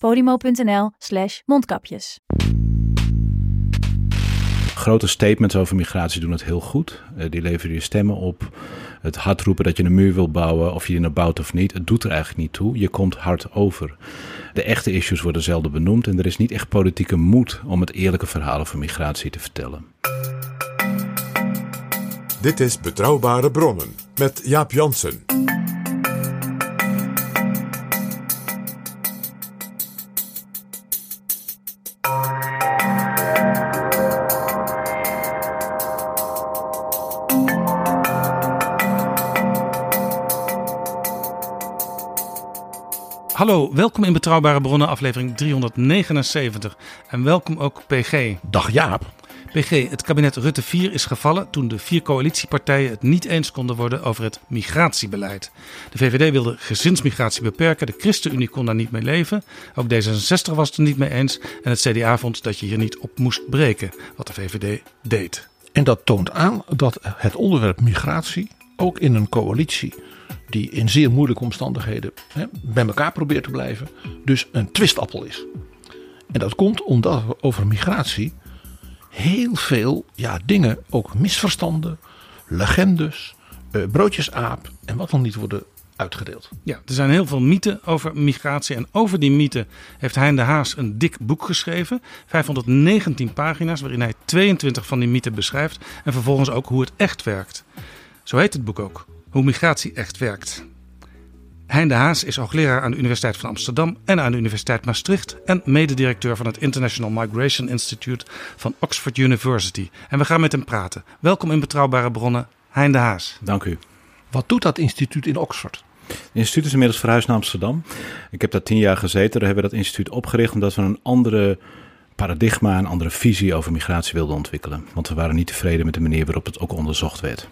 podimo.nl slash mondkapjes. Grote statements over migratie doen het heel goed. Eh, die leveren je stemmen op. Het hard roepen dat je een muur wil bouwen, of je die nou bouwt of niet, het doet er eigenlijk niet toe. Je komt hard over. De echte issues worden zelden benoemd en er is niet echt politieke moed om het eerlijke verhaal over migratie te vertellen. Dit is Betrouwbare Bronnen met Jaap Jansen. Hallo, welkom in Betrouwbare Bronnen, aflevering 379. En welkom ook PG. Dag Jaap. PG, het kabinet Rutte 4 is gevallen toen de vier coalitiepartijen het niet eens konden worden over het migratiebeleid. De VVD wilde gezinsmigratie beperken, de ChristenUnie kon daar niet mee leven. Ook D66 was het er niet mee eens en het CDA vond dat je hier niet op moest breken, wat de VVD deed. En dat toont aan dat het onderwerp migratie ook in een coalitie die in zeer moeilijke omstandigheden hè, bij elkaar probeert te blijven, dus een twistappel is. En dat komt omdat er over migratie heel veel ja, dingen, ook misverstanden, legendes, eh, broodjesaap en wat dan niet worden uitgedeeld. Ja, er zijn heel veel mythen over migratie. En over die mythen heeft Hein de Haas een dik boek geschreven. 519 pagina's, waarin hij 22 van die mythen beschrijft. En vervolgens ook hoe het echt werkt. Zo heet het boek ook. Hoe migratie echt werkt. Hein de Haas is hoogleraar aan de Universiteit van Amsterdam en aan de Universiteit Maastricht. En mededirecteur van het International Migration Institute van Oxford University. En we gaan met hem praten. Welkom in Betrouwbare Bronnen, Hein de Haas. Dank u. Wat doet dat instituut in Oxford? Het instituut is inmiddels verhuisd naar Amsterdam. Ik heb daar tien jaar gezeten. Daar hebben we dat instituut opgericht omdat we een andere paradigma, een andere visie over migratie wilden ontwikkelen. Want we waren niet tevreden met de manier waarop het ook onderzocht werd.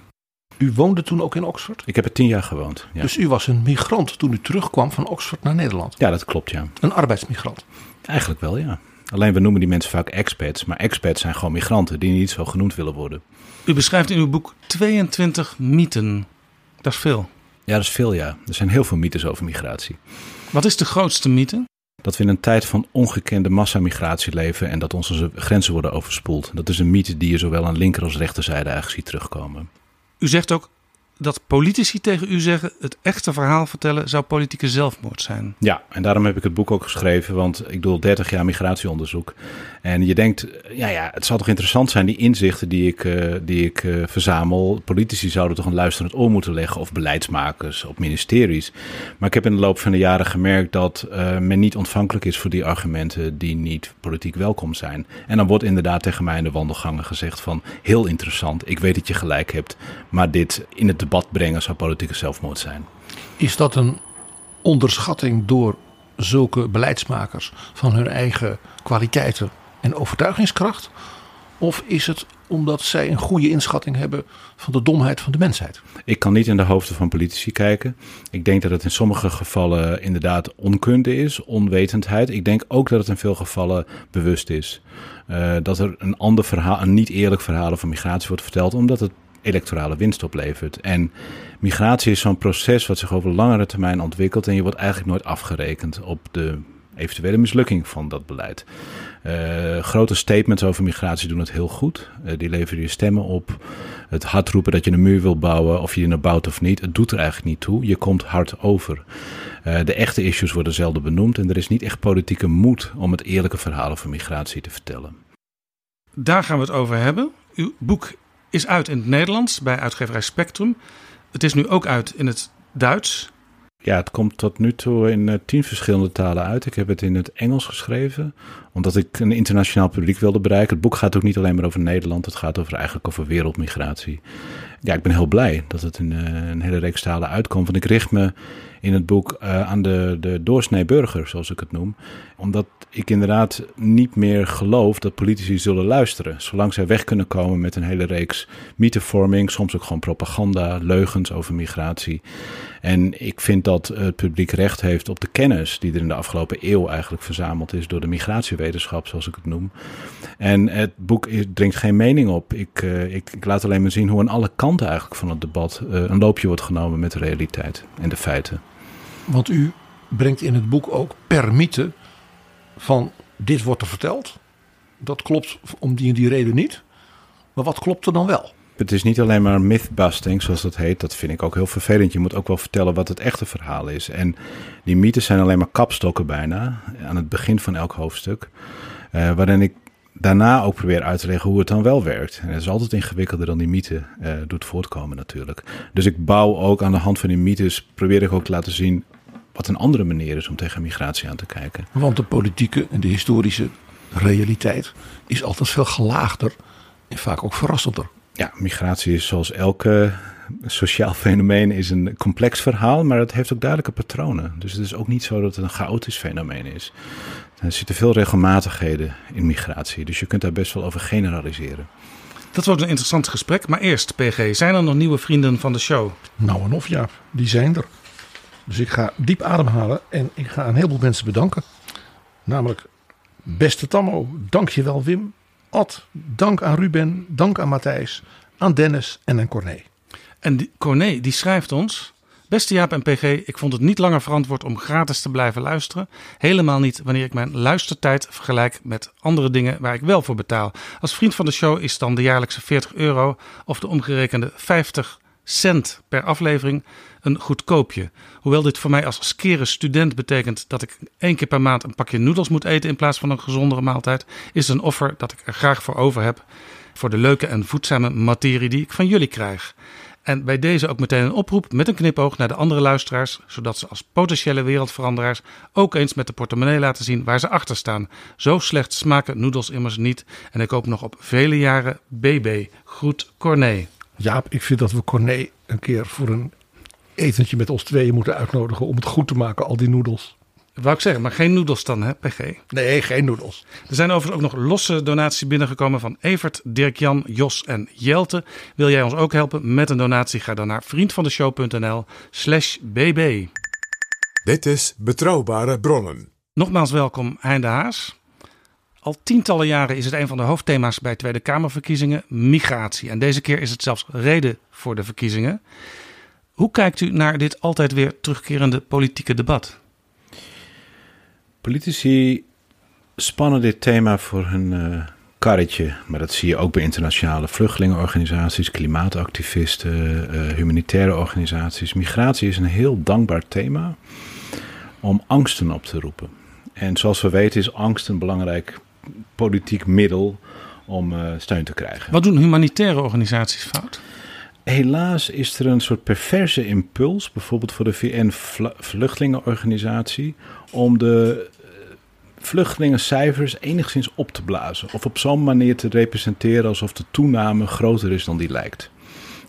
U woonde toen ook in Oxford? Ik heb er tien jaar gewoond. Ja, Dus u was een migrant toen u terugkwam van Oxford naar Nederland. ja dat klopt, ja. Een arbeidsmigrant. Eigenlijk wel, ja. Alleen we noemen die mensen vaak expats, maar expats zijn gewoon migranten die niet zo genoemd willen worden. U beschrijft in uw boek 22 mythen. Dat is veel. Ja, dat is veel, ja. Er zijn heel veel mythes over migratie. Wat is de grootste mythe? Dat we in een tijd van ongekende massamigratie leven en dat onze grenzen worden overspoeld. Dat is een mythe die je zowel aan linker als rechterzijde eigenlijk ziet terugkomen. U zegt ook dat politici tegen u zeggen: het echte verhaal vertellen zou politieke zelfmoord zijn. Ja, en daarom heb ik het boek ook geschreven, want ik doe 30 jaar migratieonderzoek. En je denkt, ja, ja, het zou toch interessant zijn, die inzichten die ik, eh, die ik eh, verzamel. Politici zouden toch een luisterend oor moeten leggen, of beleidsmakers, op ministeries. Maar ik heb in de loop van de jaren gemerkt dat eh, men niet ontvankelijk is voor die argumenten die niet politiek welkom zijn. En dan wordt inderdaad tegen mij in de wandelgangen gezegd van, heel interessant, ik weet dat je gelijk hebt, maar dit in het brengen zou politieke zelfmoord zijn. Is dat een onderschatting door zulke beleidsmakers van hun eigen kwaliteiten en overtuigingskracht? Of is het omdat zij een goede inschatting hebben van de domheid van de mensheid? Ik kan niet in de hoofden van politici kijken. Ik denk dat het in sommige gevallen inderdaad onkunde is, onwetendheid. Ik denk ook dat het in veel gevallen bewust is. Uh, dat er een ander verhaal, een niet eerlijk verhaal over migratie wordt verteld, omdat het electorale winst oplevert. En migratie is zo'n proces wat zich over langere termijn ontwikkelt en je wordt eigenlijk nooit afgerekend op de eventuele mislukking van dat beleid. Uh, grote statements over migratie doen het heel goed. Uh, die leveren je stemmen op. Het hard roepen dat je een muur wil bouwen, of je een bouwt of niet, het doet er eigenlijk niet toe. Je komt hard over. Uh, de echte issues worden zelden benoemd en er is niet echt politieke moed om het eerlijke verhaal over migratie te vertellen. Daar gaan we het over hebben. Uw boek is uit in het Nederlands bij uitgeverij Spectrum. Het is nu ook uit in het Duits. Ja, het komt tot nu toe in uh, tien verschillende talen uit. Ik heb het in het Engels geschreven, omdat ik een internationaal publiek wilde bereiken. Het boek gaat ook niet alleen maar over Nederland, het gaat over, eigenlijk over wereldmigratie. Ja, ik ben heel blij dat het in uh, een hele reeks talen uitkomt, want ik richt me in het boek uh, aan de, de doorsnee burger, zoals ik het noem. Omdat ik inderdaad niet meer geloof dat politici zullen luisteren. Zolang zij weg kunnen komen met een hele reeks mythevorming, soms ook gewoon propaganda, leugens over migratie. En ik vind dat het publiek recht heeft op de kennis die er in de afgelopen eeuw eigenlijk verzameld is door de migratiewetenschap, zoals ik het noem. En het boek dringt geen mening op. Ik, uh, ik, ik, laat alleen maar zien hoe aan alle kanten eigenlijk van het debat uh, een loopje wordt genomen met de realiteit en de feiten. Want u brengt in het boek ook per mythe van dit wordt er verteld. Dat klopt om die en die reden niet. Maar wat klopt er dan wel? Het is niet alleen maar mythbusting, zoals dat heet. Dat vind ik ook heel vervelend. Je moet ook wel vertellen wat het echte verhaal is. En die mythes zijn alleen maar kapstokken bijna. Aan het begin van elk hoofdstuk. Uh, waarin ik daarna ook probeer uit te leggen hoe het dan wel werkt. En het is altijd ingewikkelder dan die mythe uh, doet voortkomen natuurlijk. Dus ik bouw ook aan de hand van die mythes, probeer ik ook te laten zien wat een andere manier is om tegen migratie aan te kijken. Want de politieke en de historische realiteit is altijd veel gelaagder en vaak ook verrassender. Ja, migratie is zoals elke sociaal fenomeen is een complex verhaal, maar het heeft ook duidelijke patronen. Dus het is ook niet zo dat het een chaotisch fenomeen is. Er zitten veel regelmatigheden in migratie, dus je kunt daar best wel over generaliseren. Dat wordt een interessant gesprek, maar eerst PG, zijn er nog nieuwe vrienden van de show? Nou en of ja, die zijn er. Dus ik ga diep ademhalen en ik ga een heleboel mensen bedanken. Namelijk beste Tammo, dankjewel Wim. Ad, dank aan Ruben, dank aan Matthijs, aan Dennis en aan Corné. En die, Corné die schrijft ons... Beste Jaap en PG, ik vond het niet langer verantwoord om gratis te blijven luisteren. Helemaal niet wanneer ik mijn luistertijd vergelijk met andere dingen waar ik wel voor betaal. Als vriend van de show is dan de jaarlijkse 40 euro of de omgerekende 50 cent per aflevering een goedkoopje. Hoewel dit voor mij als skere student betekent dat ik één keer per maand een pakje noedels moet eten in plaats van een gezondere maaltijd, is het een offer dat ik er graag voor over heb voor de leuke en voedzame materie die ik van jullie krijg. En bij deze ook meteen een oproep met een knipoog naar de andere luisteraars, zodat ze als potentiële wereldveranderaars ook eens met de portemonnee laten zien waar ze achter staan. Zo slecht smaken noedels immers niet. En ik hoop nog op vele jaren BB. Groet Corné. Jaap, ik vind dat we Corné een keer voor een etentje met ons tweeën moeten uitnodigen om het goed te maken, al die noedels. Wou ik zeggen, maar geen noedels dan, hè, PG? Nee, geen noedels. Er zijn overigens ook nog losse donaties binnengekomen van Evert, Dirk-Jan, Jos en Jelte. Wil jij ons ook helpen met een donatie? Ga dan naar vriendvandeshow.nl slash bb. Dit is Betrouwbare Bronnen. Nogmaals welkom, Hein de Haas. Al tientallen jaren is het een van de hoofdthema's bij Tweede Kamerverkiezingen migratie. En deze keer is het zelfs reden voor de verkiezingen. Hoe kijkt u naar dit altijd weer terugkerende politieke debat? Politici spannen dit thema voor hun uh, karretje. Maar dat zie je ook bij internationale vluchtelingenorganisaties, klimaatactivisten, uh, humanitaire organisaties. Migratie is een heel dankbaar thema om angsten op te roepen. En zoals we weten is angst een belangrijk politiek middel om uh, steun te krijgen. Wat doen humanitaire organisaties fout? Helaas is er een soort perverse impuls, bijvoorbeeld voor de VN-vluchtelingenorganisatie, om de vluchtelingencijfers enigszins op te blazen. Of op zo'n manier te representeren alsof de toename groter is dan die lijkt.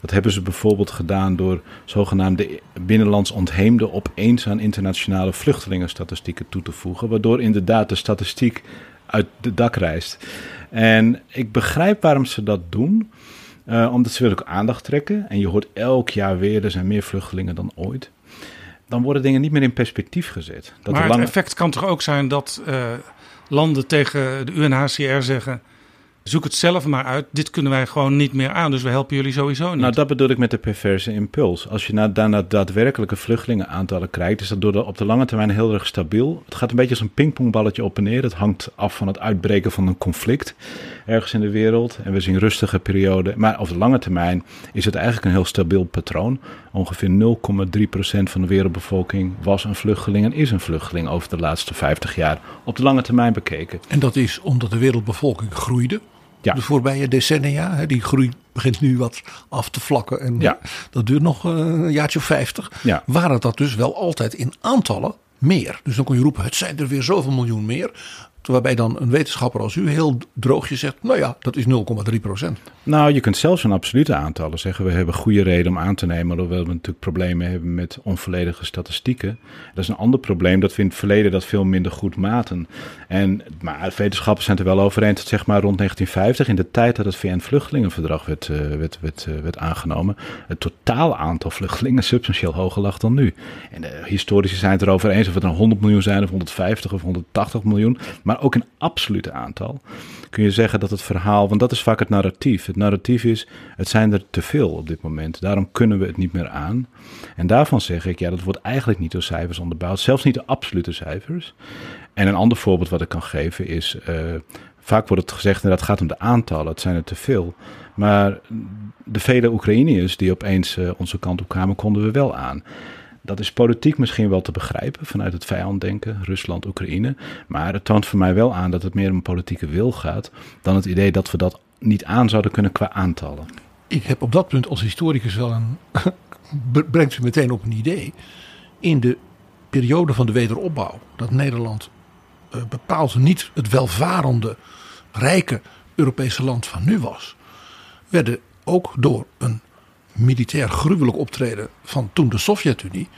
Dat hebben ze bijvoorbeeld gedaan door zogenaamde binnenlands ontheemden opeens aan internationale vluchtelingenstatistieken toe te voegen, waardoor inderdaad de statistiek uit de dak reist. En ik begrijp waarom ze dat doen, uh, omdat ze willen ook aandacht trekken. En je hoort elk jaar weer, er zijn meer vluchtelingen dan ooit dan worden dingen niet meer in perspectief gezet. Dat maar het effect kan toch ook zijn dat uh, landen tegen de UNHCR zeggen... zoek het zelf maar uit. Dit kunnen wij gewoon niet meer aan, dus we helpen jullie sowieso niet. Nou, dat bedoel ik met de perverse impuls. Als je daarna daadwerkelijke vluchtelingenaantallen kijkt, is dat door de, op de lange termijn heel erg stabiel. Het gaat een beetje als een pingpongballetje op en neer. Het hangt af van het uitbreken van een conflict ergens in de wereld. En we zien rustige perioden. Maar op de lange termijn is het eigenlijk een heel stabiel patroon. Ongeveer 0,3% van de wereldbevolking was een vluchteling en is een vluchteling over de laatste 50 jaar op de lange termijn bekeken. En dat is omdat de wereldbevolking groeide. Ja. De voorbije decennia. Die groei begint nu wat af te vlakken. En Ja. dat duurt nog eh, een jaartje of vijftig. Ja. Waren dat dus wel altijd in aantallen meer. Dus dan kon je roepen, het zijn er weer zoveel miljoen meer. Waarbij dan een wetenschapper als u heel droogjes zegt, nou ja, dat is 0,3 procent. Nou, je kunt zelfs van absolute aantallen zeggen. We hebben goede reden om aan te nemen, hoewel we natuurlijk problemen hebben met onvolledige statistieken. Dat is een ander probleem dat in het verleden dat veel minder goed maten. En, maar wetenschappers zijn het er wel over eens dat zeg maar rond 1950, in de tijd dat het VN-vluchtelingenverdrag werd, eh, werd, werd, eh, werd aangenomen, het totaal aantal vluchtelingen substantieel hoger lag dan nu. En de historici zijn het erover eens of het nou 100 miljoen zijn of 150 of 180 miljoen. Maar ook in absolute aantal kun je zeggen dat het verhaal, want dat is vaak het narratief. Het narratief is, het zijn er te veel op dit moment. Daarom kunnen we het niet meer aan. En daarvan zeg ik, ja, dat wordt eigenlijk niet door cijfers onderbouwd. Zelfs niet de absolute cijfers. En een ander voorbeeld wat ik kan geven is, eh, vaak wordt het gezegd, dat het gaat om de aantallen, het zijn er te veel. Maar de vele Oekraïniërs die opeens eh, onze kant op kwamen, konden we wel aan. Dat is politiek misschien wel te begrijpen vanuit het vijanddenken, Rusland, Oekraïne. Maar het toont voor mij wel aan dat het meer om politieke wil gaat dan het idee dat we dat niet aan zouden kunnen qua aantallen. Ik heb op dat punt als historicus wel een. brengt u meteen op een idee. In de periode van de wederopbouw, dat Nederland bepaald niet het welvarende, rijke Europese land van nu was, werden ook door een militair gruwelijk optreden van toen de Sovjet-Unie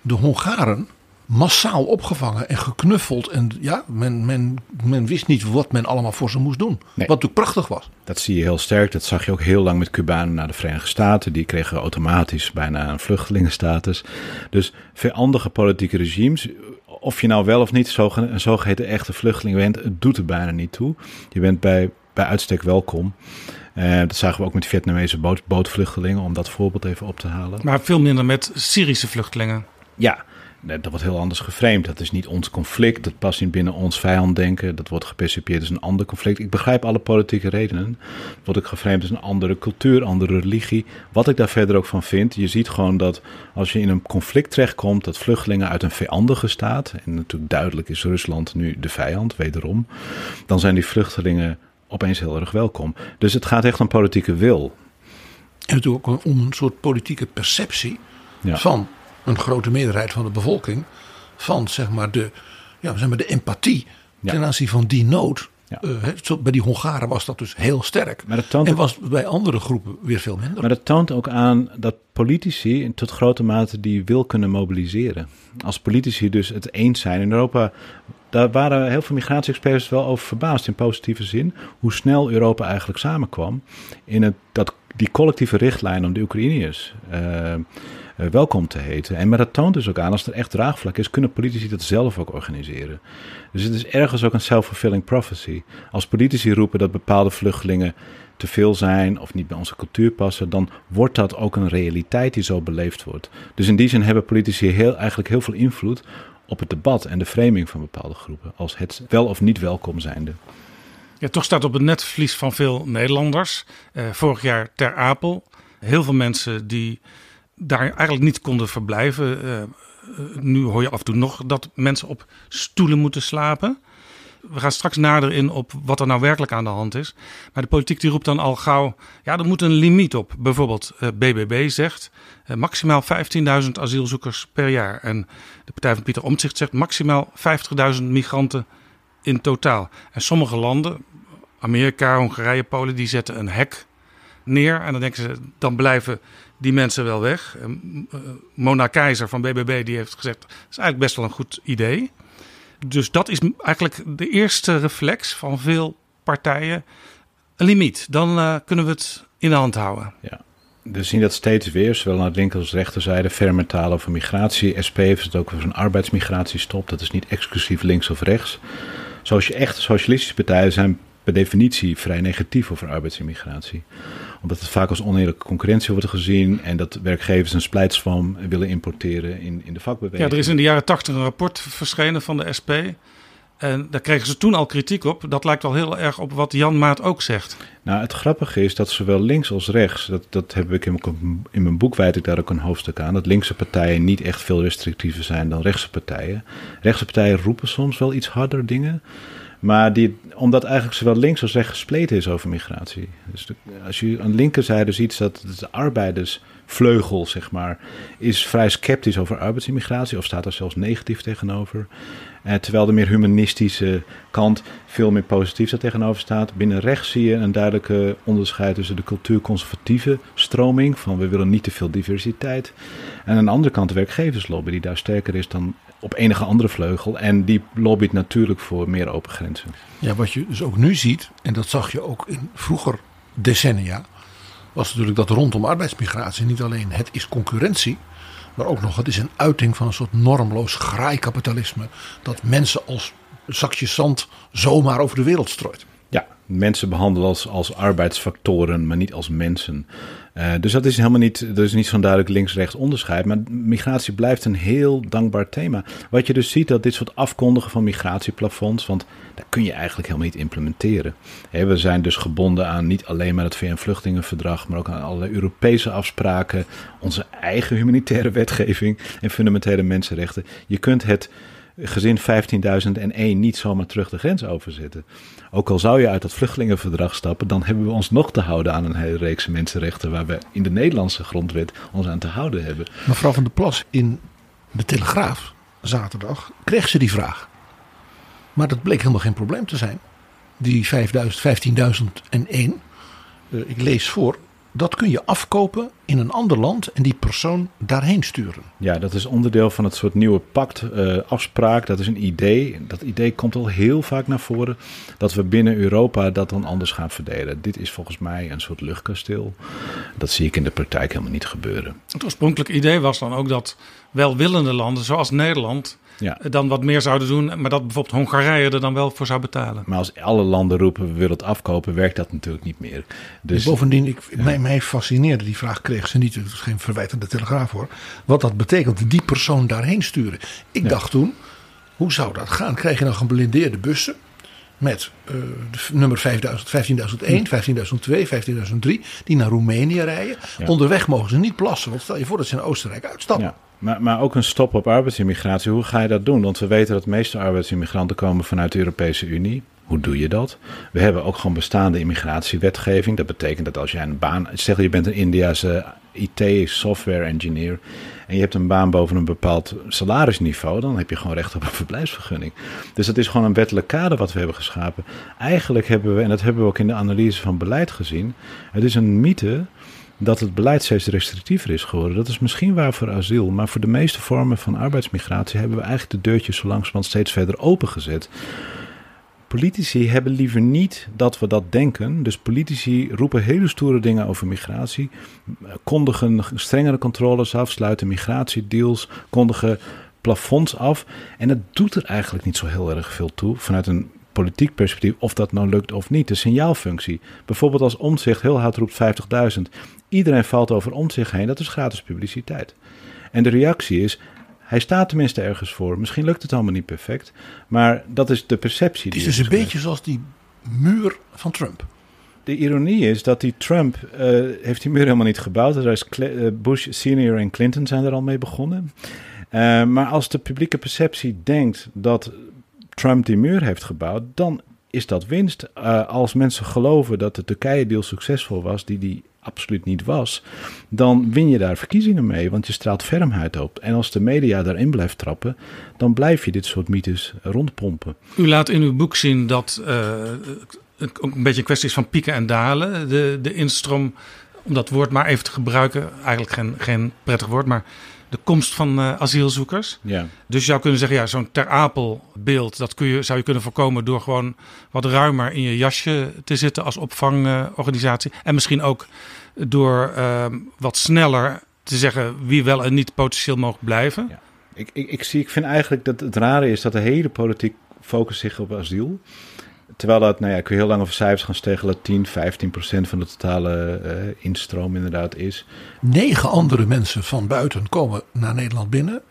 de Hongaren massaal opgevangen en geknuffeld. En ja, men, men, men wist niet wat men allemaal voor ze moest doen. Wat natuurlijk prachtig was. Dat zie je heel sterk. Dat zag je ook heel lang met Cubanen naar de Verenigde Staten. Die kregen automatisch bijna een vluchtelingenstatus. Dus verandige politieke regimes. Of je nou wel of niet een zogeheten echte vluchteling bent, het doet er bijna niet toe. Je bent bij, bij uitstek welkom. Eh, dat zagen we ook met Vietnamese boot, bootvluchtelingen, om dat voorbeeld even op te halen. Maar veel minder met Syrische vluchtelingen. Ja, dat wordt heel anders geframed. Dat is niet ons conflict, dat past niet binnen ons vijanddenken. Dat wordt gepercipieerd als een ander conflict. Ik begrijp alle politieke redenen. Wordt ook geframed als een andere cultuur, andere religie. Wat ik daar verder ook van vind, je ziet gewoon dat als je in een conflict terechtkomt, dat vluchtelingen uit een vijandige staat, en natuurlijk duidelijk is Rusland nu de vijand, wederom, dan zijn die vluchtelingen opeens heel erg welkom. Dus het gaat echt om politieke wil. En natuurlijk ook om een soort politieke perceptie Ja. van een grote meerderheid van de bevolking. Van zeg maar de, ja, zeg maar de empathie Ja. ten aanzien van die nood. Ja. Eh, bij die Hongaren was dat dus heel sterk. Maar dat toont en was bij andere groepen weer veel minder. Maar dat toont ook aan dat politici tot grote mate die wil kunnen mobiliseren. Als politici dus het eens zijn in Europa. Daar waren heel veel migratie-experts wel over verbaasd in positieve zin. Hoe snel Europa eigenlijk samenkwam in het, dat, die collectieve richtlijn om de Oekraïners eh, welkom te heten. En maar dat toont dus ook aan, als er echt draagvlak is, kunnen politici dat zelf ook organiseren. Dus het is ergens ook een self-fulfilling prophecy. Als politici roepen dat bepaalde vluchtelingen te veel zijn of niet bij onze cultuur passen, dan wordt dat ook een realiteit die zo beleefd wordt. Dus in die zin hebben politici heel, eigenlijk heel veel invloed op het debat en de framing van bepaalde groepen, als het wel of niet welkom zijnde. Ja, toch staat op het netvlies van veel Nederlanders. Eh, vorig jaar ter Apel. Heel veel mensen die daar eigenlijk niet konden verblijven. Eh, eh, nu hoor je af en toe nog dat mensen op stoelen moeten slapen. We gaan straks nader in op wat er nou werkelijk aan de hand is. Maar de politiek die roept dan al gauw... ja, er moet een limiet op. Bijvoorbeeld eh, BBB zegt eh, maximaal 15.000 asielzoekers per jaar. En de partij van Pieter Omtzigt zegt maximaal 50.000 migranten in totaal. En sommige landen, Amerika, Hongarije, Polen, die zetten een hek neer. En dan denken ze, dan blijven die mensen wel weg. Eh, eh, Mona Keizer van BBB die heeft gezegd, dat is eigenlijk best wel een goed idee. Dus dat is eigenlijk de eerste reflex van veel partijen. Een limiet, dan eh, kunnen we het in de hand houden. Ja. We zien dat steeds weer, zowel aan de linker als rechterzijde, fermentalen over migratie. SP heeft het ook over een arbeidsmigratiestop. Dat is niet exclusief links of rechts. Zoals je echt socialistische partijen zijn per definitie vrij negatief over arbeidsimmigratie. Omdat het vaak als oneerlijke concurrentie wordt gezien en dat werkgevers een splijtswam willen importeren in, in de vakbeweging. Ja, er is in de jaren tachtig een rapport verschenen van de SP. En daar kregen ze toen al kritiek op. Dat lijkt wel heel erg op wat Jan Maat ook zegt. Nou, het grappige is dat zowel links als rechts, dat, dat heb ik in mijn, in mijn boek wijd ik daar ook een hoofdstuk aan, dat linkse partijen niet echt veel restrictiever zijn dan rechtse partijen. Rechtse partijen roepen soms wel iets harder dingen. Maar die, omdat eigenlijk zowel links als rechts gespleten is over migratie. Dus als je aan de linkerzijde ziet dat de arbeidersvleugel, zeg maar, is vrij sceptisch over arbeidsimmigratie of staat er zelfs negatief tegenover. Eh, terwijl de meer humanistische kant veel meer positief daar tegenover staat. Binnen rechts zie je een duidelijke onderscheid tussen de cultuurconservatieve stroming, van we willen niet te veel diversiteit. En aan de andere kant de werkgeverslobby, die daar sterker is dan op enige andere vleugel. En die lobbyt natuurlijk voor meer open grenzen. Ja, wat je dus ook nu ziet, en dat zag je ook in vroeger decennia, was natuurlijk dat rondom arbeidsmigratie niet alleen het is concurrentie, maar ook nog het is een uiting van een soort normloos graaikapitalisme dat mensen als zakjes zand zomaar over de wereld strooit. Ja, mensen behandelen als, als arbeidsfactoren, maar niet als mensen. Uh, dus dat is helemaal niet, er is niet zo'n duidelijk links-rechts onderscheid. Maar migratie blijft een heel dankbaar thema. Wat je dus ziet, dat dit soort afkondigen van migratieplafonds, want dat kun je eigenlijk helemaal niet implementeren. we zijn dus gebonden aan niet alleen maar het VN-vluchtelingenverdrag, maar ook aan alle Europese afspraken, onze eigen humanitaire wetgeving en fundamentele mensenrechten. Je kunt het gezin 15.001 niet zomaar terug de grens overzetten. Ook al zou je uit dat vluchtelingenverdrag stappen, dan hebben we ons nog te houden aan een hele reeks mensenrechten waar we in de Nederlandse grondwet ons aan te houden hebben. Mevrouw van der Plas, in de Telegraaf zaterdag kreeg ze die vraag. Maar dat bleek helemaal geen probleem te zijn. Die 15.001, uh, ik lees voor, dat kun je afkopen in een ander land en die persoon daarheen sturen. Ja, dat is onderdeel van het soort nieuwe pact, uh, afspraak. Dat is een idee. Dat idee komt al heel vaak naar voren. Dat we binnen Europa dat dan anders gaan verdelen. Dit is volgens mij een soort luchtkasteel. Dat zie ik in de praktijk helemaal niet gebeuren. Het oorspronkelijke idee was dan ook dat welwillende landen zoals Nederland ja. dan wat meer zouden doen. Maar dat bijvoorbeeld Hongarije er dan wel voor zou betalen. Maar als alle landen roepen we willen het afkopen, werkt dat natuurlijk niet meer. Dus, bovendien, ik, mij, mij, fascineerde die vraag, kreeg ze niet, het is geen verwijtende telegraaf hoor. Wat dat betekent, die persoon daarheen sturen. Ik dacht toen, hoe zou dat gaan? Krijg je dan geblindeerde bussen? met uh, nummer 15.001, 15.002, 15.003, die naar Roemenië rijden. Onderweg mogen ze niet plassen, want stel je voor dat ze in Oostenrijk uitstappen. Ja. Maar, maar ook een stop op arbeidsimmigratie. Hoe ga je dat doen? Want we weten dat de meeste arbeidsimmigranten komen vanuit de Europese Unie. Hoe doe je dat? We hebben ook gewoon bestaande immigratiewetgeving. Dat betekent dat als jij een baan. Zeg je bent een Indiase IT-software engineer. En je hebt een baan boven een bepaald salarisniveau. Dan heb je gewoon recht op een verblijfsvergunning. Dus dat is gewoon een wettelijk kader wat we hebben geschapen. Eigenlijk hebben we, en dat hebben we ook in de analyse van beleid gezien. Het is een mythe dat het beleid steeds restrictiever is geworden. Dat is misschien waar voor asiel, maar voor de meeste vormen van arbeidsmigratie hebben we eigenlijk de deurtjes zo langzamerhand steeds verder opengezet. Politici hebben liever niet dat we dat denken. Dus politici roepen hele stoere dingen over migratie, kondigen strengere controles af, sluiten migratiedeals, kondigen plafonds af. En het doet er eigenlijk niet zo heel erg veel toe vanuit een politiek perspectief of dat nou lukt of niet. De signaalfunctie. Bijvoorbeeld als omzicht heel hard roept 50.000. Iedereen valt over omzicht heen. Dat is gratis publiciteit. En de reactie is, hij staat tenminste ergens voor. Misschien lukt het allemaal niet perfect. Maar dat is de perceptie. Het is dus een beetje zoals die muur van Trump. De ironie is dat die Trump uh, heeft die muur helemaal niet gebouwd. Er is uh, Bush senior en Clinton zijn er al mee begonnen. Uh, maar als de publieke perceptie denkt dat Trump die muur heeft gebouwd, dan is dat winst. Uh, als mensen geloven dat de Turkije-deal succesvol was, die die absoluut niet was, dan win je daar verkiezingen mee, want je straalt fermheid op. En als de media daarin blijft trappen, dan blijf je dit soort mythes rondpompen. U laat in uw boek zien dat uh, het ook een beetje een kwestie is van pieken en dalen. De, de instroom, om dat woord maar even te gebruiken, eigenlijk geen, geen prettig woord, maar de komst van uh, asielzoekers. Ja. Dus je zou kunnen zeggen, ja, zo'n ter Apel beeld, dat kun je, zou je kunnen voorkomen door gewoon wat ruimer in je jasje te zitten als opvangorganisatie. en misschien ook door uh, wat sneller te zeggen wie wel en niet potentieel mogen blijven. Ja. Ik, ik, ik, zie, ik vind eigenlijk dat het rare is dat de hele politiek focust zich op asiel. Terwijl dat, nou ja, kun je heel lang over cijfers gaan steggelen, 10, 15 procent van de totale uh, instroom inderdaad is. Negen andere mensen van buiten komen naar Nederland binnen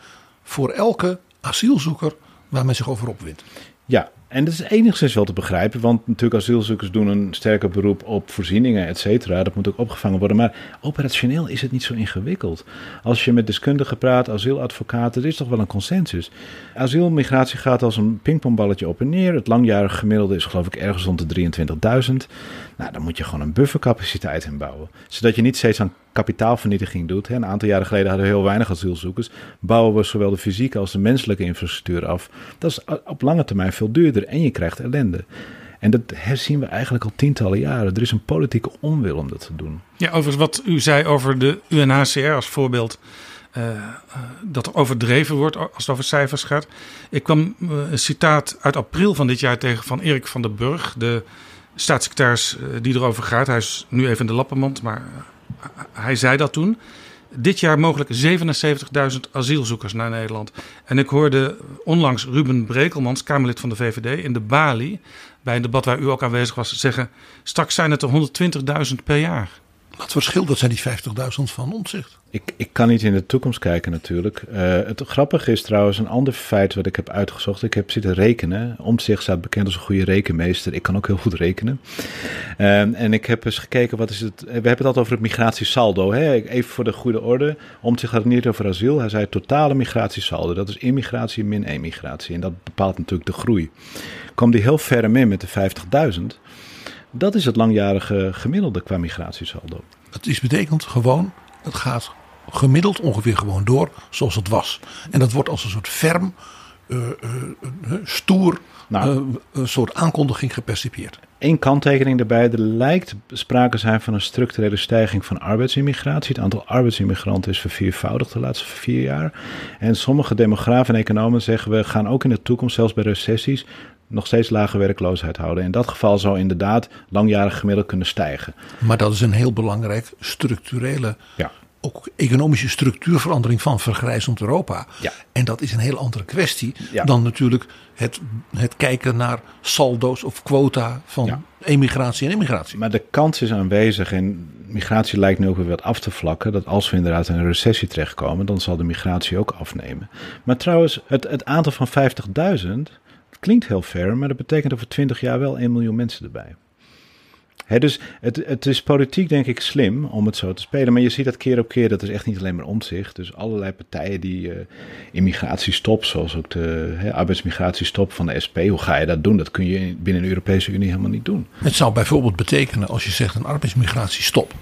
voor elke asielzoeker waar men zich over opwint. Ja, en dat is enigszins wel te begrijpen, want natuurlijk asielzoekers doen een sterker beroep op voorzieningen, et cetera. Dat moet ook opgevangen worden. Maar operationeel is het niet zo ingewikkeld. Als je met deskundigen praat, asieladvocaten, er is toch wel een consensus. Asielmigratie gaat als een pingpongballetje op en neer. Het langjarige gemiddelde is geloof ik ergens rond de 23.000. Nou, dan moet je gewoon een buffercapaciteit inbouwen. Zodat je niet steeds aan kapitaalvernietiging doet. Een aantal jaren geleden hadden we heel weinig asielzoekers. Bouwen we zowel de fysieke als de menselijke infrastructuur af. Dat is op lange termijn veel duurder en je krijgt ellende. En dat herzien we eigenlijk al tientallen jaren. Er is een politieke onwil om dat te doen. Ja, overigens wat u zei over de UNHCR als voorbeeld. Uh, uh, dat er overdreven wordt als het over cijfers gaat. Ik kwam uh, een citaat uit april van dit jaar tegen van Erik van der Burg, de staatssecretaris die erover gaat. Hij is nu even in de lappenmand, maar hij zei dat toen. Dit jaar mogelijk 77.000 asielzoekers naar Nederland. En ik hoorde onlangs Ruben Brekelmans, Kamerlid van de VVD, in de Bali, bij een debat waar u ook aanwezig was, zeggen: straks zijn het er 120.000 per jaar. Wat verschil, dat zijn die 50.000 van omzicht. Ik, ik kan niet in de toekomst kijken natuurlijk. Uh, het grappige is trouwens een ander feit wat ik heb uitgezocht. Ik heb zitten rekenen. Omtzigt staat bekend als een goede rekenmeester. Ik kan ook heel goed rekenen. Uh, en ik heb eens gekeken wat is het... We hebben het altijd over het migratiesaldo. Hè? Even voor de goede orde. Omtzigt had het niet over asiel. Hij zei totale migratiesaldo. Dat is immigratie min emigratie. En dat bepaalt natuurlijk de groei. Kwam die heel ver mee met de 50.000... Dat is het langjarige gemiddelde qua migratiesaldo. Het is betekent gewoon, het gaat gemiddeld ongeveer gewoon door zoals het was. En dat wordt als een soort ferm, uh, uh, stoer nou, een soort aankondiging gepercipieerd. Eén kanttekening daarbij. Er lijkt sprake zijn van een structurele stijging van arbeidsimmigratie. Het aantal arbeidsimmigranten is verviervoudigd de laatste vier jaar. En sommige demografen en economen zeggen we gaan ook in de toekomst, zelfs bij recessies, nog steeds lage werkloosheid houden. In dat geval zou inderdaad langjarig gemiddeld kunnen stijgen. Maar dat is een heel belangrijk structurele, ja. ook economische structuurverandering van vergrijzend Europa. Ja. En dat is een heel andere kwestie dan natuurlijk het, het kijken naar saldo's of quota van emigratie en immigratie. Maar de kans is aanwezig en migratie lijkt nu ook weer wat af te vlakken. Dat als we inderdaad in een recessie terechtkomen, dan zal de migratie ook afnemen. Maar trouwens, het, het aantal van 50.000 klinkt heel ver, maar dat betekent over 20 jaar wel 1 miljoen mensen erbij. dus het, het is politiek denk ik slim om het zo te spelen. Maar je ziet dat keer op keer, dat is echt niet alleen maar omzicht. Dus allerlei partijen die uh, immigratiestop, zoals ook de he, arbeidsmigratiestop van de SP. Hoe ga je dat doen? Dat kun je binnen de Europese Unie helemaal niet doen. Het zou bijvoorbeeld betekenen als je zegt een arbeidsmigratiestop.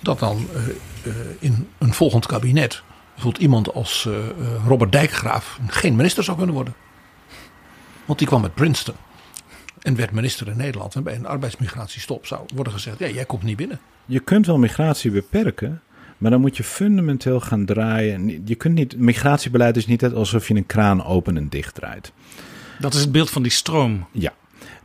Dat dan uh, uh, in een volgend kabinet bijvoorbeeld iemand als Robert Dijkgraaf geen minister zou kunnen worden. Want die kwam uit Princeton. En werd minister in Nederland. En bij een arbeidsmigratiestop zou worden gezegd: ja, jij komt niet binnen. Je kunt wel migratie beperken. Maar dan moet je fundamenteel gaan draaien. Je kunt niet, migratiebeleid is niet alsof je een kraan open en dicht draait. Dat is het beeld van die stroom. Ja.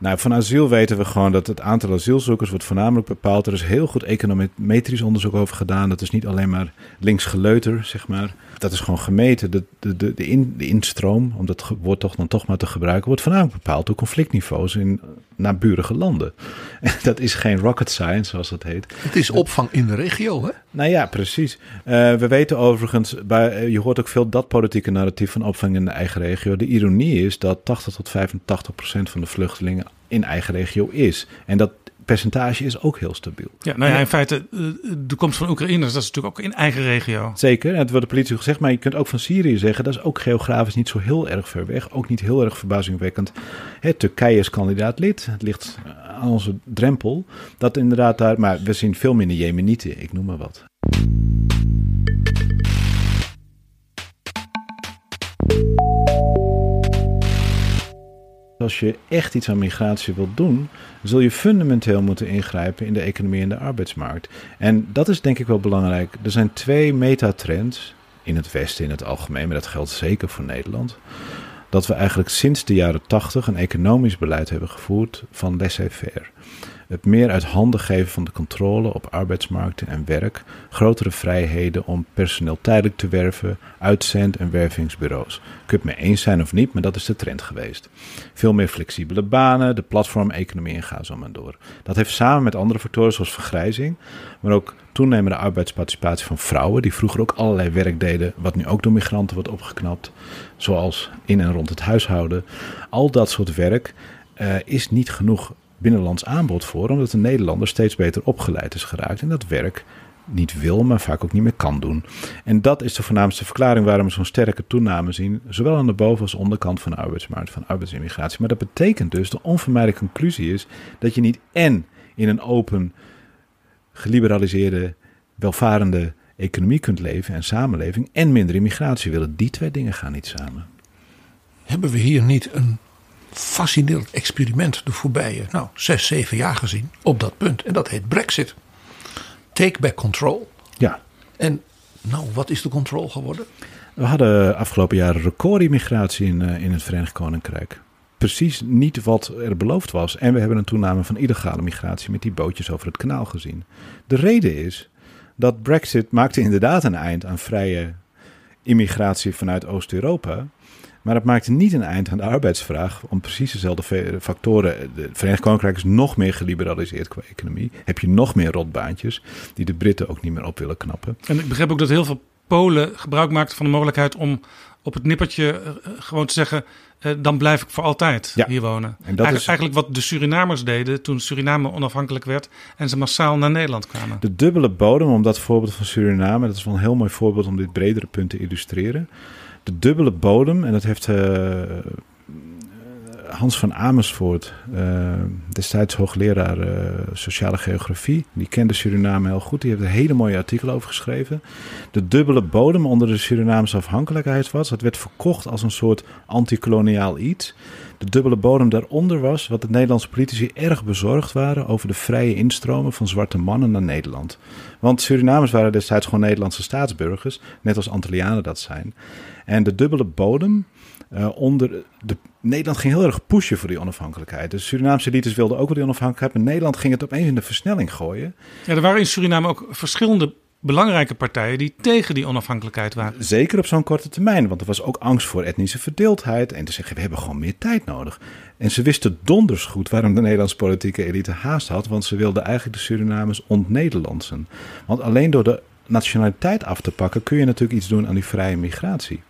Nou, van asiel weten we gewoon dat het aantal asielzoekers wordt voornamelijk bepaald. Er is heel goed econometrisch onderzoek over gedaan. Dat is niet alleen maar linksgeleuter, zeg maar dat is gewoon gemeten. De, de, de, de, in, de instroom, om dat woord toch dan toch maar te gebruiken, wordt voornamelijk bepaald door conflictniveaus in naburige landen. En dat is geen rocket science, zoals dat heet. Het is opvang in de regio, hè? Nou ja, precies. Uh, we weten overigens, bij, eh, je hoort ook veel dat politieke narratief van opvang in de eigen regio. De ironie is dat 80 tot 85 procent van de vluchtelingen in eigen regio is. En dat percentage is ook heel stabiel. Ja, nou ja, in feite, eh, de komst van Oekraïners, dat is natuurlijk ook in eigen regio. Zeker, en het wordt de politie gezegd, maar je kunt ook van Syrië zeggen, dat is ook geografisch niet zo heel erg ver weg. Ook niet heel erg verbazingwekkend. Turkije is kandidaat lid, het ligt aan onze drempel. Dat inderdaad daar, maar we zien veel minder Jemenieten, ik noem maar wat. Als je echt iets aan migratie wilt doen, zul je fundamenteel moeten ingrijpen in de economie en de arbeidsmarkt. En dat is denk ik wel belangrijk. Er zijn twee metatrends in het Westen in het algemeen, maar dat geldt zeker voor Nederland. Dat we eigenlijk sinds de jaren tachtig een economisch beleid hebben gevoerd van laissez-faire. Het meer uit handen geven van de controle op arbeidsmarkten en werk, grotere vrijheden om personeel tijdelijk te werven, uitzend- en wervingsbureaus. Je het mee eens zijn of niet, maar dat is de trend geweest. Veel meer flexibele banen, de platformeconomie en ga zo maar door. Dat heeft samen met andere factoren zoals vergrijzing, maar ook toenemende arbeidsparticipatie van vrouwen, die vroeger ook allerlei werk deden, wat nu ook door migranten wordt opgeknapt, zoals in en rond het huishouden. Al dat soort werk uh, is niet genoeg binnenlands aanbod voor, omdat de Nederlander steeds beter opgeleid is geraakt en dat werk niet wil, maar vaak ook niet meer kan doen. En dat is de voornaamste verklaring waarom we zo'n sterke toename zien, zowel aan de boven- als onderkant van de arbeidsmarkt, van arbeidsimmigratie. Maar dat betekent dus, de onvermijdelijke conclusie is, dat je niet en in een open, geliberaliseerde, welvarende economie kunt leven en samenleving en minder immigratie willen. Die twee dingen gaan niet samen. Hebben we hier niet een fascinerend experiment de voorbije nou, zes, zeven jaar gezien op dat punt. En dat heet Brexit. Take back control. Ja. En nou, wat is de control geworden? We hadden afgelopen jaar recordimmigratie in, uh, in het Verenigd Koninkrijk. Precies niet wat er beloofd was. En we hebben een toename van illegale migratie met die bootjes over het kanaal gezien. De reden is dat Brexit maakte inderdaad een eind aan vrije immigratie vanuit Oost-Europa. Maar het maakte niet een eind aan de arbeidsvraag om precies dezelfde factoren. De Verenigd Koninkrijk is nog meer geliberaliseerd qua economie. Heb je nog meer rotbaantjes die de Britten ook niet meer op willen knappen. En ik begrijp ook dat heel veel Polen gebruik maakten van de mogelijkheid om op het nippertje uh, gewoon te zeggen: uh, dan blijf ik voor altijd ja. hier wonen. En dat Eigen, is eigenlijk wat de Surinamers deden toen Suriname onafhankelijk werd en ze massaal naar Nederland kwamen. de dubbele bodem, om dat voorbeeld van Suriname, dat is wel een heel mooi voorbeeld om dit bredere punt te illustreren. De dubbele bodem, en dat heeft uh, Hans van Amersfoort, uh, destijds hoogleraar uh, sociale geografie, die kende Suriname heel goed. Die heeft een hele mooie artikel over geschreven. De dubbele bodem onder de Surinaamse afhankelijkheid was, dat werd verkocht als een soort antikoloniaal iets. De dubbele bodem daaronder was wat de Nederlandse politici erg bezorgd waren over de vrije instromen van zwarte mannen naar Nederland. Want Surinamers waren destijds gewoon Nederlandse staatsburgers, net als Antillianen dat zijn. En de dubbele bodem uh, onder de, Nederland ging heel erg pushen voor die onafhankelijkheid. De Surinaamse elites wilden ook wel die onafhankelijkheid, maar Nederland ging het opeens in de versnelling gooien. Ja, er waren in Suriname ook verschillende belangrijke partijen die tegen die onafhankelijkheid waren. Zeker op zo'n korte termijn, want er was ook angst voor etnische verdeeldheid en te zeggen we hebben gewoon meer tijd nodig. En ze wisten donders goed waarom de Nederlandse politieke elite haast had, want ze wilden eigenlijk de Surinamers ont-Nederlandsen. Want alleen door de nationaliteit af te pakken kun je natuurlijk iets doen aan die vrije migratie.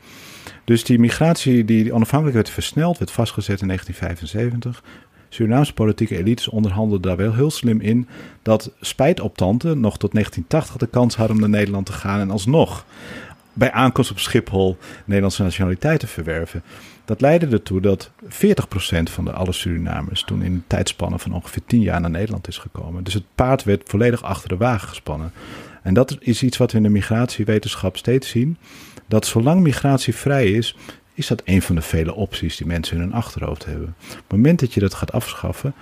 Dus die migratie, die onafhankelijk werd versneld, werd vastgezet in 1975. Surinaamse politieke elites onderhandelden daar wel heel slim in dat spijtoptanten nog tot 1980 de kans hadden om naar Nederland te gaan en alsnog bij aankomst op Schiphol Nederlandse nationaliteit te verwerven. Dat leidde ertoe dat 40% van de alle Surinamers toen in een tijdspanne van ongeveer 10 jaar naar Nederland is gekomen. Dus het paard werd volledig achter de wagen gespannen. En dat is iets wat we in de migratiewetenschap steeds zien. Dat zolang migratie vrij is, is dat een van de vele opties die mensen in hun achterhoofd hebben. Op het moment dat je dat gaat afschaffen,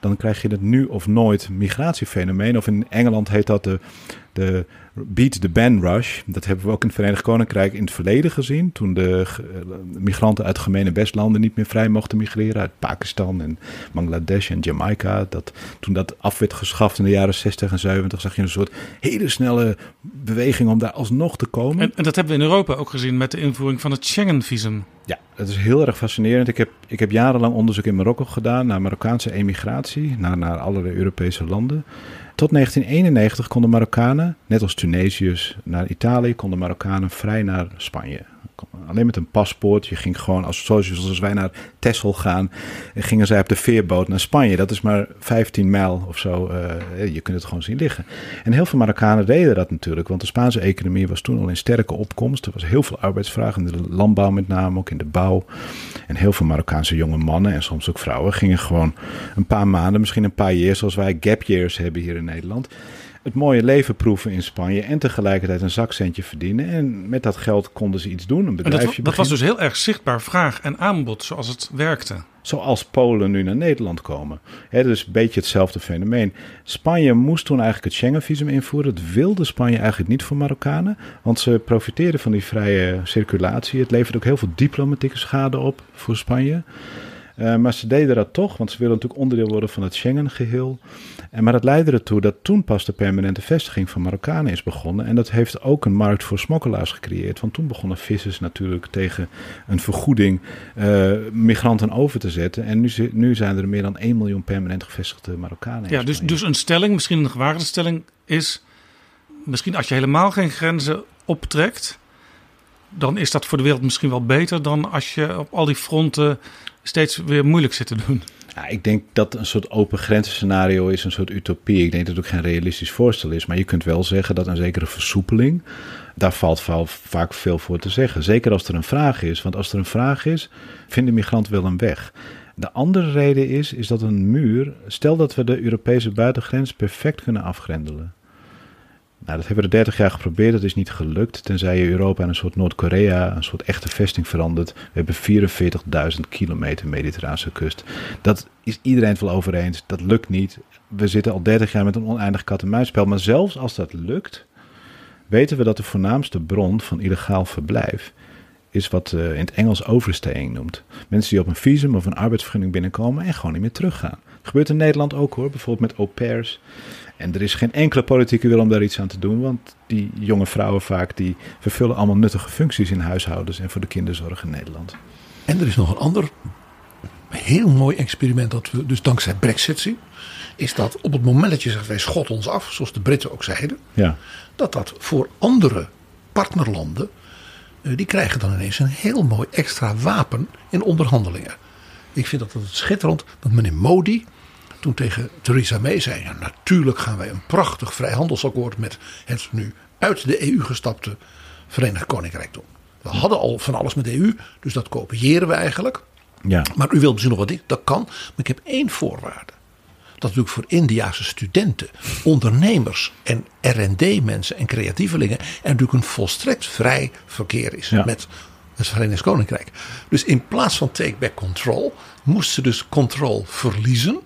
dan krijg je het nu of nooit migratiefenomeen. Of in Engeland heet dat de, de beat the ban rush. Dat hebben we ook in het Verenigd Koninkrijk in het verleden gezien. Toen de migranten uit gemene bestlanden niet meer vrij mochten migreren. Uit Pakistan en Bangladesh en Jamaica. Dat, toen dat af werd geschaft in de jaren 60 en 70 zag je een soort hele snelle beweging om daar alsnog te komen. En, en dat hebben we in Europa ook gezien met de invoering van het Schengen-visum. Ja, dat is heel erg fascinerend. Ik heb, ik heb jarenlang onderzoek in Marokko gedaan naar Marokkaanse emigratie, naar, naar allerlei Europese landen. Tot 1991 konden Marokkanen, net als Tunesiërs naar Italië, konden Marokkanen vrij naar Spanje. Alleen met een paspoort. Je ging gewoon, als, zoals, als wij naar Texel gaan, gingen zij op de veerboot naar Spanje. Dat is maar 15 mijl of zo. Uh, je kunt het gewoon zien liggen. En heel veel Marokkanen deden dat natuurlijk, want de Spaanse economie was toen al in sterke opkomst. Er was heel veel arbeidsvraag in de landbouw met name, ook in de bouw. En heel veel Marokkaanse jonge mannen en soms ook vrouwen gingen gewoon een paar maanden, misschien een paar jaar, zoals wij gap years hebben hier in Nederland het mooie leven proeven in Spanje en tegelijkertijd een zakcentje verdienen. En met dat geld konden ze iets doen, een bedrijfje dat, dat was dus heel erg zichtbaar vraag en aanbod zoals het werkte. Zoals Polen nu naar Nederland komen. He, dus een beetje hetzelfde fenomeen. Spanje moest toen eigenlijk het Schengen-visum invoeren. Dat wilde Spanje eigenlijk niet voor Marokkanen. Want ze profiteerden van die vrije circulatie. Het levert ook heel veel diplomatieke schade op voor Spanje. Uh, maar ze deden dat toch, want ze willen natuurlijk onderdeel worden van het Schengen-geheel. En, maar dat leidde ertoe dat toen pas de permanente vestiging van Marokkanen is begonnen. En dat heeft ook een markt voor smokkelaars gecreëerd. Want toen begonnen vissers natuurlijk tegen een vergoeding uh, migranten over te zetten. En nu, nu zijn er meer dan 1 miljoen permanent gevestigde Marokkanen. Ja, dus, dus een stelling, misschien een gewaagde stelling, is misschien als je helemaal geen grenzen optrekt, dan is dat voor de wereld misschien wel beter dan als je op al die fronten steeds weer moeilijk zit te doen. Ja, ik denk dat een soort open grenzen scenario is een soort utopie. Ik denk dat het ook geen realistisch voorstel is. Maar je kunt wel zeggen dat een zekere versoepeling, daar valt vaak veel voor te zeggen. Zeker als er een vraag is. Want als er een vraag is, vindt de migrant wel een weg. De andere reden is, is dat een muur, stel dat we de Europese buitengrens perfect kunnen afgrendelen. Nou, dat hebben we 30 jaar geprobeerd, dat is niet gelukt. Tenzij je Europa in een soort Noord-Korea, een soort echte vesting verandert. We hebben 44.000 kilometer Mediterraanse kust. Dat is iedereen het wel over eens. Dat lukt niet. We zitten al 30 jaar met een oneindig kat-en-muisspel. Maar zelfs als dat lukt, weten we dat de voornaamste bron van illegaal verblijf is wat uh, in het Engels overstaying noemt. Mensen die op een visum of een arbeidsvergunning binnenkomen en gewoon niet meer teruggaan. Gebeurt in Nederland ook hoor, bijvoorbeeld met au pairs. En er is geen enkele politieke wil om daar iets aan te doen, want die jonge vrouwen vaak die vervullen allemaal nuttige functies in huishoudens en voor de kinderzorg in Nederland. En er is nog een ander heel mooi experiment dat we dus dankzij Brexit zien. Is dat op het moment dat je zegt wij schot ons af, zoals de Britten ook zeiden. Ja. Dat dat voor andere partnerlanden, eh, die krijgen dan ineens een heel mooi extra wapen in onderhandelingen. Ik vind dat het schitterend dat meneer Modi, toen tegen Theresa May zei: ja, Natuurlijk gaan wij een prachtig vrijhandelsakkoord met het nu uit de EU gestapte Verenigd Koninkrijk doen. We hadden al van alles met de EU, dus dat kopiëren we eigenlijk. Ja. Maar u wilt misschien nog wat dit, dat kan. Maar ik heb één voorwaarde. Dat natuurlijk voor Indiase studenten, ondernemers en RD-mensen en creatievelingen er natuurlijk een volstrekt vrij verkeer is met het Verenigd Koninkrijk. Dus in plaats van take back control moesten ze dus control verliezen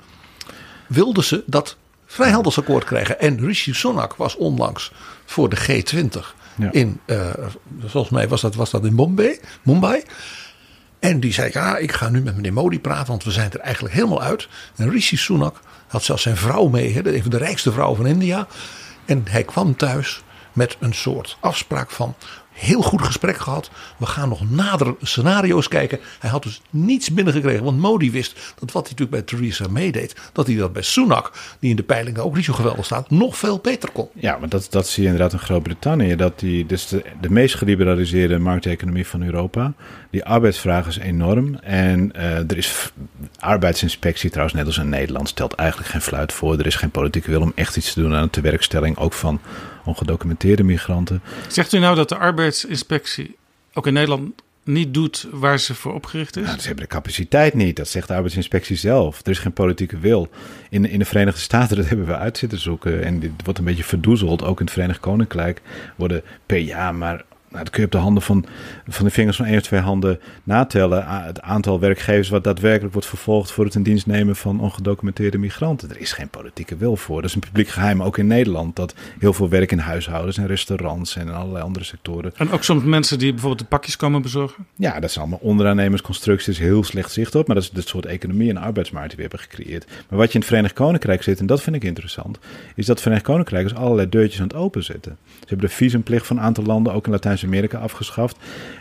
wilden ze dat vrijhandelsakkoord krijgen. En Rishi Sunak was onlangs voor de G20 in, uh, volgens mij was dat, was dat in Bombay, Mumbai. En die zei, ja, ik ga nu met meneer Modi praten, want we zijn er eigenlijk helemaal uit. En Rishi Sunak had zelfs zijn vrouw mee, even de rijkste vrouw van India. En hij kwam thuis met een soort afspraak van heel goed gesprek gehad. We gaan nog nader scenario's kijken. Hij had dus niets binnengekregen. Want Modi wist dat wat hij natuurlijk bij Theresa May deed. Dat hij dat bij Sunak, die in de peilingen ook niet zo geweldig staat, nog veel beter kon. Ja, maar dat, dat zie je inderdaad in Groot-Brittannië. Dat die, dus de, meest geliberaliseerde markteconomie van Europa. Die arbeidsvraag is enorm. En uh, er is arbeidsinspectie trouwens, net als in Nederland, stelt eigenlijk geen fluit voor. Er is geen politieke wil om echt iets te doen aan de tewerkstelling. Ook van ongedocumenteerde migranten. Zegt u nou dat de arbeidsinspectie ook in Nederland niet doet waar ze voor opgericht is? Nou, ze hebben de capaciteit niet. Dat zegt de arbeidsinspectie zelf. Er is geen politieke wil. In, in de Verenigde Staten, dat hebben we uit zitten zoeken. En dit wordt een beetje verdoezeld. Ook in het Verenigd Koninkrijk worden per jaar maar nou, dat kun je op de handen van, van de vingers van één of twee handen natellen. Het aantal werkgevers wat daadwerkelijk wordt vervolgd voor het in dienst nemen van ongedocumenteerde migranten. Er is geen politieke wil voor. Dat is een publiek geheim, ook in Nederland. Dat heel veel werk in huishoudens en restaurants en allerlei andere sectoren. En ook soms mensen die bijvoorbeeld de pakjes komen bezorgen? Ja, dat zijn allemaal onderaannemersconstructies, heel slecht zicht op. Maar dat is het soort economie en arbeidsmarkt die we hebben gecreëerd. Maar wat je in het Verenigd Koninkrijk zit, en dat vind ik interessant, is dat het Verenigd Koninkrijk dus allerlei deurtjes aan het openzetten. Ze hebben de visumplicht van een aantal landen, ook in Latijns amerika afgeschaft.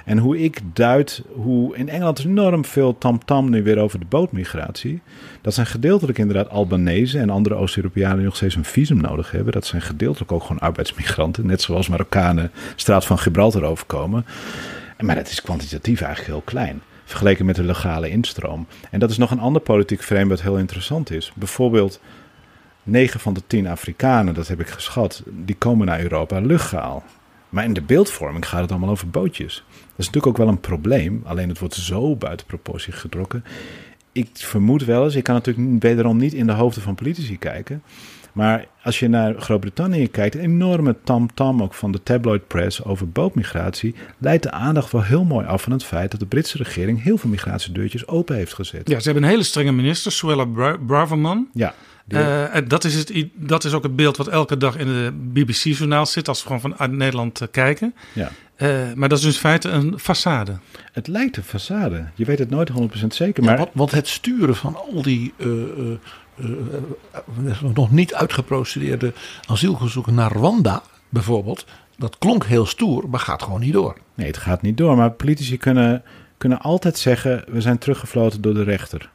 En hoe ik duid, hoe in Engeland enorm veel tamtam -tam nu weer over de bootmigratie. Dat zijn gedeeltelijk inderdaad Albanese en andere Oost-Europeanen die nog steeds een visum nodig hebben. Dat zijn gedeeltelijk ook gewoon arbeidsmigranten, net zoals Marokkanen straat van Gibraltar overkomen. Maar dat is kwantitatief eigenlijk heel klein vergeleken met de legale instroom. En dat is nog een ander politiek frame wat heel interessant is. Bijvoorbeeld 9 van de 10 Afrikanen, dat heb ik geschat, die komen naar Europa legaal. Maar in de beeldvorming gaat het allemaal over bootjes. Dat is natuurlijk ook wel een probleem. Alleen het wordt zo buiten proportie getrokken. Ik vermoed wel eens, ik kan natuurlijk wederom niet in de hoofden van politici kijken. Maar als je naar Groot-Brittannië kijkt, een enorme tam-tam ook van de tabloid press over bootmigratie, leidt de aandacht wel heel mooi af van het feit dat de Britse regering heel veel migratiedeurtjes open heeft gezet. Ja, ze hebben een hele strenge minister, Suella Braverman. Ja. Uh, dat, is het, dat is ook het beeld wat elke dag in de BBC-journaal zit als we gewoon vanuit Nederland uh, kijken. Ja. Uh, maar dat is dus in feite een façade. Het lijkt een façade. Je weet het nooit 100% zeker. Ja, Maar want, want het sturen van al die uh, uh, nog niet uitgeprocedeerde asielgezoeken naar Rwanda bijvoorbeeld, dat klonk heel stoer, maar gaat gewoon niet door. Nee, het gaat niet door. Maar politici kunnen, kunnen altijd zeggen: we zijn teruggefloten door de rechter.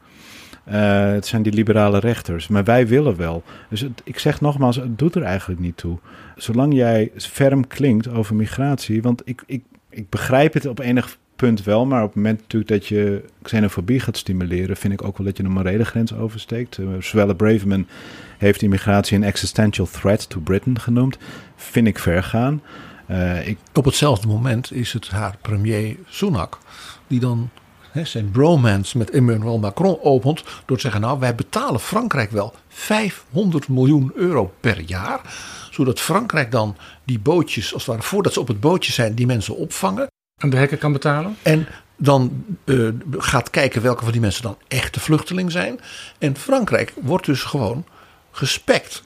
Uh, het zijn die liberale rechters. Maar wij willen wel. Dus ik zeg nogmaals, het doet er eigenlijk niet toe. Zolang jij ferm klinkt over migratie. Want ik, ik, ik begrijp het op enig punt wel. Maar op het moment natuurlijk dat je xenofobie gaat stimuleren. vind ik ook wel dat je een morele grens oversteekt. Uh, Swelle Braverman heeft immigratie een existential threat to Britain genoemd. Vind ik ver gaan. Uh, ik... Op hetzelfde moment is het haar premier Sunak. die dan zijn bromance met Emmanuel Macron opent door te zeggen: Nou, wij betalen Frankrijk wel 500 miljoen euro per jaar. Zodat Frankrijk dan die bootjes, als het ware, voordat ze op het bootje zijn, die mensen opvangen. En de hekken kan betalen? En dan uh, gaat kijken welke van die mensen dan echte vluchteling zijn. En Frankrijk wordt dus gewoon gespekt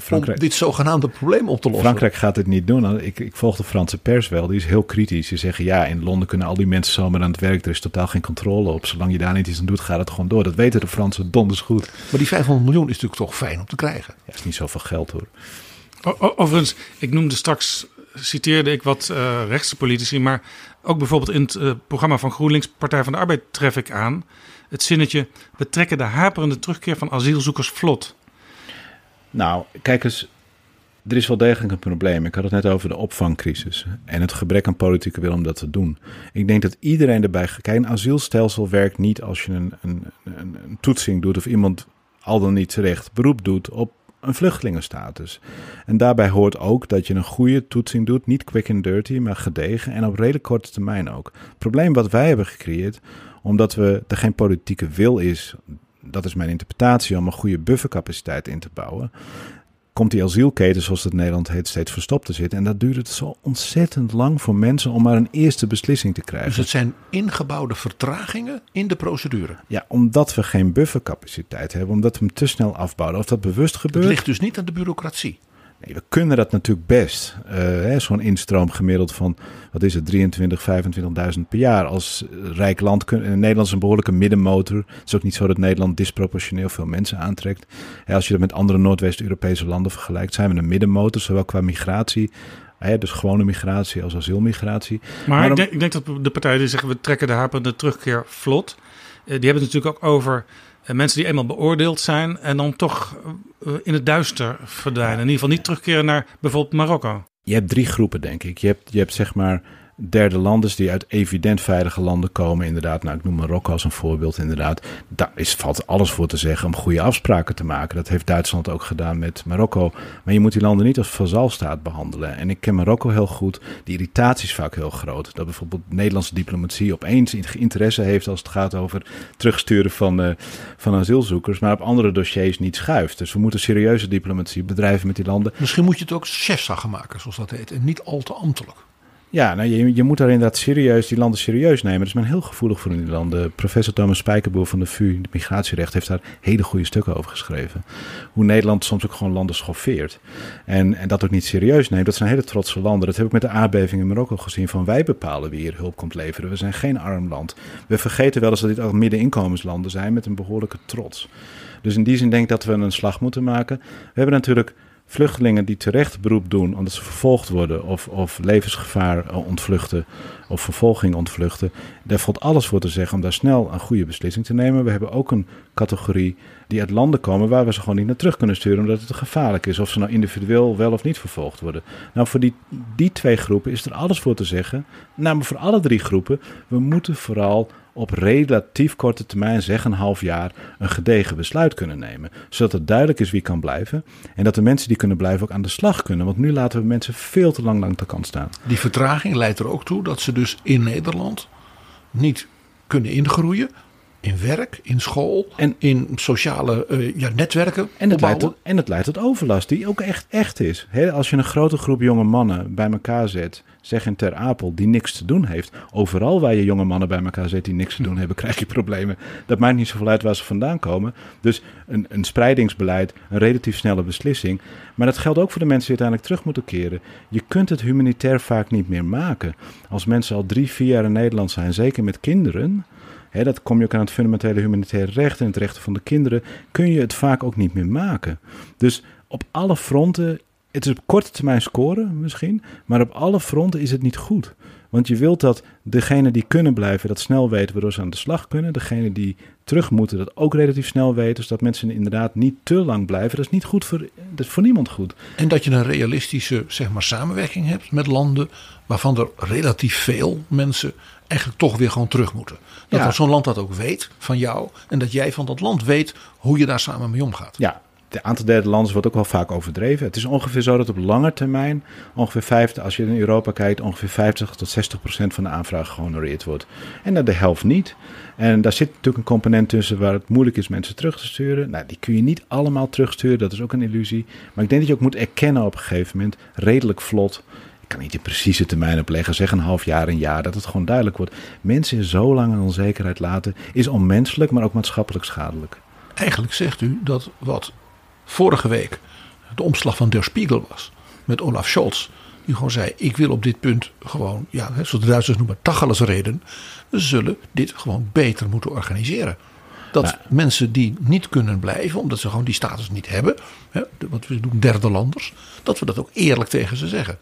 Frankrijk, om dit zogenaamde probleem op te lossen. Frankrijk gaat het niet doen. Ik, ik volg de Franse pers wel. Die is heel kritisch. Ze zeggen ja, in Londen kunnen al die mensen zomaar aan het werk. Er is totaal geen controle op. Zolang je daar niet iets aan doet, gaat het gewoon door. Dat weten de Fransen donders goed. Maar die 500 miljoen is natuurlijk toch fijn om te krijgen. Ja, is niet zoveel geld hoor. O, overigens, ik noemde straks, citeerde ik wat uh, rechtse politici. Maar ook bijvoorbeeld in het uh, programma van GroenLinks Partij van de Arbeid tref ik aan. Het zinnetje, we trekken de haperende terugkeer van asielzoekers vlot. Nou, kijk eens, er is wel degelijk een probleem. Ik had het net over de opvangcrisis en het gebrek aan politieke wil om dat te doen. Ik denk dat iedereen erbij. Kijk, een asielstelsel werkt niet als je een, een, een, een toetsing doet of iemand al dan niet terecht beroep doet op een vluchtelingenstatus. En daarbij hoort ook dat je een goede toetsing doet, niet quick and dirty, maar gedegen en op redelijk korte termijn ook. Het probleem wat wij hebben gecreëerd, omdat we er geen politieke wil is dat is mijn interpretatie, om een goede buffercapaciteit in te bouwen, komt die asielketen, zoals het in Nederland heet, steeds verstopt te zitten. En dat duurt het zo ontzettend lang voor mensen om maar een eerste beslissing te krijgen. Dus het zijn ingebouwde vertragingen in de procedure? Ja, omdat we geen buffercapaciteit hebben, omdat we hem te snel afbouwen. Of dat bewust gebeurt. Het ligt dus niet aan de bureaucratie. Nee, we kunnen dat natuurlijk best. Uh, Zo'n instroom gemiddeld van, wat is het, 23, 25.000 per jaar. Als rijk land, kun, Nederland is een behoorlijke middenmotor. Het is ook niet zo dat Nederland disproportioneel veel mensen aantrekt. als je dat met andere Noordwest-Europese landen vergelijkt, zijn we een middenmotor, zowel qua migratie dus gewone migratie als asielmigratie. Maar, maar ik, denk, ik, denk, dat de partijen die zeggen we trekken de hapende terugkeer vlot. Eh, die hebben het natuurlijk ook over mensen die eenmaal beoordeeld zijn en dan toch eh, in het duister verdwijnen. In ieder geval niet terugkeren naar bijvoorbeeld Marokko. Je hebt drie groepen, denk ik. Je hebt, je hebt zeg maar derde landers die uit evident veilige landen komen. Inderdaad, nou, ik noem Marokko als een voorbeeld. Inderdaad, daar is, valt alles voor te zeggen om goede afspraken te maken. Dat heeft Duitsland ook gedaan met Marokko. Maar je moet die landen niet als vazalstaat behandelen. En ik ken Marokko heel goed. Die irritatie is vaak heel groot. Dat bijvoorbeeld Nederlandse diplomatie opeens interesse heeft als het gaat over terugsturen van, uh, van asielzoekers. Maar op andere dossiers niet schuift. Dus we moeten serieuze diplomatie bedrijven met die landen. Misschien moet je het ook chefzaggen maken, zoals dat heet. En niet al te ambtelijk. Ja, nou, je, je moet daar inderdaad serieus, die landen serieus nemen. Dat is men heel gevoelig voor die landen. Professor Thomas Spijkerboer van de VU, migratierecht, heeft daar hele goede stukken over geschreven. Hoe Nederland soms ook gewoon landen schoffeert. En, en dat ook niet serieus neemt. Dat zijn hele trotse landen. Dat heb ik met de aardbeving in Marokko gezien. Van wij bepalen wie hier hulp komt leveren. We zijn geen arm land. We vergeten wel eens dat dit ook middeninkomenslanden zijn met een behoorlijke trots. Dus in die zin denk ik dat we een slag moeten maken. We hebben natuurlijk vluchtelingen die terecht beroep doen omdat ze vervolgd worden of, of levensgevaar ontvluchten of vervolging ontvluchten, daar valt alles voor te zeggen om daar snel een goede beslissing te nemen. We hebben ook een categorie die uit landen komen waar we ze gewoon niet naar terug kunnen sturen omdat het gevaarlijk is. Of ze nou individueel wel of niet vervolgd worden. Nou, voor die, die twee groepen is er alles voor te zeggen. Nou, maar voor alle drie groepen, we moeten vooral op relatief korte termijn, zeg een half jaar, een gedegen besluit kunnen nemen. Zodat het duidelijk is wie kan blijven. En dat de mensen die kunnen blijven ook aan de slag kunnen. Want nu laten we mensen veel te lang langs de kant staan. Die vertraging leidt er ook toe dat ze dus in Nederland niet kunnen ingroeien. in werk, in school en in sociale uh, ja, netwerken. En het, leidt tot, en het leidt tot overlast, die ook echt, echt is. als je een grote groep jonge mannen bij elkaar zet, zeg in Ter Apel, die niks te doen heeft. Overal waar je jonge mannen bij elkaar zet die niks te doen hebben, krijg je problemen. Dat maakt niet zoveel uit waar ze vandaan komen. Dus een, een spreidingsbeleid, een relatief snelle beslissing. Maar dat geldt ook voor de mensen die uiteindelijk terug moeten keren. Je kunt het humanitair vaak niet meer maken. Als mensen al drie, vier jaar in Nederland zijn, zeker met kinderen dat kom je ook aan het fundamentele humanitaire recht en het rechten van de kinderen, kun je het vaak ook niet meer maken. Dus op alle fronten, het is op korte termijn scoren misschien, maar op alle fronten is het niet goed. Want je wilt dat degenen die kunnen blijven dat snel weten waardoor ze aan de slag kunnen. Degenen die terug moeten dat ook relatief snel weten. Zodat mensen inderdaad niet te lang blijven. Dat is niet goed voor, dat is voor niemand goed. En dat je een realistische zeg maar, samenwerking hebt met landen waarvan er relatief veel mensen eigenlijk toch weer gewoon terug moeten. Dat ja. zo'n land dat ook weet van jou. En dat jij van dat land weet hoe je daar samen mee omgaat. Ja, het aantal derde landen wordt ook wel vaak overdreven. Het is ongeveer zo dat op lange termijn, ongeveer 50, als je in Europa kijkt, ongeveer 50 tot 60 procent van de aanvragen gehonoreerd wordt. En dat de helft niet. En daar zit natuurlijk een component tussen waar het moeilijk is mensen terug te sturen. Nou, die kun je niet allemaal terugsturen, dat is ook een illusie. Maar ik denk dat je ook moet erkennen op een gegeven moment, redelijk vlot, kan niet de precieze termijn opleggen, zeg een half jaar, een jaar, dat het gewoon duidelijk wordt. Mensen zo lang in onzekerheid laten is onmenselijk, maar ook maatschappelijk schadelijk. Eigenlijk zegt u dat wat vorige week de omslag van Der Spiegel was, met Olaf Scholz, die gewoon zei: Ik wil op dit punt gewoon, ja, zoals de Duitsers noemen, reden. We zullen dit gewoon beter moeten organiseren. Dat mensen die niet kunnen blijven, omdat ze gewoon die status niet hebben, hè, wat we doen derde landers, dat we dat ook eerlijk tegen ze zeggen.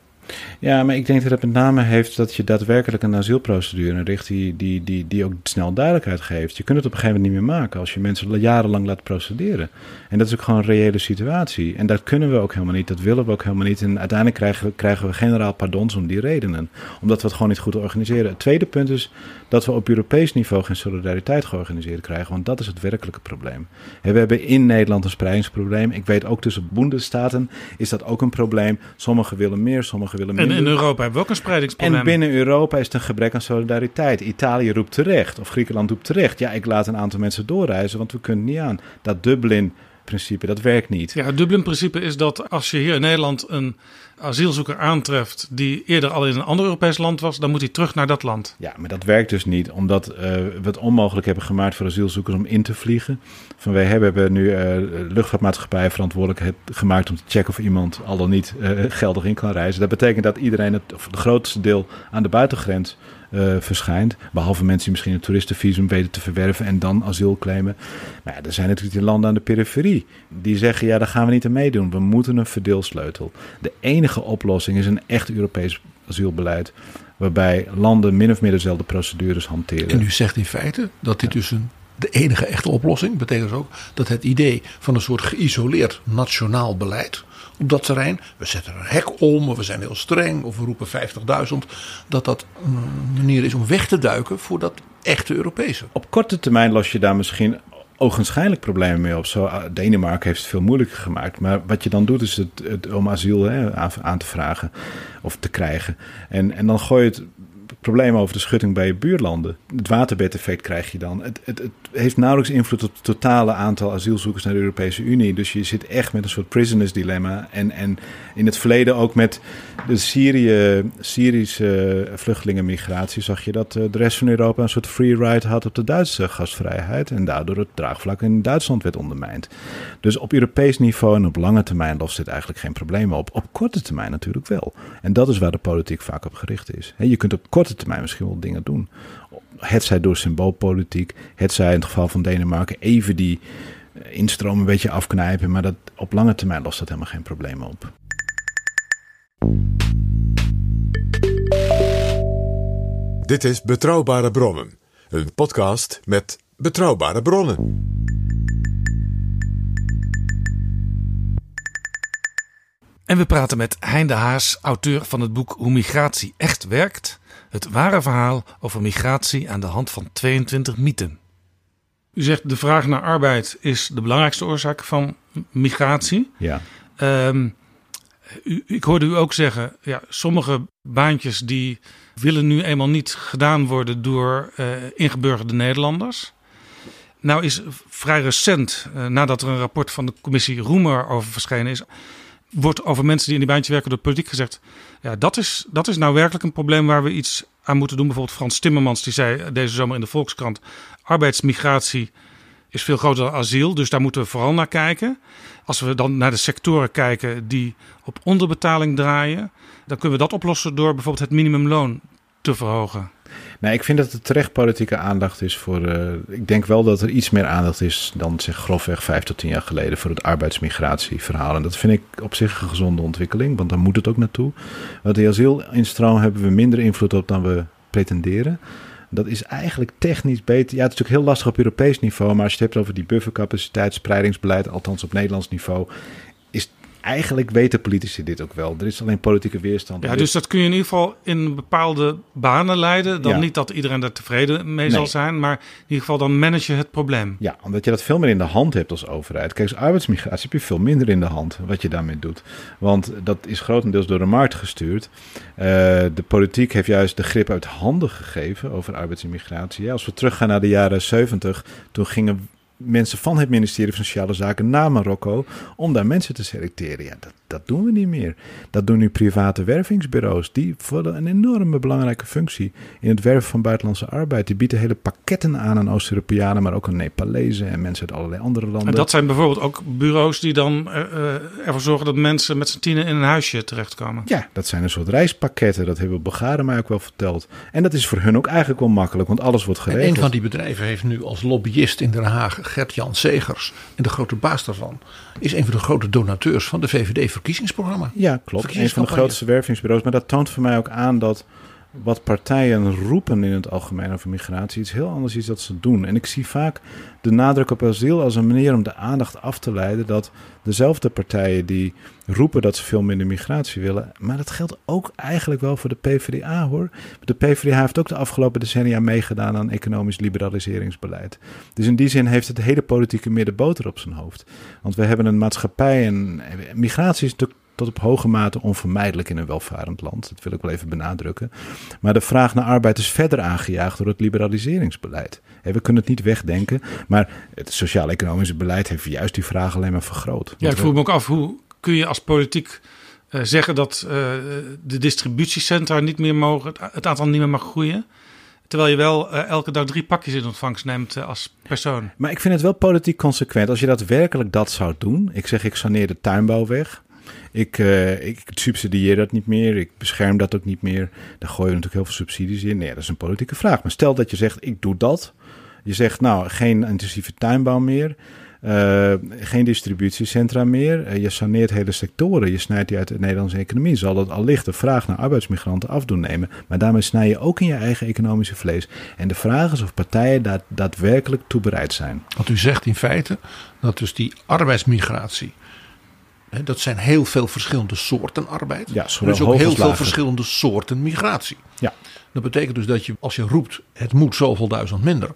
Ja, maar ik denk dat het met name heeft dat je daadwerkelijk een asielprocedure richt die, die, die, die ook snel duidelijkheid geeft. Je kunt het op een gegeven moment niet meer maken als je mensen jarenlang laat procederen. En dat is ook gewoon een reële situatie. En dat kunnen we ook helemaal niet, dat willen we ook helemaal niet. En uiteindelijk krijgen we, krijgen we generaal pardons om die redenen. Omdat we het gewoon niet goed organiseren. Het tweede punt is dat we op Europees niveau geen solidariteit georganiseerd krijgen. Want dat is het werkelijke probleem. We hebben in Nederland een spreidingsprobleem. Ik weet ook tussen boendestaten is dat ook een probleem. Sommigen willen meer, sommigen willen En in Europa hebben we ook een spreidingsprobleem. En binnen Europa is het een gebrek aan solidariteit. Italië roept terecht, of Griekenland roept terecht. Ja, ik laat een aantal mensen doorreizen, want we kunnen niet aan. Dat Dublin principe. Dat werkt niet. Ja, het Dublin-principe is dat als je hier in Nederland een asielzoeker aantreft die eerder al in een ander Europees land was, dan moet hij terug naar dat land. Ja, maar dat werkt dus niet, omdat uh, we het onmogelijk hebben gemaakt voor asielzoekers om in te vliegen. Van wij hebben nu uh, luchtvaartmaatschappijen verantwoordelijk gemaakt om te checken of iemand al dan niet uh, geldig in kan reizen. Dat betekent dat iedereen het, of het grootste deel aan de buitengrens uh, verschijnt. Behalve mensen die misschien een toeristenvisum weten te verwerven en dan asiel claimen. Maar ja, er zijn natuurlijk die landen aan de periferie die zeggen: ja, daar gaan we niet aan meedoen. We moeten een verdeelsleutel. De enige oplossing is een echt Europees asielbeleid. Waarbij landen min of meer dezelfde procedures hanteren. En u zegt in feite dat dit dus een de enige echte oplossing. Betekent dus ook dat het idee van een soort geïsoleerd nationaal beleid op dat terrein. We zetten een hek om, of we zijn heel streng, of we roepen 50.000. Dat dat een manier is om weg te duiken voor dat echte Europese. Op korte termijn los je daar misschien ogenschijnlijk problemen mee op. Zo, ah, Denemarken heeft het veel moeilijker gemaakt. Maar wat je dan doet is het, het om asiel hè, aan, te vragen of te krijgen. En, en dan gooi je het problemen over de schutting bij je buurlanden. Het waterbedeffect krijg je dan. Het, het, het, heeft nauwelijks invloed op het totale aantal asielzoekers naar de Europese Unie. Dus je zit echt met een soort prisoners dilemma. En, en in het verleden ook met de Syrië, Syrische vluchtelingenmigratie zag je dat eh, de rest van Europa een soort free ride had op de Duitse gastvrijheid. En daardoor het draagvlak in Duitsland werd ondermijnd. Dus op Europees niveau en op lange termijn lost dit eigenlijk geen problemen op. Op korte termijn natuurlijk wel. En dat is waar de politiek vaak op gericht is. Je kunt op korte termijn misschien wel dingen doen. Het zij door symboolpolitiek, het zij in het geval van Denemarken even die eh, instroom een beetje afknijpen. Maar dat, op lange termijn lost dat helemaal geen problemen op. Dit is Betrouwbare Bronnen, een podcast met betrouwbare bronnen. En we praten met Hein de Haas, auteur van het boek Hoe migratie echt werkt. Het ware verhaal over migratie aan de hand van 22 mythen. U zegt de vraag naar arbeid is de belangrijkste oorzaak van migratie. Ja. Um, u, ik hoorde u ook zeggen, ja, sommige baantjes die willen nu eenmaal niet gedaan worden door uh, ingeburgerde Nederlanders. Nou is vrij recent, eh, nadat er een rapport van de commissie Roemer over verschenen is, wordt over mensen die in die baantje werken door politiek gezegd, ja, dat is, dat is nou werkelijk een probleem waar we iets aan moeten doen. Bijvoorbeeld Frans Timmermans, die zei deze zomer in de Volkskrant, arbeidsmigratie is veel groter dan asiel, dus daar moeten we vooral naar kijken. Als we dan naar de sectoren kijken die op onderbetaling draaien, dan kunnen we dat oplossen door bijvoorbeeld het minimumloon te verhogen. Nee, ik vind dat er terecht politieke aandacht is voor. Uh, ik denk wel dat er iets meer aandacht is dan zeg grofweg vijf tot tien jaar geleden voor het arbeidsmigratieverhaal. En dat vind ik op zich een gezonde ontwikkeling, want daar moet het ook naartoe. Want de asielinstroom hebben we minder invloed op dan we pretenderen. Dat is eigenlijk technisch beter. Ja, het is natuurlijk heel lastig op Europees niveau. Maar als je het hebt over die buffercapaciteit, spreidingsbeleid, althans op Nederlands niveau, eigenlijk weten politici dit ook wel. Er is alleen politieke weerstand. Ja, dus dat kun je in ieder geval in bepaalde banen leiden. Dan niet dat iedereen er tevreden mee zal zijn, maar in ieder geval dan manage je het probleem. Ja, omdat je dat veel meer in de hand hebt als overheid. Kijk, als arbeidsmigratie heb je veel minder in de hand wat je daarmee doet. Want dat is grotendeels door de markt gestuurd. Uh, de politiek heeft juist de grip uit handen gegeven over arbeidsimmigratie. Ja, als we teruggaan naar de jaren 70, toen gingen mensen van het ministerie van Sociale Zaken naar Marokko om daar mensen te selecteren. Ja, dat, dat doen we niet meer. Dat doen nu private wervingsbureaus. Die vullen een enorme belangrijke functie in het werven van buitenlandse arbeid. Die bieden hele pakketten aan aan Oost-Europeanen, maar ook aan Nepalezen en mensen uit allerlei andere landen. En dat zijn bijvoorbeeld ook bureaus die dan uh, ervoor zorgen dat mensen met z'n tienen in een huisje terechtkomen. Ja, dat zijn een soort reispakketten. Dat hebben Bulgaren mij ook wel verteld. En dat is voor hun ook eigenlijk wel makkelijk, want alles wordt geregeld. En een van die bedrijven heeft nu als lobbyist in Den Haag Gert-Jan Segers. En de grote baas daarvan is een van de grote donateurs van de VVD-verkiezingsprogramma. Ja, klopt. Een van de grootste wervingsbureaus. Maar dat toont voor mij ook aan dat wat partijen roepen in het algemeen over migratie iets heel anders is dat ze doen. En ik zie vaak de nadruk op asiel als een manier om de aandacht af te leiden dat dezelfde partijen die roepen dat ze veel minder migratie willen, maar dat geldt ook eigenlijk wel voor de PvdA hoor. De PvdA heeft ook de afgelopen decennia meegedaan aan economisch liberaliseringsbeleid. Dus in die zin heeft het hele politieke midden boter op zijn hoofd. Want we hebben een maatschappij en migratie is natuurlijk tot op hoge mate onvermijdelijk in een welvarend land. Dat wil ik wel even benadrukken. Maar de vraag naar arbeid is verder aangejaagd door het liberaliseringsbeleid. We kunnen het niet wegdenken, maar het sociaal-economische beleid heeft juist die vraag alleen maar vergroot. Ja, ik vroeg me ook af, hoe kun je als politiek uh, zeggen dat uh, de distributiecentra niet meer mogen, het aantal niet meer mag groeien? Terwijl je wel uh, elke dag drie pakjes in ontvangst neemt uh, als persoon. Maar ik vind het wel politiek consequent. Als je daadwerkelijk dat zou doen. Ik zeg, ik saneer de tuinbouw weg. Ik, uh, ik subsidieer dat niet meer. Ik bescherm dat ook niet meer. Daar gooien natuurlijk heel veel subsidies in. Nee, dat is een politieke vraag. Maar stel dat je zegt, ik doe dat. Je zegt, nou, geen intensieve tuinbouw meer. Uh, geen distributiecentra meer. Uh, je saneert hele sectoren. Je snijdt die uit de Nederlandse economie. Zal dat allicht de vraag naar arbeidsmigranten afdoen nemen. Maar daarmee snij je ook in je eigen economische vlees. En de vraag is of partijen daar daadwerkelijk toe bereid zijn. Want u zegt in feite dat dus die arbeidsmigratie dat zijn heel veel verschillende soorten arbeid. Ja, er is ook heel veel verschillende soorten migratie. Ja. Dat betekent dus dat je, als je roept, het moet zoveel duizend minder.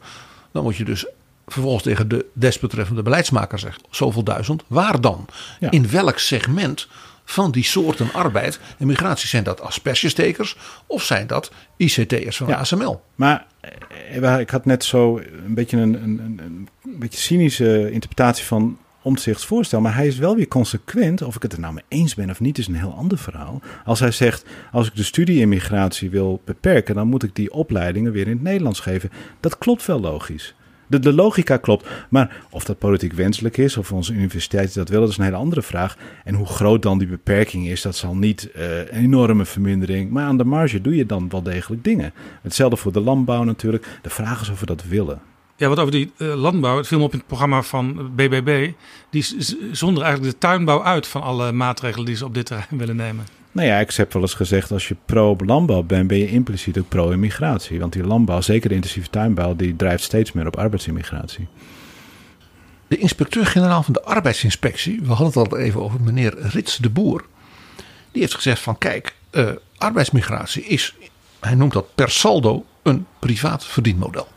Dan moet je dus vervolgens tegen de desbetreffende beleidsmaker zeggen, zoveel duizend, waar dan? In welk segment van die soorten arbeid en migratie? Zijn dat aspergestekers of zijn dat ICT'ers van ASML? Maar eh, ik had net zo een beetje een, een, een, een beetje cynische interpretatie van Omtzigts voorstel. Maar hij is wel weer consequent. Of ik het er nou mee eens ben of niet, is een heel ander verhaal. Als hij zegt, als ik de studie-immigratie wil beperken, dan moet ik die opleidingen weer in het Nederlands geven. Dat klopt wel logisch. De, logica klopt. Maar of dat politiek wenselijk is, of onze universiteiten dat willen, dat is een hele andere vraag. En hoe groot dan die beperking is, dat zal niet uh, een enorme vermindering. Maar aan de marge doe je dan wel degelijk dingen. Hetzelfde voor de landbouw natuurlijk. De vraag is of we dat willen. Ja, wat over die uh, landbouw, het film op in het programma van BBB, die zonder eigenlijk de tuinbouw uit van alle maatregelen die ze op dit terrein willen nemen. Nou ja, ik heb wel eens gezegd, als je pro-landbouw bent, ben je impliciet ook pro-immigratie. Want die landbouw, zeker de intensieve tuinbouw, die drijft steeds meer op arbeidsimmigratie. De inspecteur-generaal van de arbeidsinspectie, we hadden het al even over meneer Rits de Boer, die heeft gezegd van kijk, uh, arbeidsmigratie is, hij noemt dat per saldo, een privaat verdienmodel.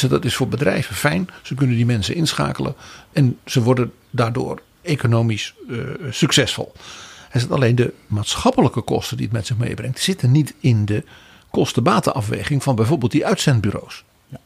Hij dat is voor bedrijven fijn. Ze kunnen die mensen inschakelen. En ze worden daardoor economisch uh, succesvol. Hij zegt alleen de maatschappelijke kosten die het met zich meebrengt. zitten niet in de kostenbatenafweging van bijvoorbeeld die uitzendbureaus. Ja.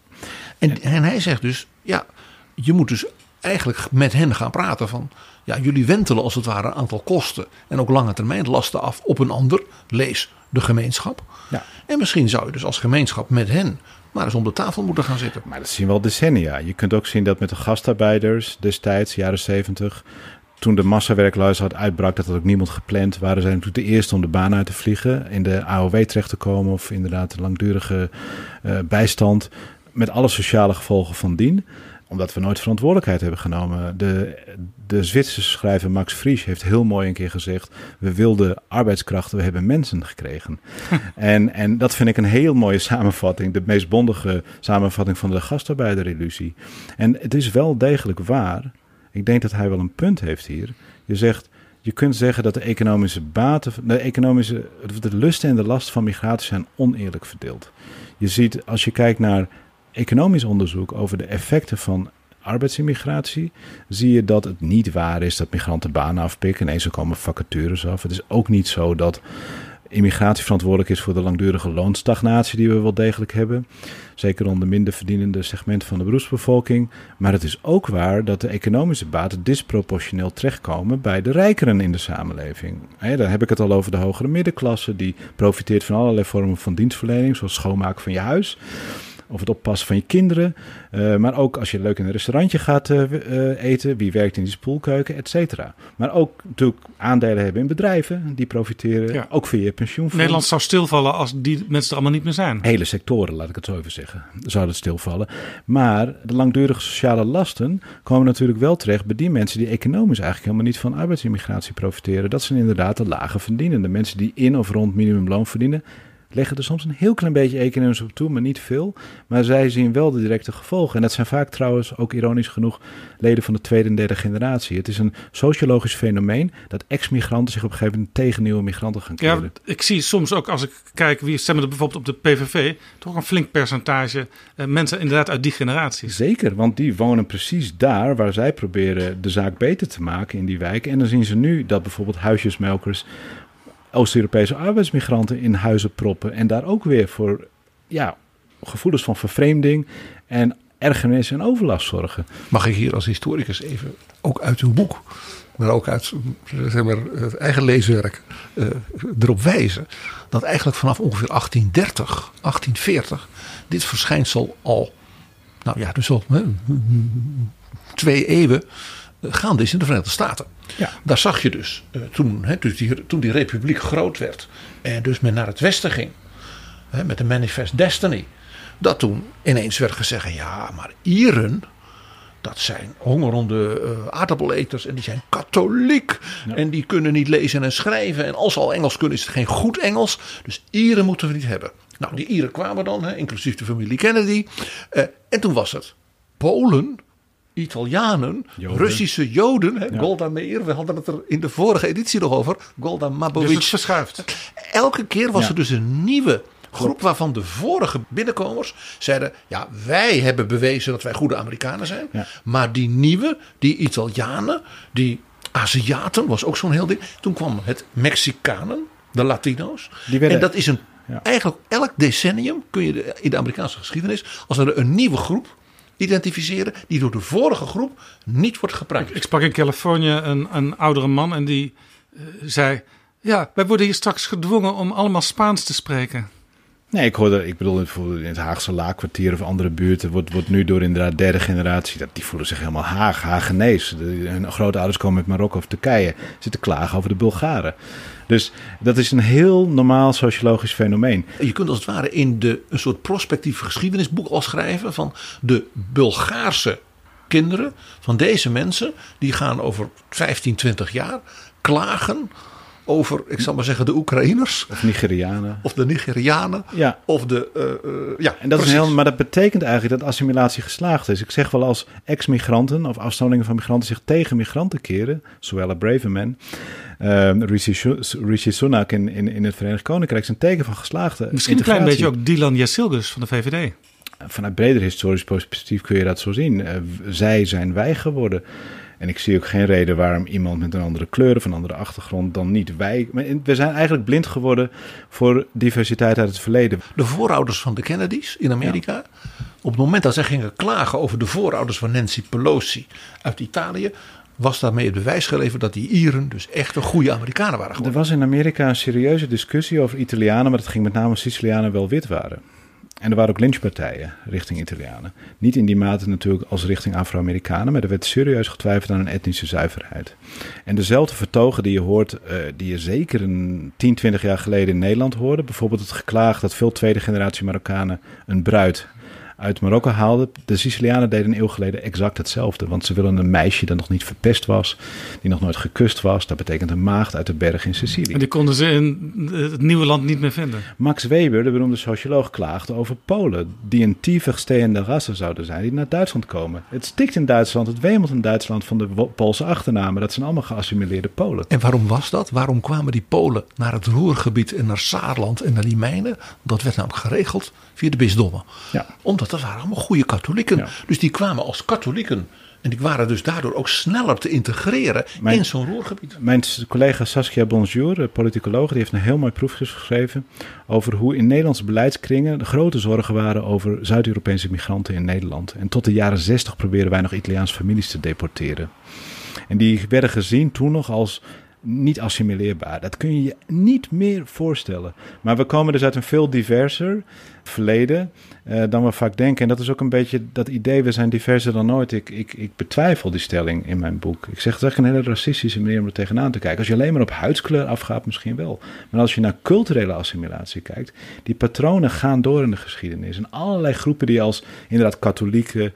En, en hij zegt dus ja je moet dus eigenlijk met hen gaan praten van... ja, jullie wentelen als het ware een aantal kosten... en ook lange termijn lasten af op een ander. Lees de gemeenschap. Ja. En misschien zou je dus als gemeenschap met hen... maar eens om de tafel moeten gaan zitten. Maar dat zien we al decennia. Je kunt ook zien dat met de gastarbeiders destijds, jaren 70, toen de massawerkloosheid uitbrak, dat had ook niemand gepland, waren zij natuurlijk de eerste om de baan uit te vliegen, in de AOW terecht te komen of inderdaad de langdurige eh, bijstand, met alle sociale gevolgen van dien omdat we nooit verantwoordelijkheid hebben genomen. De, de Zwitserse schrijver Max Frisch heeft heel mooi een keer gezegd: We wilden arbeidskrachten, we hebben mensen gekregen. en, en dat vind ik een heel mooie samenvatting, de meest bondige samenvatting van de gastarbeiderillusie. En het is wel degelijk waar. Ik denk dat hij wel een punt heeft hier. Je zegt. Je kunt zeggen dat de economische baten, de economische, de lusten en de last van migratie zijn oneerlijk verdeeld. Je ziet, als je kijkt naar economisch onderzoek over de effecten van arbeidsimmigratie, zie je dat het niet waar is dat migranten banen afpikken. Nee, zo komen vacatures af. Het is ook niet zo dat immigratie verantwoordelijk is voor de langdurige loonstagnatie die we wel degelijk hebben. Zeker onder minder verdienende segment van de beroepsbevolking. Maar het is ook waar dat de economische baten disproportioneel terechtkomen bij de rijkeren in de samenleving. dan heb ik het al over de hogere middenklasse, die profiteert van allerlei vormen van dienstverlening, zoals schoonmaken van je huis of het oppassen van je kinderen. Uh, maar ook als je leuk in een restaurantje gaat uh, uh, eten, wie werkt in die spoelkeuken, et cetera. Maar ook natuurlijk aandelen hebben in bedrijven, die profiteren, ja. ook via je pensioenfonds. Nederland zou stilvallen als die mensen er allemaal niet meer zijn. Hele sectoren, laat ik het zo even zeggen, zouden stilvallen. Maar de langdurige sociale lasten komen natuurlijk wel terecht bij die mensen die economisch eigenlijk helemaal niet van arbeidsimmigratie profiteren. Dat zijn inderdaad de lage verdienende mensen die in of rond minimumloon verdienen leggen er soms een heel klein beetje economisch op toe, maar niet veel. Maar zij zien wel de directe gevolgen. En dat zijn vaak trouwens ook ironisch genoeg leden van de tweede en derde generatie. Het is een sociologisch fenomeen dat ex-migranten zich op een gegeven moment tegen nieuwe migranten gaan keren. Ja, ik zie soms ook als ik kijk wie stemmen er bijvoorbeeld op de PVV, toch een flink percentage eh, mensen inderdaad uit die generatie. Zeker, want die wonen precies daar waar zij proberen de zaak beter te maken in die wijken. En dan zien ze nu dat bijvoorbeeld huisjesmelkers Oost-Europese arbeidsmigranten in huizen proppen. En daar ook weer voor ja, gevoelens van vervreemding en ergernis en overlast zorgen. Mag ik hier als historicus even, ook uit uw boek, maar ook uit zeg maar, het eigen leeswerk, uh, erop wijzen dat eigenlijk vanaf ongeveer 1830, 1840 dit verschijnsel al, nou ja, dus al twee eeuwen gaande is in de Verenigde Staten. Ja. Daar zag je dus, uh, toen, hè, dus die, toen die republiek groot werd en dus men naar het westen ging hè, met de Manifest Destiny, dat toen ineens werd gezegd: ja, maar Ieren, dat zijn hongerende uh, aardappeleters en die zijn katholiek. En die kunnen niet lezen en schrijven. En als ze al Engels kunnen, is het geen goed Engels. Dus Ieren moeten we niet hebben. Nou, die Ieren kwamen dan, hè, inclusief de familie Kennedy. Uh, en toen was het Polen Italianen, Russische Joden. Hè, Golda Meir, we hadden het er in de vorige editie nog over. Golda Mabovic. Dus het verschuift. Elke keer was er dus een nieuwe groep waarvan de vorige binnenkomers zeiden: ja, wij hebben bewezen dat wij goede Amerikanen zijn. Maar die nieuwe, die Italianen, die Aziaten, was ook zo'n heel ding. Toen kwam het Mexicanen, de Latino's. En dat is een. Eigenlijk elk decennium kun je in de Amerikaanse geschiedenis, als er een nieuwe groep identificeren die door de vorige groep niet wordt gebruikt. Ik, sprak in Californië een, een oudere man en die uh, zei: Ja, wij worden hier straks gedwongen om allemaal Spaans te spreken. Nee, ik hoorde, ik bedoel, in het Haagse Laakkwartier of andere buurten wordt, wordt nu door inderdaad derde generatie, dat, die voelen zich helemaal Haag, Haagenees. Hun grootouders komen uit Marokko of Turkije, zitten klagen over de Bulgaren. Dus dat is een heel normaal sociologisch fenomeen. Je kunt als het ware in de, een soort prospectief geschiedenisboek al schrijven van de Bulgaarse kinderen van deze mensen. Die gaan over 15, 20 jaar klagen over, ik zal maar zeggen, de Oekraïners. Of Nigerianen. Of de Nigerianen. Ja. Of de, uh, uh, ja, en dat is heel, maar dat betekent eigenlijk dat assimilatie geslaagd is. Ik zeg wel als ex-migranten of afstammelingen van migranten zich tegen migranten keren, zowel Braverman, uh, Rishi Sunak in, in, in het Verenigd Koninkrijk, zijn teken van geslaagde Misschien een klein beetje ook Dylan Jasilgus van de VVD. Vanuit breder historisch perspectief kun je dat zo zien. zij zijn wij geworden. En ik zie ook geen reden waarom iemand met een andere kleur of een andere achtergrond dan niet wij. We zijn eigenlijk blind geworden voor diversiteit uit het verleden. De voorouders van de Kennedys in Amerika. Op het moment dat zij gingen klagen over de voorouders van Nancy Pelosi uit Italië. Was daarmee het bewijs geleverd dat die Ieren dus echt een goede Amerikanen waren Er geworden. was in Amerika een serieuze discussie over Italianen, maar het ging met name Sicilianen wel wit waren. En er waren ook lynchpartijen richting Italianen. Niet in die mate natuurlijk als richting Afro-Amerikanen, maar er werd serieus getwijfeld aan een etnische zuiverheid. En dezelfde vertogen die je hoort, eh, die je zeker een 10, 20 jaar geleden in Nederland hoorde. Bijvoorbeeld het geklaag dat veel tweede generatie Marokkanen een bruid uit Marokko haalden. De Sicilianen deden een eeuw geleden exact hetzelfde. Want ze willen een meisje dat nog niet verpest was, die nog nooit gekust was. Dat betekent een maagd uit de berg in Sicilië. En die konden ze in het nieuwe land niet meer vinden. Max Weber, de beroemde socioloog, klaagde over Polen, die een tiefig steende rassen zouden zijn, die naar Duitsland komen. Het stikt in Duitsland, het wemelt in Duitsland van de Poolse achternamen. Dat zijn allemaal geassimileerde Polen. En waarom was dat? Waarom kwamen die Polen naar het Roergebied en naar Saarland en naar die mijnen? Dat werd namelijk geregeld via de bisdommen. Ja. Omdat dat waren allemaal goede katholieken. Ja. Dus die kwamen als katholieken. En die waren dus daardoor ook sneller te integreren Mijn- in zo'n Roergebied. Mijn collega Saskia Bonjour, de politicoloog, die heeft een heel mooi proefschrift geschreven over hoe in Nederlandse beleidskringen de grote zorgen waren over Zuid-Europese migranten in Nederland. En tot de jaren 60 probeerden wij nog Italiaanse families te deporteren. En die werden gezien toen nog als niet assimileerbaar. Dat kun je je niet meer voorstellen. Maar we komen dus uit een veel diverser verleden eh, dan we vaak denken. En dat is ook een beetje dat idee, we zijn diverser dan ooit. Ik, ik, ik betwijfel die stelling in mijn boek. Ik zeg, het eigenlijk een hele racistische manier om er tegenaan te kijken. Als je alleen maar op huidskleur afgaat, misschien wel. Maar als je naar culturele assimilatie kijkt, die patronen gaan door in de geschiedenis. En allerlei groepen die als inderdaad katholieken,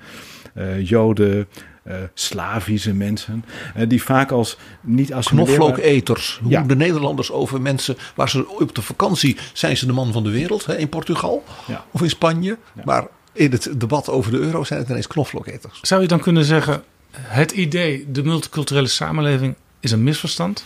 eh, joden... eh, Slavische mensen, eh, die vaak als niet assimileerbaar... Knoflooketers. Hoe Ja. de Nederlanders over mensen waar ze op de vakantie zijn ze de man van de wereld. Hè, in Portugal Ja. of in Spanje. Maar in het debat over de euro zijn het ineens knoflooketers. Zou je dan kunnen zeggen, het idee, de multiculturele samenleving, is een misverstand?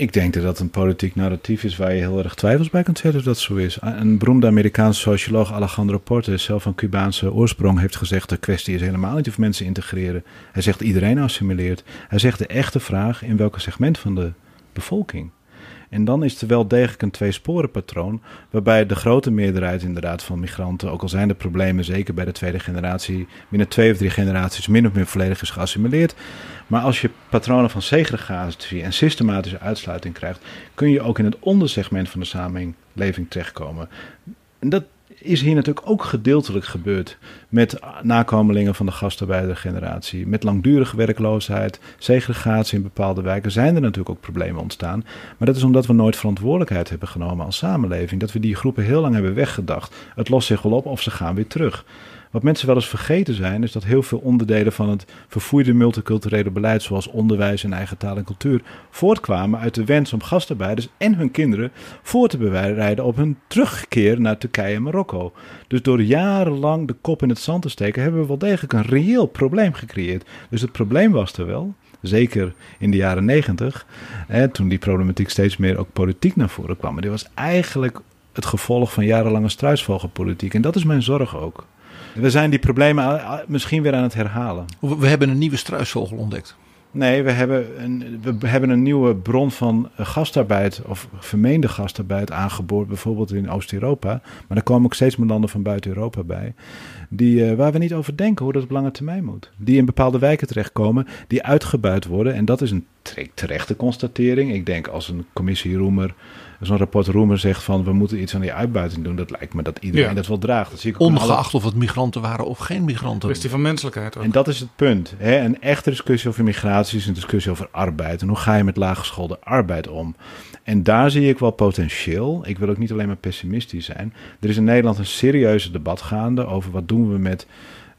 Ik denk dat dat een politiek narratief is waar je heel erg twijfels bij kunt zetten of dat zo is. Een beroemde Amerikaanse socioloog Alejandro Portes, zelf van Cubaanse oorsprong, heeft gezegd: de kwestie is helemaal niet of mensen integreren. Hij zegt iedereen assimileert. Hij zegt de echte vraag in welk segment van de bevolking. En dan is er wel degelijk een tweesporenpatroon, waarbij de grote meerderheid inderdaad van migranten, ook al zijn er problemen, zeker bij de tweede generatie, binnen twee of drie generaties min of meer volledig is geassimileerd. Maar als je patronen van segregatie en systematische uitsluiting krijgt, kun je ook in het ondersegment van de samenleving terechtkomen. En dat is hier natuurlijk ook gedeeltelijk gebeurd met nakomelingen van de gastarbeidergeneratie. Met langdurige werkloosheid, segregatie in bepaalde wijken zijn er natuurlijk ook problemen ontstaan. Maar dat is omdat we nooit verantwoordelijkheid hebben genomen als samenleving. Dat we die groepen heel lang hebben weggedacht. Het lost zich wel op of ze gaan weer terug. Wat mensen wel eens vergeten zijn, is dat heel veel onderdelen van het verfoeide multiculturele beleid, zoals onderwijs en eigen taal en cultuur, voortkwamen uit de wens om gastarbeiders en hun kinderen voor te bereiden op hun terugkeer naar Turkije en Marokko. Dus door jarenlang de kop in het zand te steken, hebben we wel degelijk een reëel probleem gecreëerd. Dus het probleem was er wel. Zeker in de jaren negentig, toen die problematiek steeds meer ook politiek naar voren kwam. Maar dit was eigenlijk het gevolg van jarenlange struisvogelpolitiek. En dat is mijn zorg ook. We zijn die problemen a- misschien weer aan het herhalen. We hebben een nieuwe struisvogel ontdekt. Nee, we hebben, een, we hebben een nieuwe bron van eh, gastarbeid of vermeende gastarbeid aangeboord, bijvoorbeeld in Oost-Europa. Maar er komen ook steeds meer landen van buiten Europa bij, die, eh, waar we niet over denken hoe dat op lange termijn moet. Die in bepaalde wijken terechtkomen, die uitgebuit worden. En dat is een terechte constatering. Ik denk als een commissie Roemer, zo'n rapport Roemer zegt van we moeten iets aan die uitbuiting doen, dat lijkt me dat iedereen Ja. dat wel draagt. Dat zie ik alle- Ongeacht of het migranten waren of geen migranten. Kwestie van menselijkheid ook. En dat is het punt. Hè? Een echte discussie over migratie is een discussie over arbeid. En hoe ga je met laaggeschoolde arbeid om? En daar zie ik wel potentieel. Ik wil ook niet alleen maar pessimistisch zijn. Er is in Nederland een serieuze debat gaande over wat doen we met.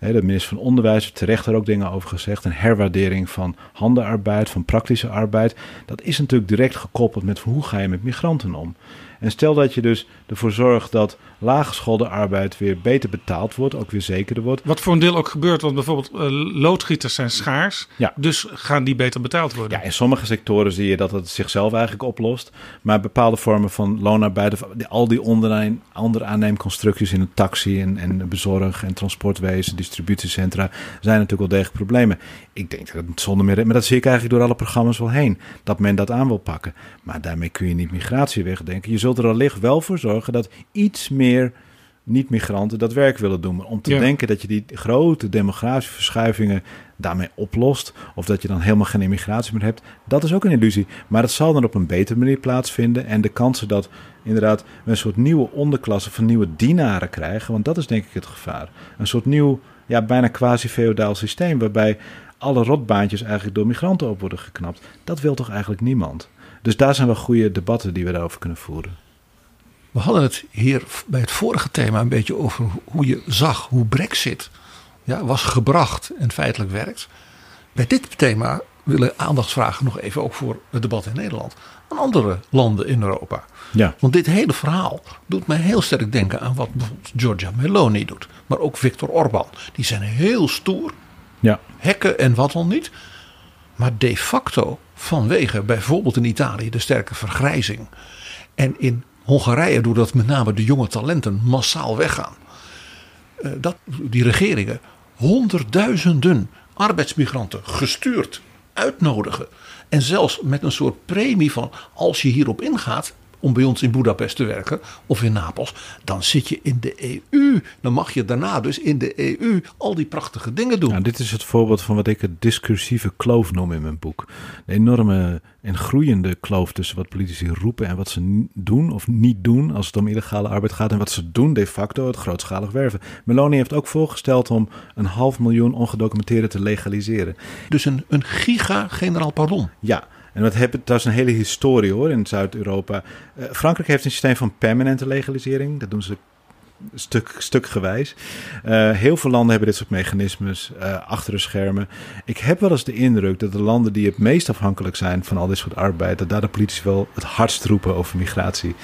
De minister van Onderwijs heeft terecht er ook dingen over gezegd. Een herwaardering van handenarbeid, van praktische arbeid. Dat is natuurlijk direct gekoppeld met hoe ga je met migranten om. En stel dat je dus ervoor zorgt dat laaggeschoolde arbeid weer beter betaald wordt, ook weer zekerder wordt. Wat voor een deel ook gebeurt, want bijvoorbeeld uh, loodgieters zijn schaars. Ja. Dus gaan die beter betaald worden. Ja, in sommige sectoren zie je dat het zichzelf eigenlijk oplost. Maar bepaalde vormen van loonarbeid, al die onderaan, onderaanneemconstructies in een taxi en, en bezorg en transportwezen, distributiecentra, zijn natuurlijk wel degelijk problemen. Ik denk dat het zonder meer, maar dat zie ik eigenlijk door alle programma's wel heen, dat men dat aan wil pakken. Maar daarmee kun je niet migratie wegdenken. Je zult er allicht wel voor zorgen dat iets meer niet-migranten dat werk willen doen. Maar om te denken dat je die grote demografische verschuivingen daarmee oplost, of dat je dan helemaal geen immigratie meer hebt, dat is ook een illusie. Maar het zal dan op een betere manier plaatsvinden. En de kansen dat inderdaad we een soort nieuwe onderklasse van nieuwe dienaren krijgen, want dat is denk ik het gevaar. Een soort nieuw, ja, bijna quasi-feodaal systeem, waarbij alle rotbaantjes eigenlijk door migranten op worden geknapt. Dat wil toch eigenlijk niemand? Dus daar zijn wel goede debatten die we daarover kunnen voeren. We hadden het hier bij het vorige thema een beetje over hoe je zag hoe Brexit ja, was gebracht en feitelijk werkt. Bij dit thema willen aandacht vragen nog even ook voor het debat in Nederland. Aan andere landen in Europa. Ja. Want dit hele verhaal doet mij heel sterk denken aan wat bijvoorbeeld Giorgia Meloni doet. Maar ook Viktor Orban. Die zijn heel stoer. Ja. Hekken en wat dan niet. Maar de facto vanwege bijvoorbeeld in Italië de sterke vergrijzing. En in Hongarije doordat met name de jonge talenten massaal weggaan. Eh, dat die regeringen honderdduizenden arbeidsmigranten gestuurd uitnodigen. En zelfs met een soort premie van als je hierop ingaat, om bij ons in Budapest te werken of in Napels, dan zit je in de EU. Dan mag je daarna dus in de EU al die prachtige dingen doen. Nou, dit is het voorbeeld van wat ik het discursieve kloof noem in mijn boek. De enorme en groeiende kloof tussen wat politici roepen en wat ze doen of niet doen als het om illegale arbeid gaat en wat ze doen de facto het grootschalig werven. Meloni heeft ook voorgesteld om een half miljoen ongedocumenteerden te legaliseren. Dus een, een giga-generaal pardon. Ja, en wat hebben, dat is een hele historie hoor in Zuid-Europa. Uh, Frankrijk heeft een systeem van permanente legalisering. Dat doen ze stuk, stukgewijs. Uh, heel veel landen hebben dit soort mechanismes uh, achter de schermen. Ik heb wel eens de indruk dat de landen die het meest afhankelijk zijn van al dit soort arbeid, dat daar de politici wel het hardst roepen over migratie.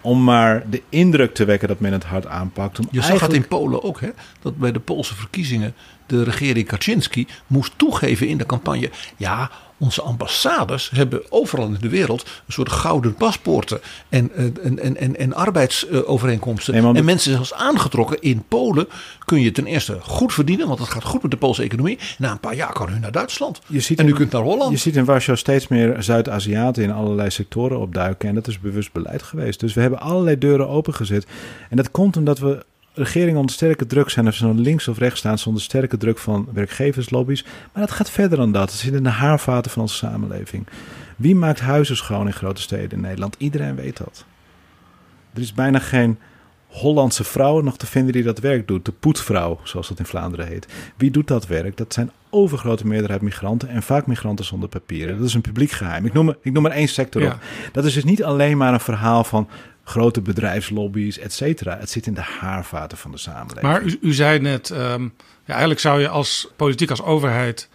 Om maar de indruk te wekken dat men het hard aanpakt. Om Je zag het in Polen ook, hè? dat bij de Poolse verkiezingen de regering Kaczynski moest toegeven in de campagne. Ja, onze ambassades hebben overal in de wereld een soort gouden paspoorten en, en, en, en, en arbeidsovereenkomsten. Nee, en mensen zelfs aangetrokken in Polen kun je ten eerste goed verdienen, want het gaat goed met de Poolse economie. Na een paar jaar kan u naar Duitsland. Je ziet en u in, kunt naar Holland. Je ziet in Warschau steeds meer Zuid-Aziaten in allerlei sectoren opduiken. En dat is bewust beleid geweest. Dus we hebben allerlei deuren opengezet. En dat komt omdat we regeringen onder sterke druk zijn, of ze nou links of rechts staan, zonder sterke druk van werkgeverslobby's. Maar dat gaat verder dan dat. Het zit in de haarvaten van onze samenleving. Wie maakt huizen schoon in grote steden in Nederland? Iedereen weet dat. Er is bijna geen Hollandse vrouw nog te vinden die dat werk doet. De poetvrouw, zoals dat in Vlaanderen heet. Wie doet dat werk? Dat zijn overgrote meerderheid migranten en vaak migranten zonder papieren. Dat is een publiek geheim. Ik noem, er, ik noem maar één sector ja. op. Dat is dus niet alleen maar een verhaal van grote bedrijfslobby's, et cetera. Het zit in de haarvaten van de samenleving. Maar u, u zei net, um, ja, eigenlijk zou je als politiek, als overheid,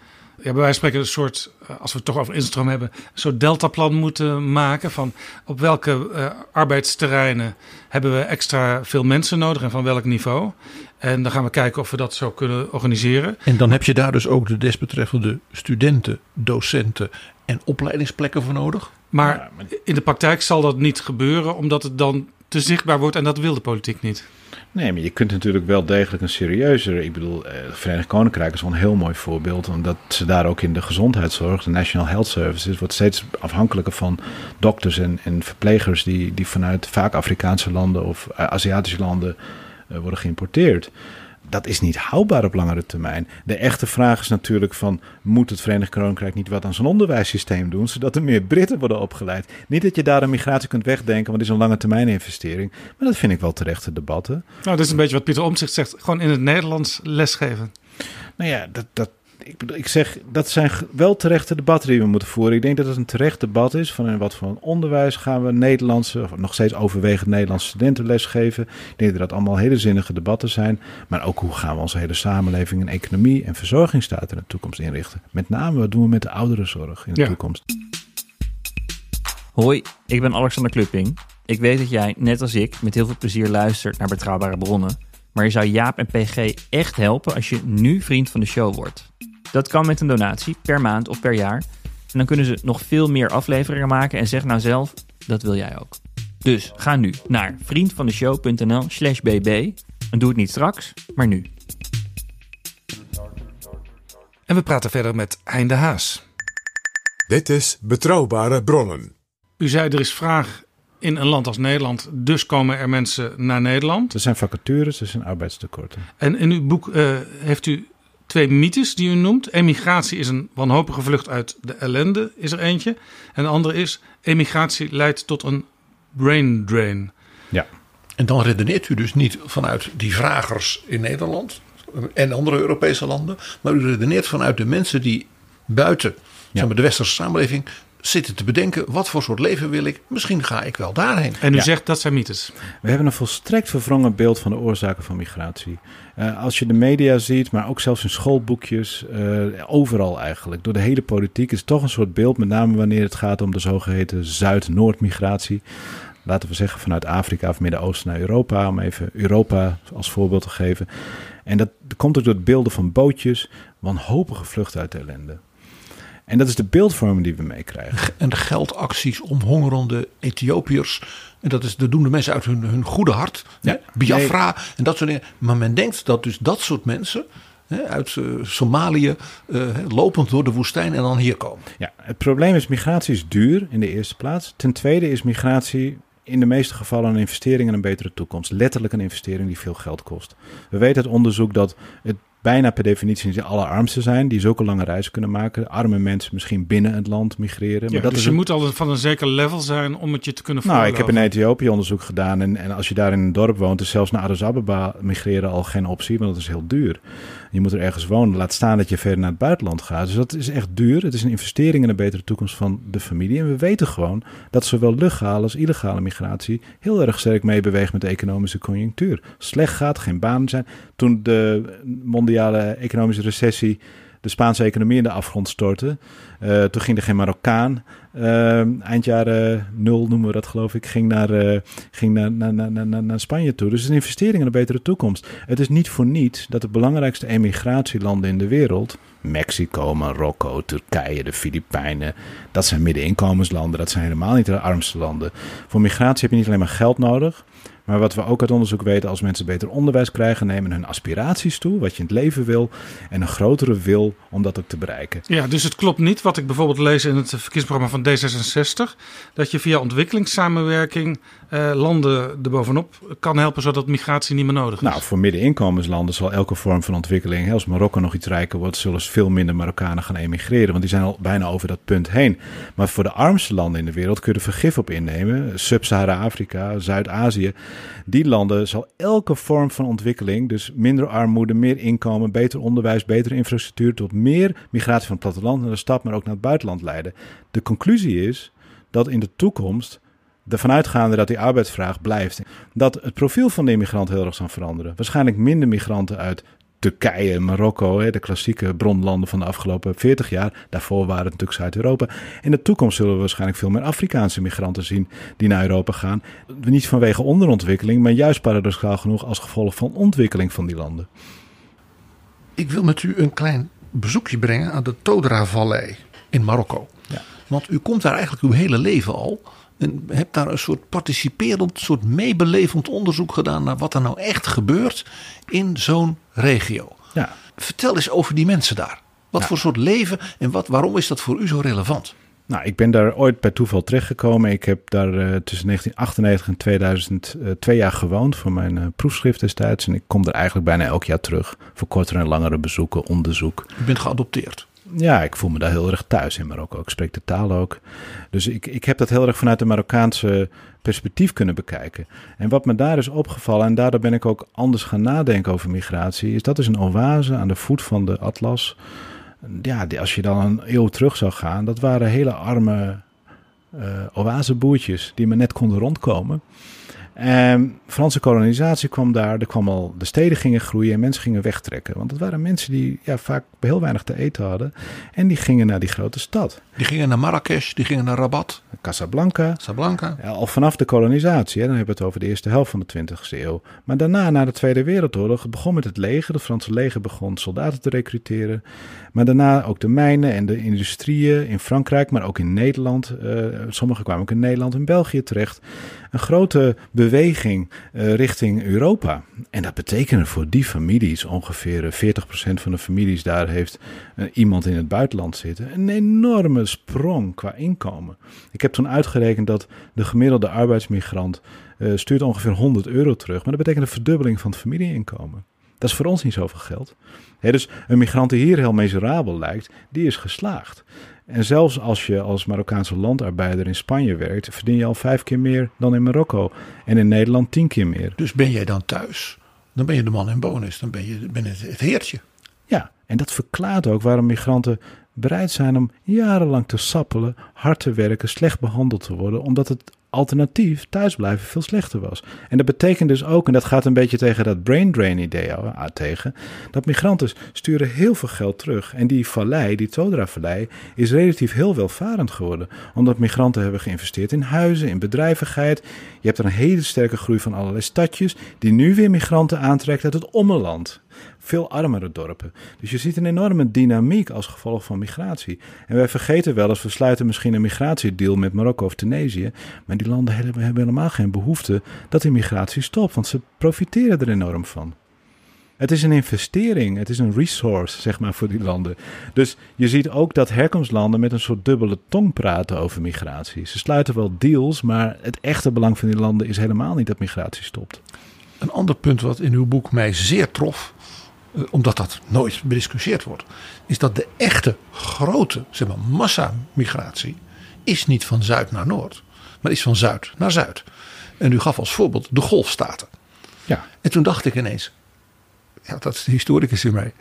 ja, bij wijze van spreken een soort, als we het toch over instroom hebben, een soort deltaplan moeten maken van op welke uh, arbeidsterreinen hebben we extra veel mensen nodig en van welk niveau. En dan gaan we kijken of we dat zo kunnen organiseren. En dan heb je daar dus ook de desbetreffende studenten, docenten en opleidingsplekken voor nodig. Maar in de praktijk zal dat niet gebeuren, omdat het dan te zichtbaar wordt en dat wil de politiek niet. Nee, maar je kunt natuurlijk wel degelijk een serieuzer. Ik bedoel, het Verenigd Koninkrijk is wel een heel mooi voorbeeld. Omdat ze daar ook in de gezondheidszorg, de National Health Services, wordt steeds afhankelijker van dokters en, en verplegers die, die vanuit vaak Afrikaanse landen of uh, Aziatische landen uh, worden geïmporteerd dat is niet houdbaar op langere termijn. De echte vraag is natuurlijk van, moet het Verenigd Koninkrijk niet wat aan zijn onderwijssysteem doen, zodat er meer Britten worden opgeleid? Niet dat je daar een migratie kunt wegdenken, want het is een lange termijn investering. Maar dat vind ik wel terechte debatten. Nou, dat is een beetje wat Pieter Omtzigt zegt, gewoon in het Nederlands lesgeven. Nou ja, dat, dat, ik, bedoel, ik zeg, dat zijn wel terechte debatten die we moeten voeren. Ik denk dat het een terecht debat is van in wat voor onderwijs gaan we Nederlandse, of nog steeds overwegend Nederlandse studenten lesgeven. Ik denk dat dat allemaal hele zinnige debatten zijn. Maar ook hoe gaan we onze hele samenleving en economie en verzorgingsstaat in de toekomst inrichten. Met name wat doen we met de ouderenzorg in de Ja. toekomst. Hoi, ik ben Alexander Klupping. Ik weet dat jij, net als ik, met heel veel plezier luistert naar betrouwbare bronnen. Maar je zou Jaap en PG echt helpen als je nu vriend van de show wordt. Dat kan met een donatie, per maand of per jaar. En dan kunnen ze nog veel meer afleveringen maken en zeg nou zelf, dat wil jij ook. Dus ga nu naar vriendvandeshow.nl slash bb en doe het niet straks, maar nu. En we praten verder met Hein de Haas. Dit is Betrouwbare Bronnen. U zei er is vraag in een land als Nederland, dus komen er mensen naar Nederland. Er zijn vacatures, er zijn arbeidstekorten. En in uw boek uh, heeft u twee mythes die u noemt. Emigratie is een wanhopige vlucht uit de ellende, is er eentje. En de andere is, emigratie leidt tot een brain drain. Ja. En dan redeneert u dus niet vanuit die vragers in Nederland en andere Europese landen, maar u redeneert vanuit de mensen die buiten ja. zeg maar, de westerse samenleving zitten te bedenken: wat voor soort leven wil ik? Misschien ga ik wel daarheen. En u ja. zegt dat zijn mythes. We hebben een volstrekt verwrongen beeld van de oorzaken van migratie. Uh, als je de media ziet, maar ook zelfs in schoolboekjes, uh, overal eigenlijk, door de hele politiek, is toch een soort beeld, met name wanneer het gaat om de zogeheten Zuid-Noord-migratie. Laten we zeggen vanuit Afrika of Midden-Oosten naar Europa, om even Europa als voorbeeld te geven. En dat komt ook door het beelden van bootjes, wanhopige vlucht uit de ellende. En dat is de beeldvorming die we meekrijgen. En de geldacties om hongerende Ethiopiërs. En dat, is, dat doen de mensen uit hun, hun goede hart. Ja, Biafra nee. en dat soort dingen. Maar men denkt dat dus dat soort mensen hè, uit uh, Somalië uh, lopend door de woestijn en dan hier komen. Ja, het probleem is migratie is duur in de eerste plaats. Ten tweede is migratie in de meeste gevallen een investering in een betere toekomst. Letterlijk een investering die veel geld kost. We weten uit onderzoek dat het bijna per definitie de allerarmsten zijn, die zulke lange reizen kunnen maken. Arme mensen misschien binnen het land migreren. Ja, maar dat dus is je een... moet al van een zeker level zijn om het je te kunnen Nou, ik heb in. Ethiopië onderzoek gedaan en, en als je daar in een dorp woont, is zelfs naar Addis Ababa migreren al geen optie, want dat is heel duur. Je moet er ergens wonen, laat staan dat je verder naar het buitenland gaat. Dus dat is echt duur. Het is een investering in een betere toekomst van de familie. En we weten gewoon dat zowel legale als illegale migratie heel erg sterk meebeweegt met de economische conjunctuur. Slecht gaat, geen banen zijn. Toen de mondiale economische recessie de Spaanse economie in de afgrond stortte. Uh, toen ging er geen Marokkaan. Uh, eind jaren nul noemen we dat geloof ik. Ging naar, uh, ging naar, naar, naar, naar, Spanje toe. Dus is een investering in een betere toekomst. Het is niet voor niets dat de belangrijkste emigratielanden in de wereld... Mexico, Marokko, Turkije, de Filipijnen... dat zijn middeninkomenslanden. Dat zijn helemaal niet de armste landen. Voor migratie heb je niet alleen maar geld nodig... Maar wat we ook uit onderzoek weten, als mensen beter onderwijs krijgen, nemen hun aspiraties toe, wat je in het leven wil, en een grotere wil om dat ook te bereiken. Ja, dus het klopt niet wat ik bijvoorbeeld lees in het verkiezingsprogramma van D66, dat je via ontwikkelingssamenwerking eh, landen erbovenop kan helpen zodat migratie niet meer nodig is. Nou, voor middeninkomenslanden zal elke vorm van ontwikkeling, als Marokko nog iets rijker wordt, zullen veel minder Marokkanen gaan emigreren, want die zijn al bijna over dat punt heen. Maar voor de armste landen in de wereld kun je er vergif op innemen, Sub-Sahara-Afrika, Zuid-Azië. Die landen zal elke vorm van ontwikkeling, dus minder armoede, meer inkomen, beter onderwijs, betere infrastructuur, tot meer migratie van het platteland naar de stad, maar ook naar het buitenland leiden. De conclusie is dat in de toekomst, ervan uitgaande dat die arbeidsvraag blijft, dat het profiel van de immigrant heel erg zal veranderen. Waarschijnlijk minder migranten uit Turkije, Marokko, de klassieke bronlanden van de afgelopen 40 jaar. Daarvoor waren het natuurlijk Zuid-Europa. In de toekomst zullen we waarschijnlijk veel meer Afrikaanse migranten zien die naar Europa gaan. Niet vanwege onderontwikkeling, maar juist paradoxaal genoeg als gevolg van ontwikkeling van die landen. Ik wil met u een klein bezoekje brengen aan de Todra-vallei in Marokko. Ja. Want u komt daar eigenlijk uw hele leven al. En hebt daar een soort participerend, soort meebelevend onderzoek gedaan naar wat er nou echt gebeurt in zo'n regio. Ja. Vertel eens over die mensen daar. Wat Ja. voor soort leven en wat, waarom is dat voor u zo relevant? Nou, ik ben daar ooit bij toeval terechtgekomen. Ik heb daar eh, tussen 1998 en 2000 eh, twee jaar gewoond voor mijn eh, proefschrift destijds. En ik kom er eigenlijk bijna elk jaar terug voor kortere en langere bezoeken, onderzoek. U bent geadopteerd. Ja, ik voel me daar heel erg thuis in Marokko. Ik spreek de taal ook. Dus ik, ik heb dat heel erg vanuit de Marokkaanse perspectief kunnen bekijken. En wat me daar is opgevallen, en daardoor ben ik ook anders gaan nadenken over migratie, is dat is een oase aan de voet van de Atlas. Ja, als je dan een eeuw terug zou gaan, dat waren hele arme eh oaseboertjes die maar net konden rondkomen. En Franse kolonisatie kwam daar, er kwam al, de steden gingen groeien en mensen gingen wegtrekken. Want het waren mensen die ja, vaak heel weinig te eten hadden. En die gingen naar die grote stad. Die gingen naar Marrakesh, die gingen naar Rabat. Casablanca. Casablanca. Ja, al vanaf de kolonisatie, hè, dan hebben we het over de eerste helft van de 20e eeuw. Maar daarna, na de Tweede Wereldoorlog, het begon met het leger. Het Franse leger begon soldaten te recruteren. Maar daarna ook de mijnen en de industrieën in Frankrijk, maar ook in Nederland. Uh, sommige kwamen ook in Nederland en België terecht. Een grote beweging uh, richting Europa. En dat betekende voor die families, ongeveer 40% van de families daar heeft uh, iemand in het buitenland zitten, een enorme sprong qua inkomen. Ik heb toen uitgerekend dat de gemiddelde arbeidsmigrant stuurt ongeveer 100 euro terug. Maar dat betekent een verdubbeling van het familieinkomen. Dat is voor ons niet zoveel geld. Dus een migrant die hier heel miserabel lijkt, die is geslaagd. En zelfs als je als Marokkaanse landarbeider in Spanje werkt, verdien je al vijf keer meer dan in Marokko. En in Nederland tien keer meer. Dus ben jij dan thuis? Dan ben je de man in bonus. Dan ben je, ben het, het heertje. Ja, en dat verklaart ook waarom migranten bereid zijn om jarenlang te sappelen, hard te werken, slecht behandeld te worden, omdat het alternatief thuisblijven veel slechter was. En dat betekent dus ook, en dat gaat een beetje tegen dat brain drain idee tegen, dat migranten sturen heel veel geld terug. En die vallei, die Todra-vallei, is relatief heel welvarend geworden. Omdat migranten hebben geïnvesteerd in huizen, in bedrijvigheid. Je hebt een hele sterke groei van allerlei stadjes, die nu weer migranten aantrekt uit het ommeland veel armere dorpen. Dus je ziet een enorme dynamiek als gevolg van migratie. En wij vergeten wel eens, we sluiten misschien een migratiedeal met Marokko of Tunesië. Maar die landen hebben, helemaal geen behoefte dat die migratie stopt, want ze profiteren er enorm van. Het is een investering, het is een resource, zeg maar, voor die landen. Dus je ziet ook dat herkomstlanden met een soort dubbele tong praten over migratie. Ze sluiten wel deals, maar het echte belang van die landen is helemaal niet dat migratie stopt. Een ander punt wat in uw boek mij zeer trof, omdat dat nooit bediscussieerd wordt, is dat de echte grote zeg maar, massamigratie is niet van zuid naar noord, maar is van zuid naar zuid. En u gaf als voorbeeld de golfstaten. Ja. En toen dacht ik ineens, ja, dat is de historicus in mij.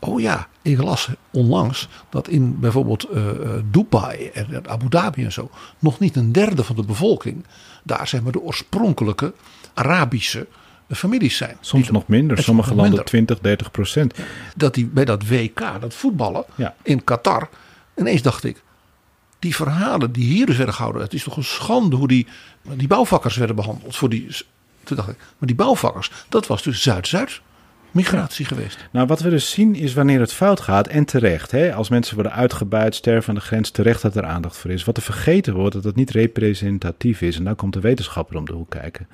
Oh ja, ik las onlangs dat in bijvoorbeeld uh, Dubai en Abu Dhabi en zo nog niet een derde van de bevolking daar zeg maar de oorspronkelijke Arabische families zijn. Soms nog minder, sommige landen minder. 20, 30 procent. Dat die bij dat WK, dat voetballen ja. in Qatar, ineens dacht ik, die verhalen die hier dus werden gehouden, het is toch een schande hoe die, die bouwvakkers werden behandeld. Voor die, toen dacht ik, maar die bouwvakkers, dat was dus Zuid-Zuid migratie geweest. Nou, wat we dus zien is wanneer het fout gaat en terecht. Hè, als mensen worden uitgebuit, sterven aan de grens, terecht dat er aandacht voor is. Wat er vergeten wordt, dat het niet representatief is. En dan komt de wetenschapper om de hoek kijken.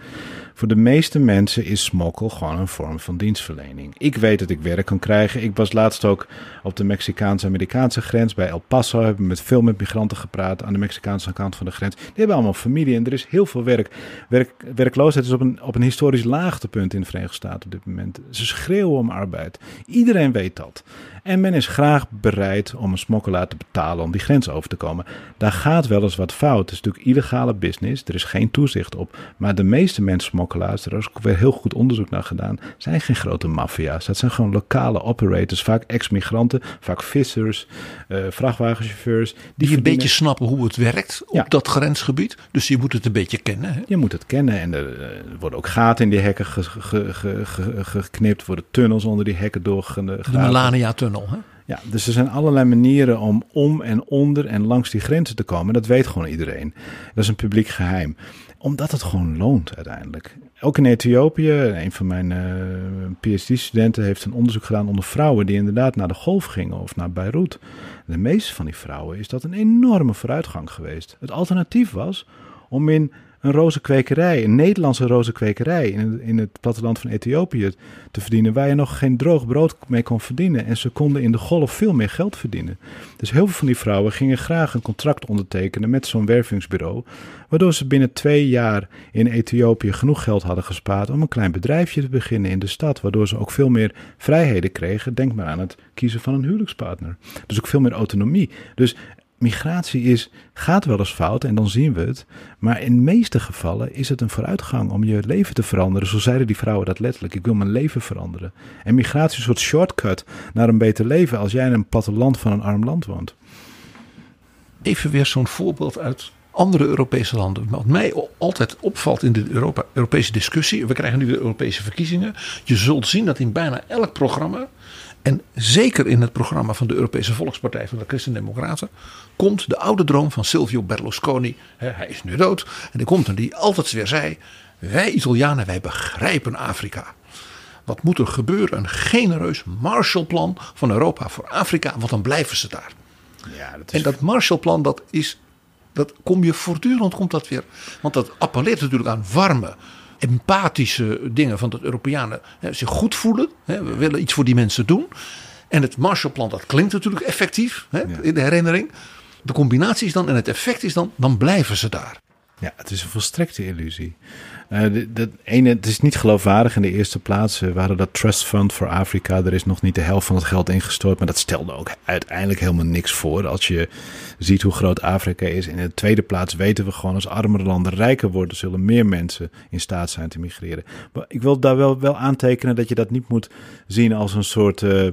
Voor de meeste mensen is smokkel gewoon een vorm van dienstverlening. Ik weet dat ik werk kan krijgen. Ik was laatst ook op de Mexicaanse-Amerikaanse grens bij El Paso. Hebben met veel met migranten gepraat aan de Mexicaanse kant van de grens. Die hebben allemaal familie en er is heel veel werk. werk werkloosheid is op een, op een historisch laagtepunt in de Verenigde Staten op dit moment. Ze schreeuwen om arbeid. Iedereen weet dat. En men is graag bereid om een smokkelaar te betalen om die grens over te komen. Daar gaat wel eens wat fout. Het is natuurlijk illegale business. Er is geen toezicht op. Maar de meeste mensen smokkelaars, er is ook weer heel goed onderzoek naar gedaan, zijn geen grote maffia's. Dat zijn gewoon lokale operators, vaak ex-migranten, vaak vissers, uh, vrachtwagenchauffeurs. Die, die een beetje snappen hoe het werkt op ja. dat grensgebied. Dus je moet het een beetje kennen. Hè? Je moet het kennen. En er, er worden ook gaten in die hekken ge, ge, ge, geknipt, worden tunnels onder die hekken doorgegraven. De Melania-tunnel. Hè? Ja, dus er zijn allerlei manieren om om en onder en langs die grenzen te komen. Dat weet gewoon iedereen. Dat is een publiek geheim. Omdat het gewoon loont uiteindelijk. Ook in Ethiopië, een van mijn uh, PhD-studenten heeft een onderzoek gedaan onder vrouwen die inderdaad naar de golf gingen of naar Beirut. De meeste van die vrouwen is dat een enorme vooruitgang geweest. Het alternatief was om in een rozenkwekerij, een Nederlandse rozenkwekerij in in het platteland van Ethiopië te verdienen, waar je nog geen droog brood mee kon verdienen. En ze konden in de golf veel meer geld verdienen. Dus heel veel van die vrouwen gingen graag een contract ondertekenen met zo'n wervingsbureau, waardoor ze binnen twee jaar in Ethiopië genoeg geld hadden gespaard om een klein bedrijfje te beginnen in de stad, waardoor ze ook veel meer vrijheden kregen. Denk maar aan het kiezen van een huwelijkspartner. Dus ook veel meer autonomie. Dus migratie is, gaat wel eens fout en dan zien we het. Maar in de meeste gevallen is het een vooruitgang om je leven te veranderen. Zo zeiden die vrouwen dat letterlijk. Ik wil mijn leven veranderen. En migratie is een soort shortcut naar een beter leven als jij in een platteland van een arm land woont. Even weer zo'n voorbeeld uit andere Europese landen. Wat mij altijd opvalt in de Europa, Europese discussie. We krijgen nu de Europese verkiezingen. Je zult zien dat in bijna elk programma. En zeker in het programma van de Europese Volkspartij van de Christen-Democraten. komt de oude droom van Silvio Berlusconi. Hè, hij is nu dood. En die komt en die altijd weer zei. Wij Italianen, wij begrijpen Afrika. Wat moet er gebeuren? Een genereus Marshallplan van Europa voor Afrika, want dan blijven ze daar. Ja, dat is... En dat Marshallplan, dat is, dat kom je voortdurend, komt dat weer. Want dat appelleert natuurlijk aan warme, empathische dingen van dat Europeanen hè, zich goed voelen. Hè, we willen iets voor die mensen doen. En het Marshallplan, dat klinkt natuurlijk effectief hè, in de herinnering. De combinatie is dan, en het effect is dan, dan blijven ze daar. Ja, het is een volstrekte illusie. Uh, dat ene, het is niet geloofwaardig in de eerste plaats. We hadden dat Trust Fund voor Afrika. Er is nog niet de helft van het geld ingestort. Maar dat stelde ook uiteindelijk helemaal niks voor. Als je ziet hoe groot Afrika is. In de tweede plaats weten we gewoon als armere landen rijker worden. Zullen meer mensen in staat zijn te migreren. Maar ik wil daar wel, wel aantekenen dat je dat niet moet zien als een soort... Uh,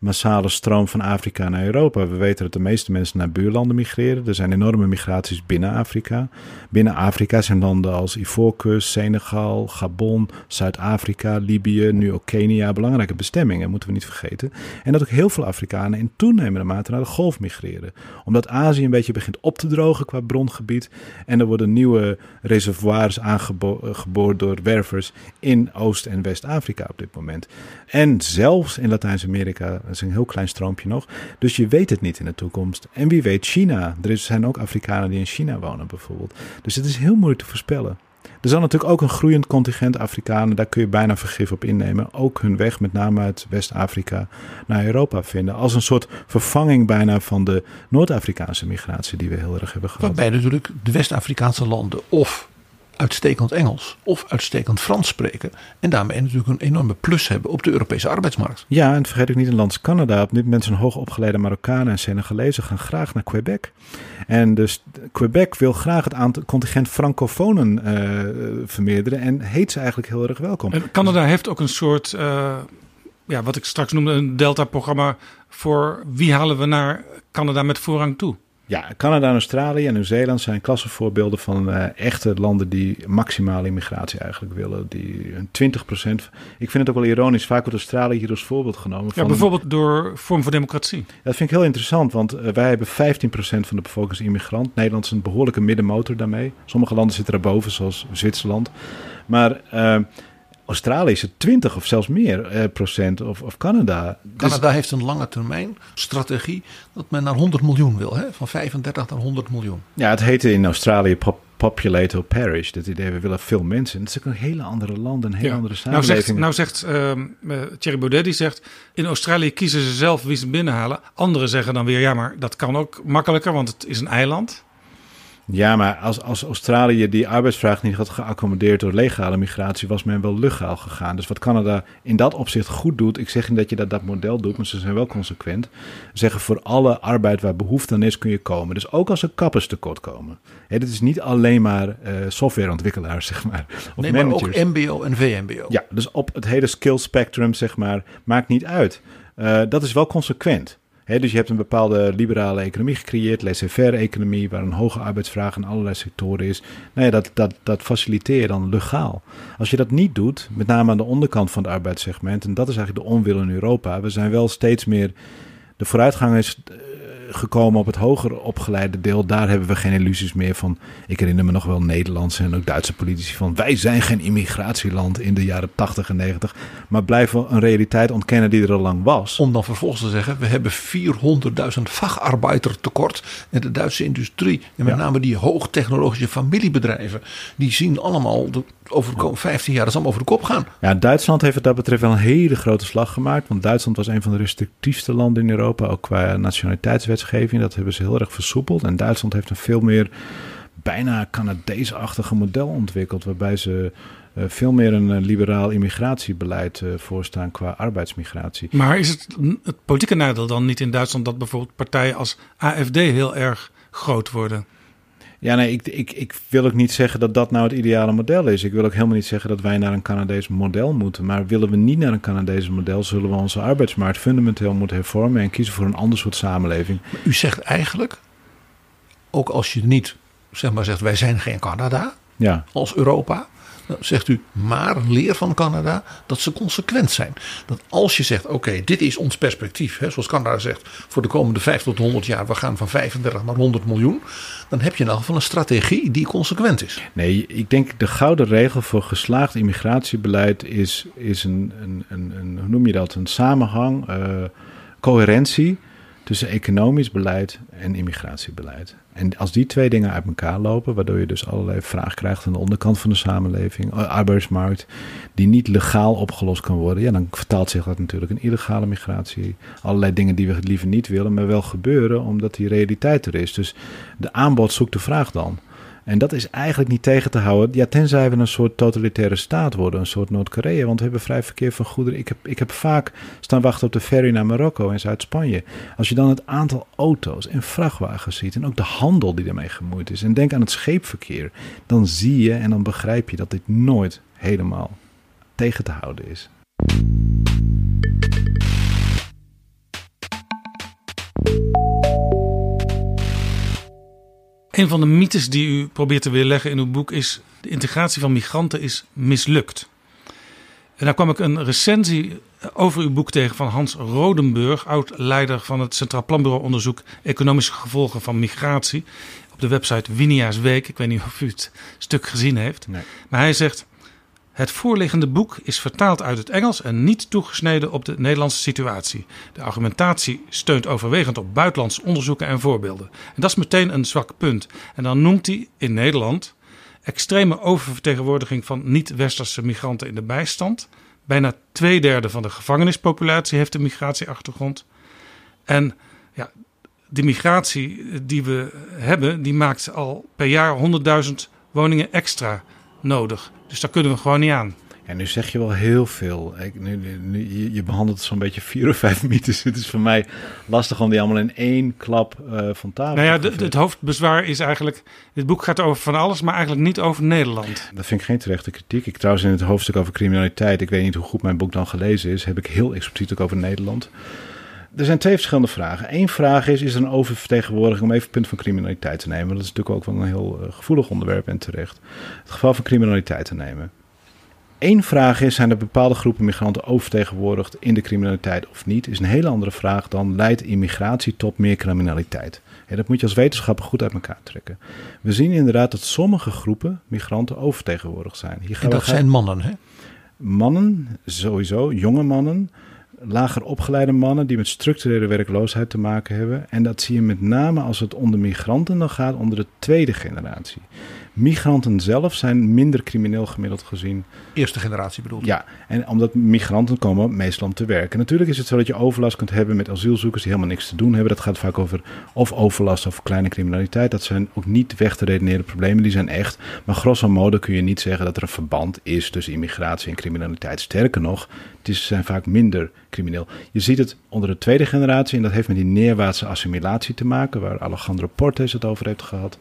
massale stroom van Afrika naar Europa. We weten dat de meeste mensen naar buurlanden migreren. Er zijn enorme migraties binnen Afrika. Binnen Afrika zijn landen als Ivoorkust, Senegal, Gabon, Zuid-Afrika, Libië, nu ook Kenia belangrijke bestemmingen, moeten we niet vergeten. En dat ook heel veel Afrikanen in toenemende mate naar de golf migreren. Omdat Azië een beetje begint op te drogen qua brongebied. En er worden nieuwe reservoirs aangeboord door wervers in Oost- en West-Afrika op dit moment. En zelfs in Latijns-Amerika, dat is een heel klein stroompje nog. Dus je weet het niet in de toekomst. En wie weet China. Er zijn ook Afrikanen die in China wonen bijvoorbeeld. Dus het is heel moeilijk te voorspellen. Er zal natuurlijk ook een groeiend contingent Afrikanen, daar kun je bijna vergif op innemen, ook hun weg met name uit West-Afrika naar Europa vinden. Als een soort vervanging bijna van de Noord-Afrikaanse migratie die we heel erg hebben gehad. Waarbij natuurlijk de West-Afrikaanse landen of uitstekend Engels of uitstekend Frans spreken. En daarmee natuurlijk een enorme plus hebben op de Europese arbeidsmarkt. Ja, en vergeet ook niet een land als Canada. Op dit moment zijn hoogopgeleide Marokkanen en Senegalezen gaan graag naar Quebec. En dus Quebec wil graag het aantal contingent francofonen uh, vermeerderen en heet ze eigenlijk heel erg welkom. En Canada heeft ook een soort, uh, ja, wat ik straks noemde, een Delta-programma voor wie halen we naar Canada met voorrang toe. Ja, Canada en Australië en Nieuw-Zeeland zijn klassenvoorbeelden van uh, echte landen die maximale immigratie eigenlijk willen. Die een 20% Ik vind het ook wel ironisch, vaak wordt Australië hier als voorbeeld genomen. Van, ja, bijvoorbeeld door vorm van democratie. Dat vind ik heel interessant, want uh, wij hebben 15% van de bevolking immigrant. Nederland is een behoorlijke middenmotor daarmee. Sommige landen zitten erboven, zoals Zwitserland. Maar... Uh, Australië is het 20 of zelfs meer eh, procent of, of Canada. Canada dus... heeft een lange termijn strategie dat men naar 100 miljoen wil. Hè? Van 35 naar 100 miljoen. Ja, het heette in Australië pop populate or perish. Dat idee, we willen veel mensen. Het is ook een hele andere land, een hele ja. andere samenleving. Nou zegt, nou zegt uh, Thierry Baudet, die zegt... in Australië kiezen ze zelf wie ze binnenhalen. Anderen zeggen dan weer, ja, maar dat kan ook makkelijker... want het is een eiland. Ja, maar als, als Australië die arbeidsvraag niet had geaccommodeerd door legale migratie, was men wel legaal gegaan. Dus wat Canada in dat opzicht goed doet, ik zeg niet dat je dat, dat model doet, maar ze zijn wel consequent. Zeggen voor alle arbeid waar behoefte aan is, kun je komen. Dus ook als er kappers tekort komen. Hè, dit is niet alleen maar uh, softwareontwikkelaars, zeg maar. Of nee, managers. maar ook MBO en VMBO. Ja, dus op het hele skill spectrum, zeg maar, maakt niet uit. Uh, dat is wel consequent dus je hebt een bepaalde liberale economie gecreëerd, laissez-faire economie, waar een hoge arbeidsvraag in allerlei sectoren is. Nou ja, dat, dat, dat faciliteer je dan legaal. Als je dat niet doet, met name aan de onderkant van het arbeidssegment, en dat is eigenlijk de onwil in Europa, we zijn wel steeds meer. De vooruitgang is gekomen op het hoger opgeleide deel. Daar hebben we geen illusies meer van. Ik herinner me nog wel Nederlandse en ook Duitse politici van... wij zijn geen immigratieland in de jaren 80 en 90. Maar blijven een realiteit ontkennen die er al lang was. Om dan vervolgens te zeggen... we hebben 400.000 vacharbeider tekort. En de Duitse industrie, en met name die hoogtechnologische familiebedrijven... die zien allemaal de over 15 jaar, dat zal over de kop gaan. Ja, Duitsland heeft wat dat betreft wel een hele grote slag gemaakt. Want Duitsland was een van de restrictiefste landen in Europa, ook qua Dat hebben ze heel erg versoepeld. En Duitsland heeft een veel meer bijna Canadees-achtige model ontwikkeld, waarbij ze uh, veel meer een uh, liberaal immigratiebeleid uh, voorstaan qua arbeidsmigratie. Maar is het het politieke nadeel dan niet in Duitsland dat bijvoorbeeld partijen als AFD heel erg groot worden? Ja, nee, ik, ik, ik wil ook niet zeggen dat dat nou het ideale model is. Ik wil ook helemaal niet zeggen dat wij naar een Canadees model moeten. Maar willen we niet naar een Canadees model, zullen we onze arbeidsmarkt fundamenteel moeten hervormen en kiezen voor een ander soort samenleving. u zegt eigenlijk, ook als je niet zeg maar zegt wij zijn geen Canada Ja, als Europa. Dan zegt u, maar leer van Canada dat ze consequent zijn. Dat als je zegt, oké, dit is ons perspectief. Hè, zoals Canada zegt, voor de komende 5 tot 100 jaar, we gaan van 35 naar 100 miljoen. Dan heb je elk geval een strategie die consequent is. nee, ik denk de gouden regel voor geslaagd immigratiebeleid is, is een, een, een, hoe noem je dat, een samenhang, eh, coherentie tussen economisch beleid en immigratiebeleid. En als die twee dingen uit elkaar lopen, waardoor je dus allerlei vraag krijgt aan de onderkant van de samenleving, eh, arbeidsmarkt, die niet legaal opgelost kan worden, ja, dan vertaalt zich dat natuurlijk in illegale migratie. Allerlei dingen die we liever niet willen, maar wel gebeuren omdat die realiteit er is. Dus de aanbod zoekt de vraag dan. En dat is eigenlijk niet tegen te houden. Ja, tenzij we een soort totalitaire staat worden, een soort Noord-Korea. Want we hebben vrij verkeer van goederen. Ik heb, ik heb vaak staan wachten op de ferry naar Marokko en Zuid-Spanje. Als je dan het aantal auto's en vrachtwagens ziet en ook de handel die ermee gemoeid is. En denk aan het scheepverkeer. Dan zie je en dan begrijp je dat dit nooit helemaal tegen te houden is. Een van de mythes die u probeert te weerleggen in uw boek is... de integratie van migranten is mislukt. En daar kwam ik een recensie over uw boek tegen van Hans Rodenburg... oud-leider van het Centraal Planbureau Onderzoek... Economische Gevolgen van Migratie... op de website Winia's Week. Ik weet niet of u het stuk gezien heeft. Nee. Maar hij zegt... Het voorliggende boek is vertaald uit het Engels en niet toegesneden op de Nederlandse situatie. De argumentatie steunt overwegend op buitenlandse onderzoeken en voorbeelden. En dat is meteen een zwak punt. En dan noemt hij in Nederland extreme oververtegenwoordiging van niet-westerse migranten in de bijstand. Bijna twee derde van de gevangenispopulatie heeft een migratieachtergrond. En ja, de migratie die we hebben, die maakt al per jaar 100.000 woningen extra nodig. Dus daar kunnen we gewoon niet aan. Ja, nu zeg je wel heel veel. Ik, nu, nu, je, je behandelt zo'n beetje vier of vijf mythes. Het is voor mij lastig om die allemaal in één klap eh, van tafel Nou ja, te het hoofdbezwaar is eigenlijk... Dit boek gaat over van alles, maar eigenlijk niet over Nederland. Dat vind ik geen terechte kritiek. Ik trouwens in het hoofdstuk over criminaliteit, ik weet niet hoe goed mijn boek dan gelezen is, heb ik heel expliciet ook over Nederland. Er zijn twee verschillende vragen. Eén vraag is, is er een oververtegenwoordiging om even het punt van criminaliteit te nemen? Dat is natuurlijk ook wel een heel eh, gevoelig onderwerp en terecht. Het geval van criminaliteit te nemen. Eén vraag is, zijn er bepaalde groepen migranten oververtegenwoordigd in de criminaliteit of niet? Is een hele andere vraag dan, leidt immigratie tot meer criminaliteit? Ja, dat moet je als wetenschapper goed uit elkaar trekken. We zien inderdaad dat sommige groepen migranten oververtegenwoordigd zijn. Hier En dat gaan- zijn mannen, hè? mannen, sowieso, jonge mannen, lager opgeleide mannen die met structurele werkloosheid te maken hebben. En dat zie je met name als het onder migranten dan gaat, onder de tweede generatie. Migranten zelf zijn minder crimineel gemiddeld gezien. Eerste generatie bedoelt. Ja, en omdat migranten komen meestal om te werken. Natuurlijk is het zo dat je overlast kunt hebben met asielzoekers die helemaal niks te doen hebben. Dat gaat vaak over of overlast of kleine criminaliteit. Dat zijn ook niet weg te redeneren problemen, die zijn echt. Maar grosso modo kun je niet zeggen dat er een verband is tussen immigratie en criminaliteit. Sterker nog, het is, zijn vaak minder crimineel. Je ziet het onder de tweede generatie en dat heeft met die neerwaartse assimilatie te maken, waar Alejandro Portes het over heeft gehad.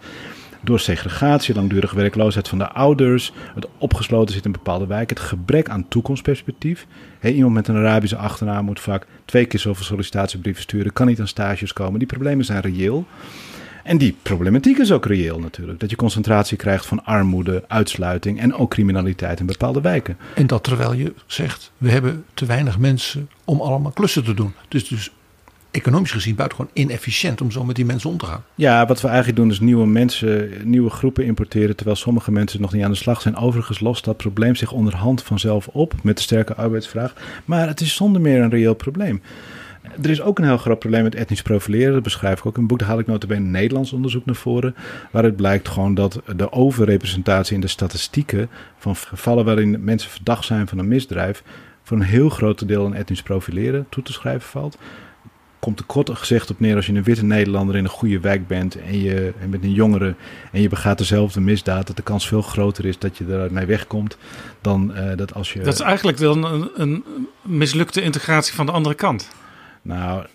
Door segregatie, langdurige werkloosheid van de ouders, het opgesloten zitten in bepaalde wijken, het gebrek aan toekomstperspectief. Hé, iemand met een Arabische achternaam moet vaak twee keer zoveel sollicitatiebrieven sturen, kan niet aan stages komen. Die problemen zijn reëel. En die problematiek is ook reëel natuurlijk. Dat je concentratie krijgt van armoede, uitsluiting en ook criminaliteit in bepaalde wijken. En dat terwijl je zegt, we hebben te weinig mensen om allemaal klussen te doen. Dus, dus economisch gezien buitengewoon inefficiënt om zo met die mensen om te gaan. Ja, wat we eigenlijk doen is nieuwe mensen, nieuwe groepen importeren, terwijl sommige mensen nog niet aan de slag zijn. Overigens lost dat probleem zich onderhand vanzelf op met de sterke arbeidsvraag. Maar het is zonder meer een reëel probleem. Er is ook een heel groot probleem met etnisch profileren. Dat beschrijf ik ook in een boek. Daar haal ik notabene Nederlands onderzoek naar voren. Waaruit blijkt gewoon dat de overrepresentatie in de statistieken... van gevallen waarin mensen verdacht zijn van een misdrijf... voor een heel groot deel aan etnisch profileren toe te schrijven valt komt er kort gezegd op neer als je een witte Nederlander in een goede wijk bent en je en met een jongere en je begaat dezelfde misdaad, dat de kans veel groter is dat je ermee wegkomt dan eh, dat als je. Dat is eigenlijk dan een, een mislukte integratie van de andere kant. Nou,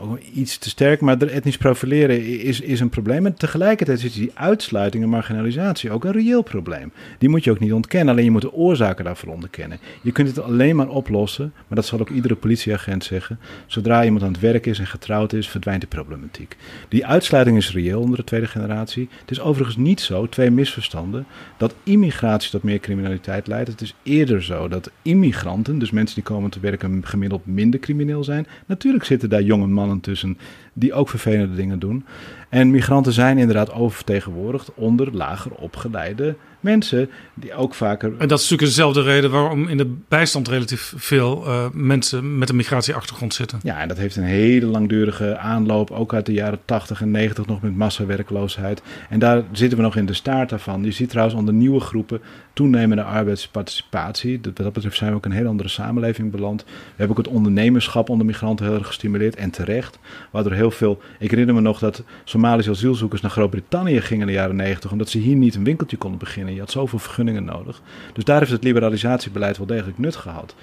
ook iets te sterk, maar de etnisch profileren is, is een probleem. En tegelijkertijd is die uitsluiting en marginalisatie ook een reëel probleem. Die moet je ook niet ontkennen, alleen je moet de oorzaken daarvoor onderkennen. Je kunt het alleen maar oplossen, maar dat zal ook iedere politieagent zeggen. Zodra iemand aan het werk is en getrouwd is, verdwijnt de problematiek. Die uitsluiting is reëel onder de tweede generatie. Het is overigens niet zo, twee misverstanden, dat immigratie tot meer criminaliteit leidt. Het is eerder zo dat immigranten, dus mensen die komen te werken, gemiddeld minder crimineel zijn. Natuurlijk zitten daar jonge mannen tussen die ook vervelende dingen doen. En migranten zijn inderdaad oververtegenwoordigd onder lager opgeleide mensen die ook vaker. En dat is natuurlijk dezelfde reden waarom in de bijstand relatief veel uh, mensen met een migratieachtergrond zitten. Ja, en dat heeft een hele langdurige aanloop, ook uit de jaren 80 en 90 nog met massawerkloosheid. En daar zitten we nog in de staart daarvan. Je ziet trouwens onder nieuwe groepen toenemende arbeidsparticipatie. Wat dat betreft zijn we ook een heel andere samenleving beland. We hebben ook het ondernemerschap onder migranten heel erg gestimuleerd en terecht. Waardoor heel veel. Ik herinner me nog dat Somalische asielzoekers naar Groot-Brittannië gingen in de jaren 90, omdat ze hier niet een winkeltje konden beginnen. Je had zoveel vergunningen nodig. Dus daar heeft het liberalisatiebeleid wel degelijk nut gehad.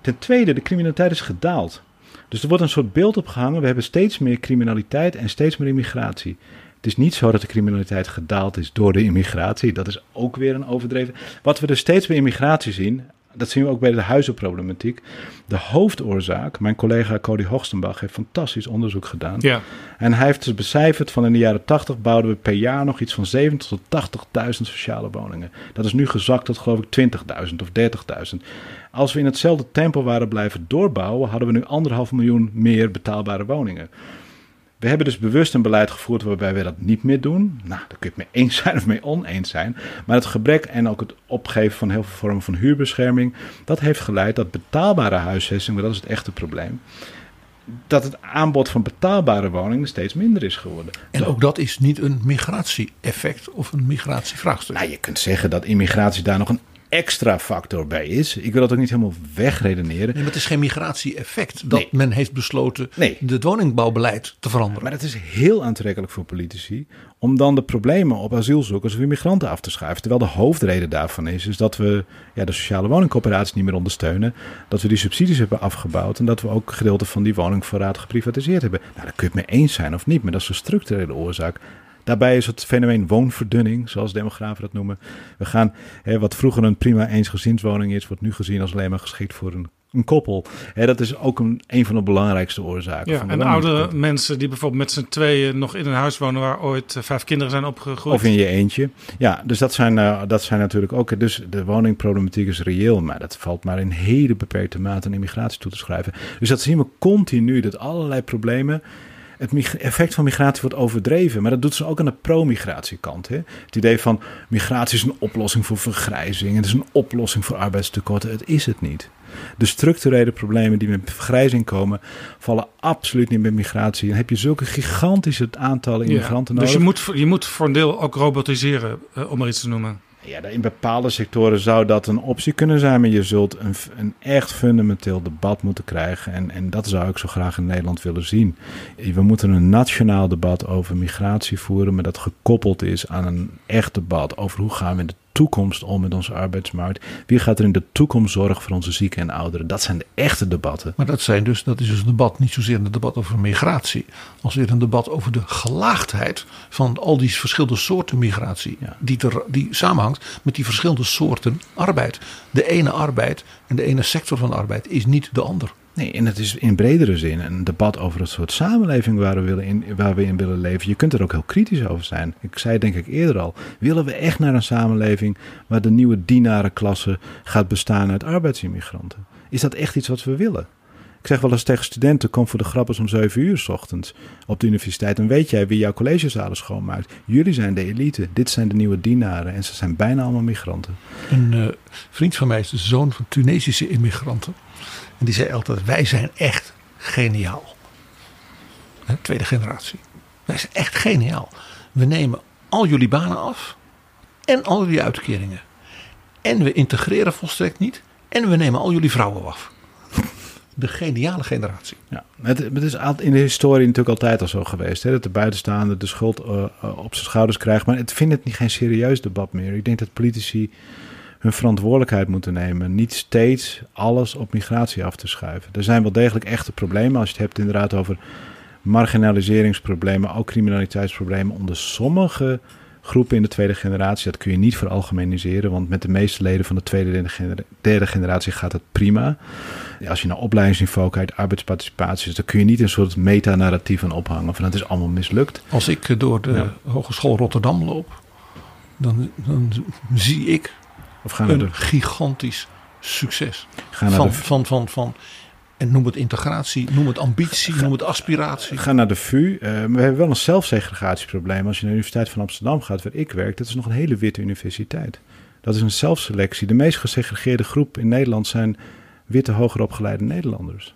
Ten tweede, de criminaliteit is gedaald. Dus er wordt een soort beeld opgehangen. We hebben steeds meer criminaliteit en steeds meer immigratie. Het is niet zo dat de criminaliteit gedaald is door de immigratie. Dat is ook weer een overdreven. Wat we dus steeds bij immigratie zien, dat zien we ook bij de huizenproblematiek. De hoofdoorzaak, mijn collega Cody Hoogstenbach heeft fantastisch onderzoek gedaan. Ja. En hij heeft dus becijferd van in de jaren 80 bouwden we per jaar nog iets van 70.000 tot 80.000 sociale woningen. Dat is nu gezakt tot geloof ik 20.000 of 30.000. Als we in hetzelfde tempo waren blijven doorbouwen, hadden we nu anderhalf miljoen meer betaalbare woningen. We hebben dus bewust een beleid gevoerd waarbij we dat niet meer doen. Nou, daar kun je het mee eens zijn of mee oneens zijn. Maar het gebrek en ook het opgeven van heel veel vormen van huurbescherming, dat heeft geleid dat betaalbare huisvesting, dat is het echte probleem, dat het aanbod van betaalbare woningen steeds minder is geworden. En ook dat is niet een migratie-effect of een migratievraagstuk. Nou, je kunt zeggen dat immigratie daar nog een extra factor bij is. Ik wil dat ook niet helemaal wegredeneren. Nee, maar het is geen migratie-effect dat men heeft besloten nee. het woningbouwbeleid te veranderen. Maar het is heel aantrekkelijk voor politici om dan de problemen op asielzoekers of immigranten af te schuiven. Terwijl de hoofdreden daarvan is, is dat we ja, de sociale woningcoöperaties niet meer ondersteunen. Dat we die subsidies hebben afgebouwd en dat we ook gedeelte van die woningvoorraad geprivatiseerd hebben. Nou, daar kun je het mee eens zijn of niet, maar dat is een structurele oorzaak. Daarbij is het fenomeen woonverdunning, zoals demografen dat noemen. We gaan, hè, wat vroeger een prima eensgezinswoning is, wordt nu gezien als alleen maar geschikt voor een, een koppel. Hè, dat is ook een, een van de belangrijkste oorzaken. Ja, van en oude mensen die bijvoorbeeld met z'n tweeën nog in een huis wonen waar ooit eh, vijf kinderen zijn opgegroeid. Of in je eentje. Ja, dus dat zijn, uh, dat zijn natuurlijk ook. Dus de woningproblematiek is reëel, maar dat valt maar in hele beperkte mate aan immigratie toe te schrijven. Dus dat zien we continu, dat allerlei problemen het effect van migratie wordt overdreven. Maar dat doet ze ook aan de pro-migratiekant. Het idee van migratie is een oplossing voor vergrijzing. Het is een oplossing voor arbeidstekorten. Het is het niet. De structurele problemen die met vergrijzing komen, vallen absoluut niet met migratie. En heb je zulke gigantische aantallen immigranten ja, nodig. Dus je moet, je moet voor een deel ook robotiseren, eh, om maar iets te noemen. Ja, in bepaalde sectoren zou dat een optie kunnen zijn, maar je zult een, een echt fundamenteel debat moeten krijgen. En, en dat zou ik zo graag in Nederland willen zien. We moeten een nationaal debat over migratie voeren, maar dat gekoppeld is aan een echt debat over hoe gaan we in de toekomst om met onze arbeidsmarkt? Wie gaat er in de toekomst zorgen voor onze zieken en ouderen? Dat zijn de echte debatten. Maar dat, zijn dus, dat is dus een debat, niet zozeer een debat over migratie, als weer een debat over de gelaagdheid van al die verschillende soorten migratie. Die, ter, die samenhangt met die verschillende soorten arbeid. De ene arbeid en de ene sector van arbeid is niet de ander. Nee, en het is in bredere zin een debat over het soort samenleving waar we, willen in, waar we willen leven. Je kunt er ook heel kritisch over zijn. Ik zei denk ik eerder al. Willen we echt naar een samenleving waar de nieuwe dienarenklasse gaat bestaan uit arbeidsimmigranten? Is dat echt iets wat we willen? Ik zeg wel eens tegen studenten: kom voor de grappers om 7 uur s ochtends op de universiteit. En weet jij wie jouw collegezalen schoonmaakt? Jullie zijn de elite. Dit zijn de nieuwe dienaren. En ze zijn bijna allemaal migranten. Een uh, vriend van mij is de zoon van Tunesische immigranten. En die zei altijd: Wij zijn echt geniaal. tweede generatie. Wij zijn echt geniaal. We nemen al jullie banen af. En al jullie uitkeringen. En we integreren volstrekt niet. En we nemen al jullie vrouwen af. De geniale generatie. Ja, het, het is in de historie natuurlijk altijd al zo geweest. Hè, dat de buitenstaande de schuld uh, op zijn schouders krijgt. Maar ik vind het niet geen serieus debat meer. Ik denk dat politici hun verantwoordelijkheid moeten nemen. Niet steeds alles op migratie af te schuiven. Er zijn wel degelijk echte problemen. Als je het hebt inderdaad over marginaliseringsproblemen, ook criminaliteitsproblemen onder sommige groepen in de tweede generatie. Dat kun je niet veralgemeniseren, want met de meeste leden van de tweede en derde generatie gaat het prima. Als je naar opleidingsniveau kijkt, arbeidsparticipatie, dan kun je niet een soort metanarratief aan ophangen van het is allemaal mislukt. Als ik door de Hogeschool Rotterdam loop, dan, dan zie ik of gaan een de... gigantisch succes. Gaan van, de... van, van, van, en noem het integratie, noem het ambitie, noem het aspiratie. Ga naar de VU. Uh, we hebben wel een zelfsegregatieprobleem. Als je naar de Universiteit van Amsterdam gaat, waar ik werk, dat is nog een hele witte universiteit. Dat is een zelfselectie. De meest gesegregeerde groep in Nederland zijn witte hoger opgeleide Nederlanders.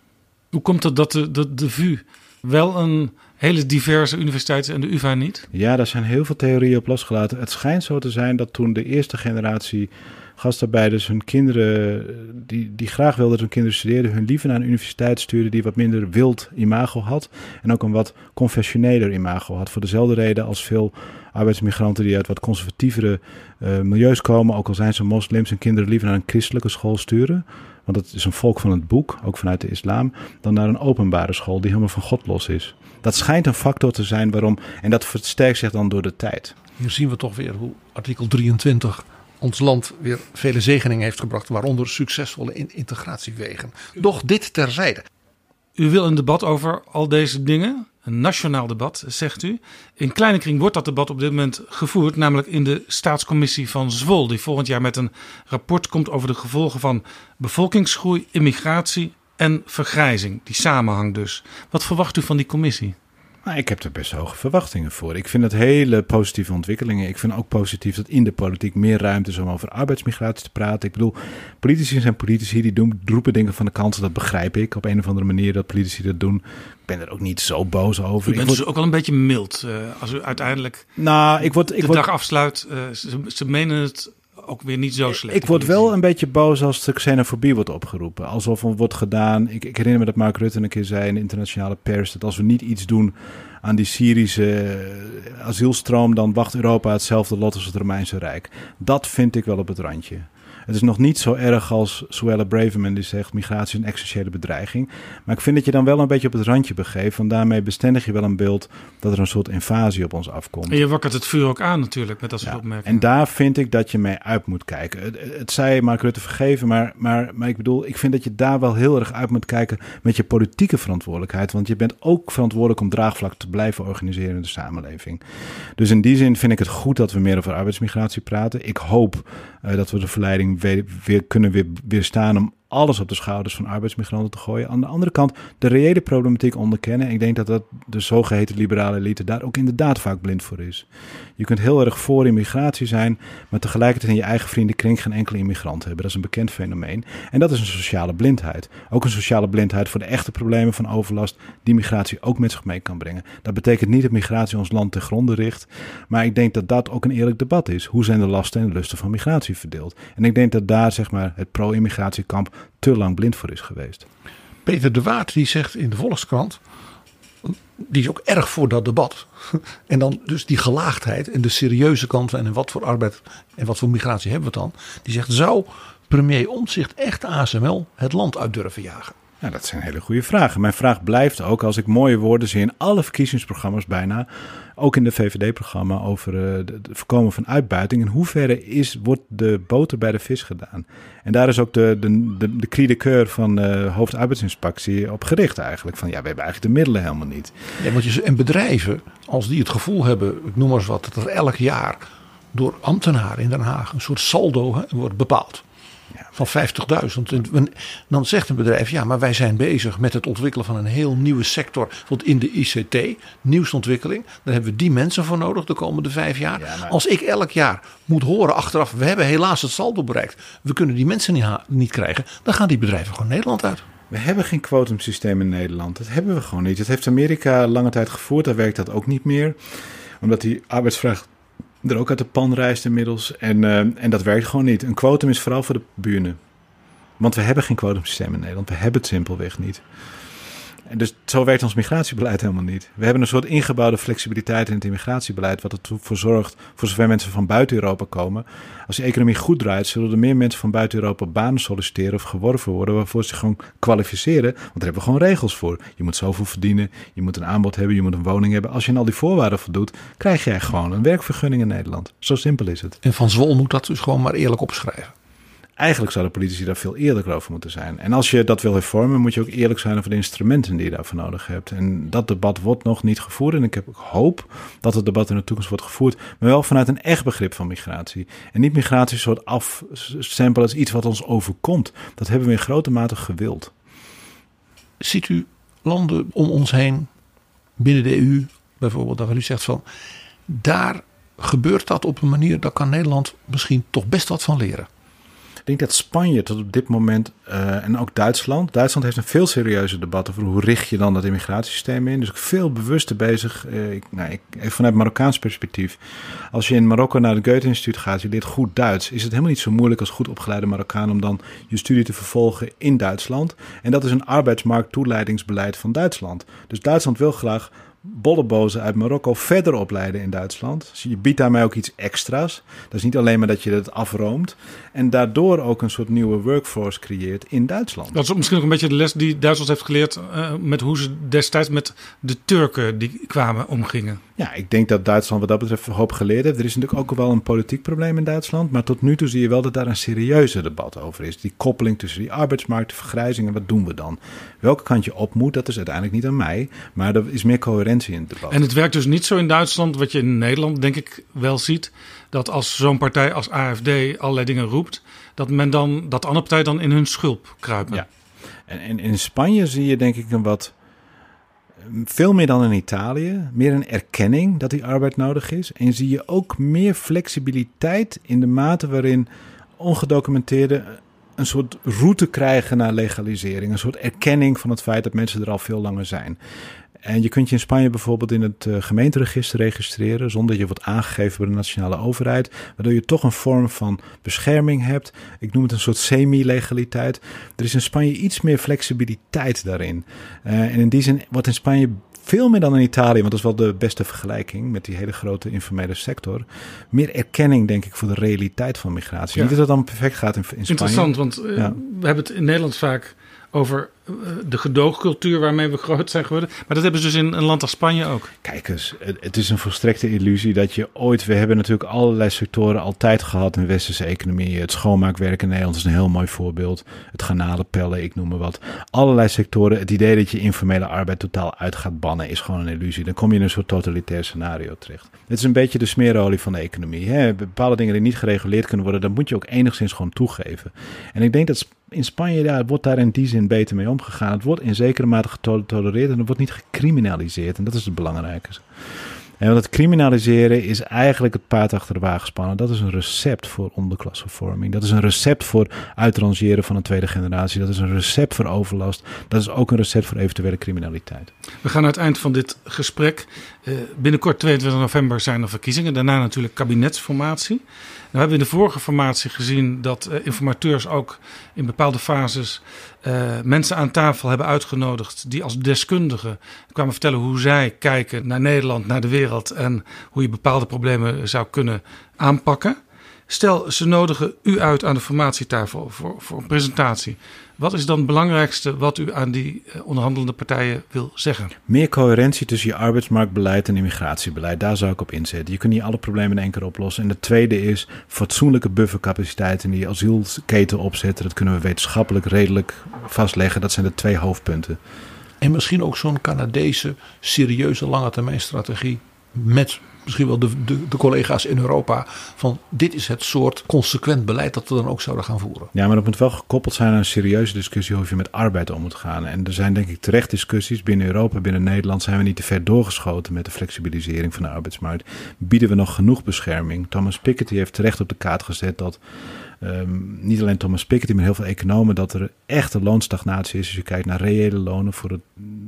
Hoe komt het dat de, de, de VU wel een hele diverse universiteit is en de UvA niet? Ja, daar zijn heel veel theorieën op losgelaten. Het schijnt zo te zijn dat toen de eerste generatie gastarbeiders hun kinderen, die, die graag wilden dat hun kinderen studeerden, hun liever naar een universiteit stuurden die wat minder wild imago had. En ook een wat confessioneler imago had. Voor dezelfde reden als veel arbeidsmigranten die uit wat conservatievere uh, milieus komen, ook al zijn ze moslims, hun kinderen liever naar een christelijke school sturen. Want dat is een volk van het boek, ook vanuit de islam, dan naar een openbare school die helemaal van God los is. Dat schijnt een factor te zijn waarom, en dat versterkt zich dan door de tijd. Hier zien we toch weer hoe artikel 23 ons land weer vele zegeningen heeft gebracht, waaronder succesvolle integratiewegen. Doch dit terzijde. U wil een debat over al deze dingen? Een nationaal debat, zegt u. In kleine kring wordt dat debat op dit moment gevoerd, namelijk in de staatscommissie van Zwol, die volgend jaar met een rapport komt over de gevolgen van bevolkingsgroei, immigratie en vergrijzing. Die samenhang dus. Wat verwacht u van die commissie? Nou, ik heb er best hoge verwachtingen voor. Ik vind het hele positieve ontwikkelingen. Ik vind ook positief dat in de politiek meer ruimte is om over arbeidsmigratie te praten. Ik bedoel, politici zijn politici, die doen, roepen dingen van de kansen. Dat begrijp ik op een of andere manier dat politici dat doen. Ik ben er ook niet zo boos over. U bent word... dus ook wel een beetje mild uh, als u uiteindelijk nou, ik word, ik de word... dag afsluit. Uh, ze, ze menen het ook weer niet zo slecht. Ik word wel een beetje boos als de xenofobie wordt opgeroepen. Alsof er wordt gedaan. Ik, ik, herinner me dat Mark Rutte een keer zei in de internationale pers. Dat als we niet iets doen aan die Syrische eh, asielstroom, dan wacht Europa hetzelfde lot als het Romeinse Rijk. Dat vind ik wel op het randje. Het is nog niet zo erg als Suella Braverman die zegt migratie is een essentiële bedreiging. Maar ik vind dat je dan wel een beetje op het randje begeeft. Want daarmee bestendig je wel een beeld dat er een soort invasie op ons afkomt. En je wakkert het vuur ook aan natuurlijk met dat soort ja, opmerkingen. En daar vind ik dat je mee uit moet kijken. Het, het zei Mark Rutte vergeven, maar, maar, maar ik bedoel, ik vind dat je daar wel heel erg uit moet kijken met je politieke verantwoordelijkheid. Want je bent ook verantwoordelijk om draagvlak te blijven organiseren in de samenleving. Dus in die zin vind ik het goed dat we meer over arbeidsmigratie praten. Ik hoop uh, dat we de verleiding weer, weer kunnen weer, weerstaan om alles op de schouders van arbeidsmigranten te gooien. Aan de andere kant de reële problematiek onderkennen. Ik denk dat, dat de zogeheten liberale elite daar ook inderdaad vaak blind voor is. Je kunt heel erg voor immigratie zijn, maar tegelijkertijd in je eigen vriendenkring geen enkele immigrant hebben. Dat is een bekend fenomeen. En dat is een sociale blindheid. Ook een sociale blindheid voor de echte problemen van overlast die migratie ook met zich mee kan brengen. Dat betekent niet dat migratie ons land ten gronde richt, maar ik denk dat dat ook een eerlijk debat is. Hoe zijn de lasten en de lusten van migratie verdeeld? En ik denk dat daar zeg maar het pro-immigratiekamp te lang blind voor is geweest. Peter de Waard die zegt in de Volkskrant, die is ook erg voor dat debat. En dan dus die gelaagdheid en de serieuze kant en wat voor arbeid en wat voor migratie hebben we dan. Die zegt, zou premier Omtzigt echt ASML het land uit durven jagen? Ja, dat zijn hele goede vragen. Mijn vraag blijft ook, als ik mooie woorden zie in alle verkiezingsprogramma's bijna, ook in de VVD-programma over het voorkomen van uitbuiting, in hoeverre is, wordt de boter bij de vis gedaan? En daar is ook de, de, de, de cri de van uh, hoofdarbeidsinspectie op gericht eigenlijk. Van ja, we hebben eigenlijk de middelen helemaal niet. Ja, want je, en bedrijven, als die het gevoel hebben, ik noem maar eens wat, dat er elk jaar door ambtenaren in Den Haag een soort saldo wordt bepaald van 50.000. Dan zegt een bedrijf, ja, maar wij zijn bezig met het ontwikkelen van een heel nieuwe sector. Bijvoorbeeld in de ICT, nieuwsontwikkeling. Daar hebben we die mensen voor nodig de komende vijf jaar. Als ik elk jaar moet horen achteraf, we hebben helaas het saldo bereikt. We kunnen die mensen niet, niet krijgen. Dan gaan die bedrijven gewoon Nederland uit. We hebben geen kwotumsysteem in Nederland. Dat hebben we gewoon niet. Dat heeft Amerika lange tijd gevoerd. Daar werkt dat ook niet meer. Omdat die arbeidsvraag er ook uit de pan reist inmiddels. En, uh, en dat werkt gewoon niet. Een kwotum is vooral voor de buren. Want we hebben geen kwotumsysteem in Nederland. We hebben het simpelweg niet. En dus zo werkt ons migratiebeleid helemaal niet. We hebben een soort ingebouwde flexibiliteit in het immigratiebeleid, wat ervoor zorgt, voor zover mensen van buiten Europa komen. Als de economie goed draait, zullen er meer mensen van buiten Europa banen solliciteren of geworven worden, waarvoor ze gewoon kwalificeren. Want daar hebben we gewoon regels voor. Je moet zoveel verdienen, je moet een aanbod hebben, je moet een woning hebben. Als je al die voorwaarden voldoet, krijg jij gewoon een werkvergunning in Nederland. Zo simpel is het. En Van Zwol moet dat dus gewoon maar eerlijk opschrijven. Eigenlijk zouden politici daar veel eerlijker over moeten zijn. En als je dat wil hervormen, moet je ook eerlijk zijn over de instrumenten die je daarvoor nodig hebt. En dat debat wordt nog niet gevoerd. En ik heb ook hoop dat het debat in de toekomst wordt gevoerd. Maar wel vanuit een echt begrip van migratie. En niet migratie soort afstempel als iets wat ons overkomt. Dat hebben we in grote mate gewild. Ziet u landen om ons heen, binnen de EU bijvoorbeeld, dat u zegt van daar gebeurt dat op een manier, daar kan Nederland misschien toch best wat van leren. Ik denk dat Spanje tot op dit moment uh, en ook Duitsland. Duitsland heeft een veel serieuzer debat over hoe richt je dan dat immigratiesysteem in. Dus ook veel bewuster bezig. Uh, ik, nou, ik, vanuit Marokkaans perspectief. Als je in Marokko naar het Goethe-instituut gaat, je leert goed Duits. Is het helemaal niet zo moeilijk als goed opgeleide Marokkaan om dan je studie te vervolgen in Duitsland. En dat is een arbeidsmarkttoeleidingsbeleid van Duitsland. Dus Duitsland wil graag bollebozen uit Marokko verder opleiden in Duitsland. Dus je biedt daarmee ook iets extra's. Dat is niet alleen maar dat je het afroomt. En daardoor ook een soort nieuwe workforce creëert in Duitsland. Dat is misschien ook een beetje de les die Duitsland heeft geleerd... Uh, met hoe ze destijds met de Turken die kwamen omgingen. Ja, ik denk dat Duitsland wat dat betreft een hoop geleerd heeft. Er is natuurlijk ook wel een politiek probleem in Duitsland. Maar tot nu toe zie je wel dat daar een serieuze debat over is. Die koppeling tussen die arbeidsmarkt, de vergrijzing en wat doen we dan? Welke kant je op moet, dat is uiteindelijk niet aan mij. Maar er is meer coherentie in het debat. En het werkt dus niet zo in Duitsland, wat je in Nederland denk ik wel ziet. Dat als zo'n partij als AFD allerlei dingen roept, dat men dan dat andere partij dan in hun schulp kruipen. Ja. En, en in Spanje zie je denk ik een wat veel meer dan in Italië, meer een erkenning dat die arbeid nodig is. En zie je ook meer flexibiliteit in de mate waarin ongedocumenteerde een soort route krijgen naar legalisering. Een soort erkenning van het feit dat mensen er al veel langer zijn. En je kunt je in Spanje bijvoorbeeld in het uh, gemeenteregister registreren zonder dat je wordt aangegeven bij de nationale overheid, waardoor je toch een vorm van bescherming hebt. Ik noem het een soort semi-legaliteit. Er is in Spanje iets meer flexibiliteit daarin. Uh, en in die zin wordt in Spanje veel meer dan in Italië, want dat is wel de beste vergelijking met die hele grote informele sector. Meer erkenning, denk ik, voor de realiteit van migratie. Ja. Niet dat het dan perfect gaat in, in Spanje. Interessant, want uh, ja. we hebben het in Nederland vaak over de gedoogcultuur waarmee we groot zijn geworden. Maar dat hebben ze dus in een land als Spanje ook. Kijk eens, het is een volstrekte illusie dat je ooit... We hebben natuurlijk allerlei sectoren altijd gehad in westerse economie. Het schoonmaakwerk in Nederland is een heel mooi voorbeeld. Het garnalenpellen, ik noem maar wat. Allerlei sectoren. Het idee dat je informele arbeid totaal uit gaat bannen is gewoon een illusie. Dan kom je in een soort totalitair scenario terecht. Het is een beetje de smeerolie van de economie. Hè? Bepaalde dingen die niet gereguleerd kunnen worden, dat moet je ook enigszins gewoon toegeven. En ik denk dat in Spanje daar wordt daar in die zin beter mee omgegaan. Het wordt in zekere mate getolereerd en het wordt niet gecriminaliseerd. En dat is het belangrijke. En want het criminaliseren is eigenlijk het paard achter de wagen spannen. Dat is een recept voor onderklasvervorming. Dat is een recept voor uitrangeren van een tweede generatie. Dat is een recept voor overlast. Dat is ook een recept voor eventuele criminaliteit. We gaan aan het eind van dit gesprek. Uh, binnenkort 22 november zijn er verkiezingen. Daarna natuurlijk kabinetsformatie. Nou hebben we in de vorige formatie gezien dat uh, informateurs ook in bepaalde fases uh, mensen aan tafel hebben uitgenodigd die als deskundigen kwamen vertellen hoe zij kijken naar Nederland, naar de wereld en hoe je bepaalde problemen zou kunnen aanpakken. Stel, ze nodigen u uit aan de formatietafel voor, voor een presentatie. Wat is dan het belangrijkste wat u aan die eh, onderhandelende partijen wil zeggen? Meer coherentie tussen je arbeidsmarktbeleid en immigratiebeleid. Daar zou ik op inzetten. Je kunt niet alle problemen in één keer oplossen. En de tweede is fatsoenlijke buffercapaciteit in die asielketen opzetten. Dat kunnen we wetenschappelijk redelijk vastleggen. Dat zijn de twee hoofdpunten. En misschien ook zo'n Canadese serieuze lange termijn strategie met misschien wel de, de, de, collega's in Europa. van dit is het soort consequent beleid dat we dan ook zouden gaan voeren. Ja, maar dat moet wel gekoppeld zijn aan een serieuze discussie over je met arbeid om moet gaan. En er zijn denk ik terecht discussies binnen Europa, binnen Nederland. zijn we niet te ver doorgeschoten met de flexibilisering van de arbeidsmarkt. Bieden we nog genoeg bescherming? Thomas Piketty heeft terecht op de kaart gezet dat ehm, niet alleen Thomas Piketty, maar heel veel economen, dat er echte loonstagnatie is. Als je kijkt naar reële lonen voor het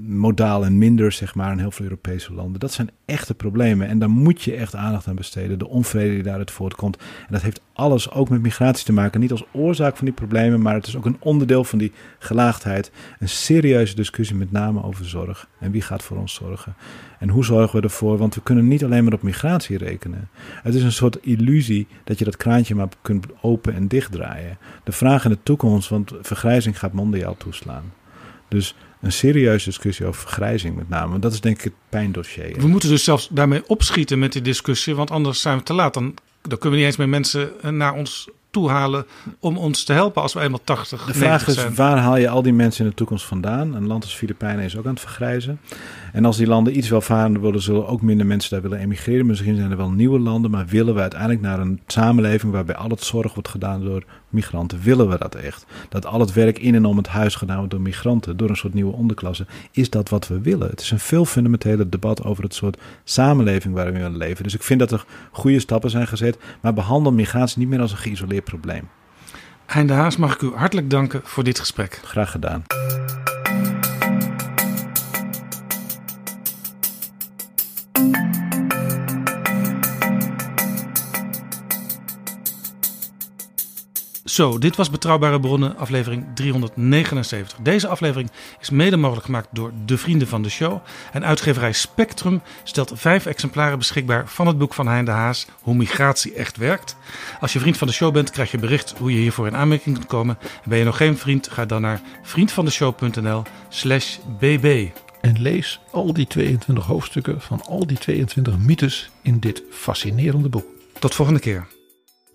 modaal en minder, zeg maar, in heel veel Europese landen. Dat zijn echte problemen en daar moet je echt aandacht aan besteden. De onvrede die daaruit voortkomt. En dat heeft alles ook met migratie te maken. Niet als oorzaak van die problemen, maar het is ook een onderdeel van die gelaagdheid. Een serieuze discussie met name over zorg. En wie gaat voor ons zorgen? En hoe zorgen we ervoor? Want we kunnen niet alleen maar op migratie rekenen. Het is een soort illusie dat je dat kraantje maar kunt open en dichtdraaien. De vraag in de toekomst, want vergrijzing gaat mondiaal toeslaan. Dus een serieuze discussie over vergrijzing met name. Dat is denk ik het pijndossier. We moeten dus zelfs daarmee opschieten met die discussie, want anders zijn we te laat. Dan, dan kunnen we niet eens meer mensen naar ons toehalen om ons te helpen als we eenmaal 80 De vraag is, waar haal je al die mensen in de toekomst vandaan? Een land als Filipijnen is ook aan het vergrijzen. En als die landen iets welvarender worden, zullen ook minder mensen daar willen emigreren. Misschien zijn er wel nieuwe landen, maar willen we uiteindelijk naar een samenleving waarbij al het zorg wordt gedaan door migranten? Willen we dat echt? Dat al het werk in en om het huis gedaan wordt door migranten, door een soort nieuwe onderklasse. Is dat wat we willen? Het is een veel fundamenteler debat over het soort samenleving waarin we willen leven. Dus ik vind dat er goede stappen zijn gezet, maar behandel migratie niet meer als een geïsoleerd probleem. Hein de Haas, mag ik u hartelijk danken voor dit gesprek. Graag gedaan. Zo, dit was Betrouwbare Bronnen, aflevering 379. Deze aflevering is mede mogelijk gemaakt door de vrienden van de show. En uitgeverij Spectrum stelt vijf exemplaren beschikbaar van het boek van Hein de Haas, Hoe migratie echt werkt. Als je vriend van de show bent, krijg je bericht hoe je hiervoor in aanmerking kunt komen. En ben je nog geen vriend, ga dan naar vriendvandeshow.nl slash bb. En lees al die 22 hoofdstukken van al die 22 mythes in dit fascinerende boek. Tot volgende keer.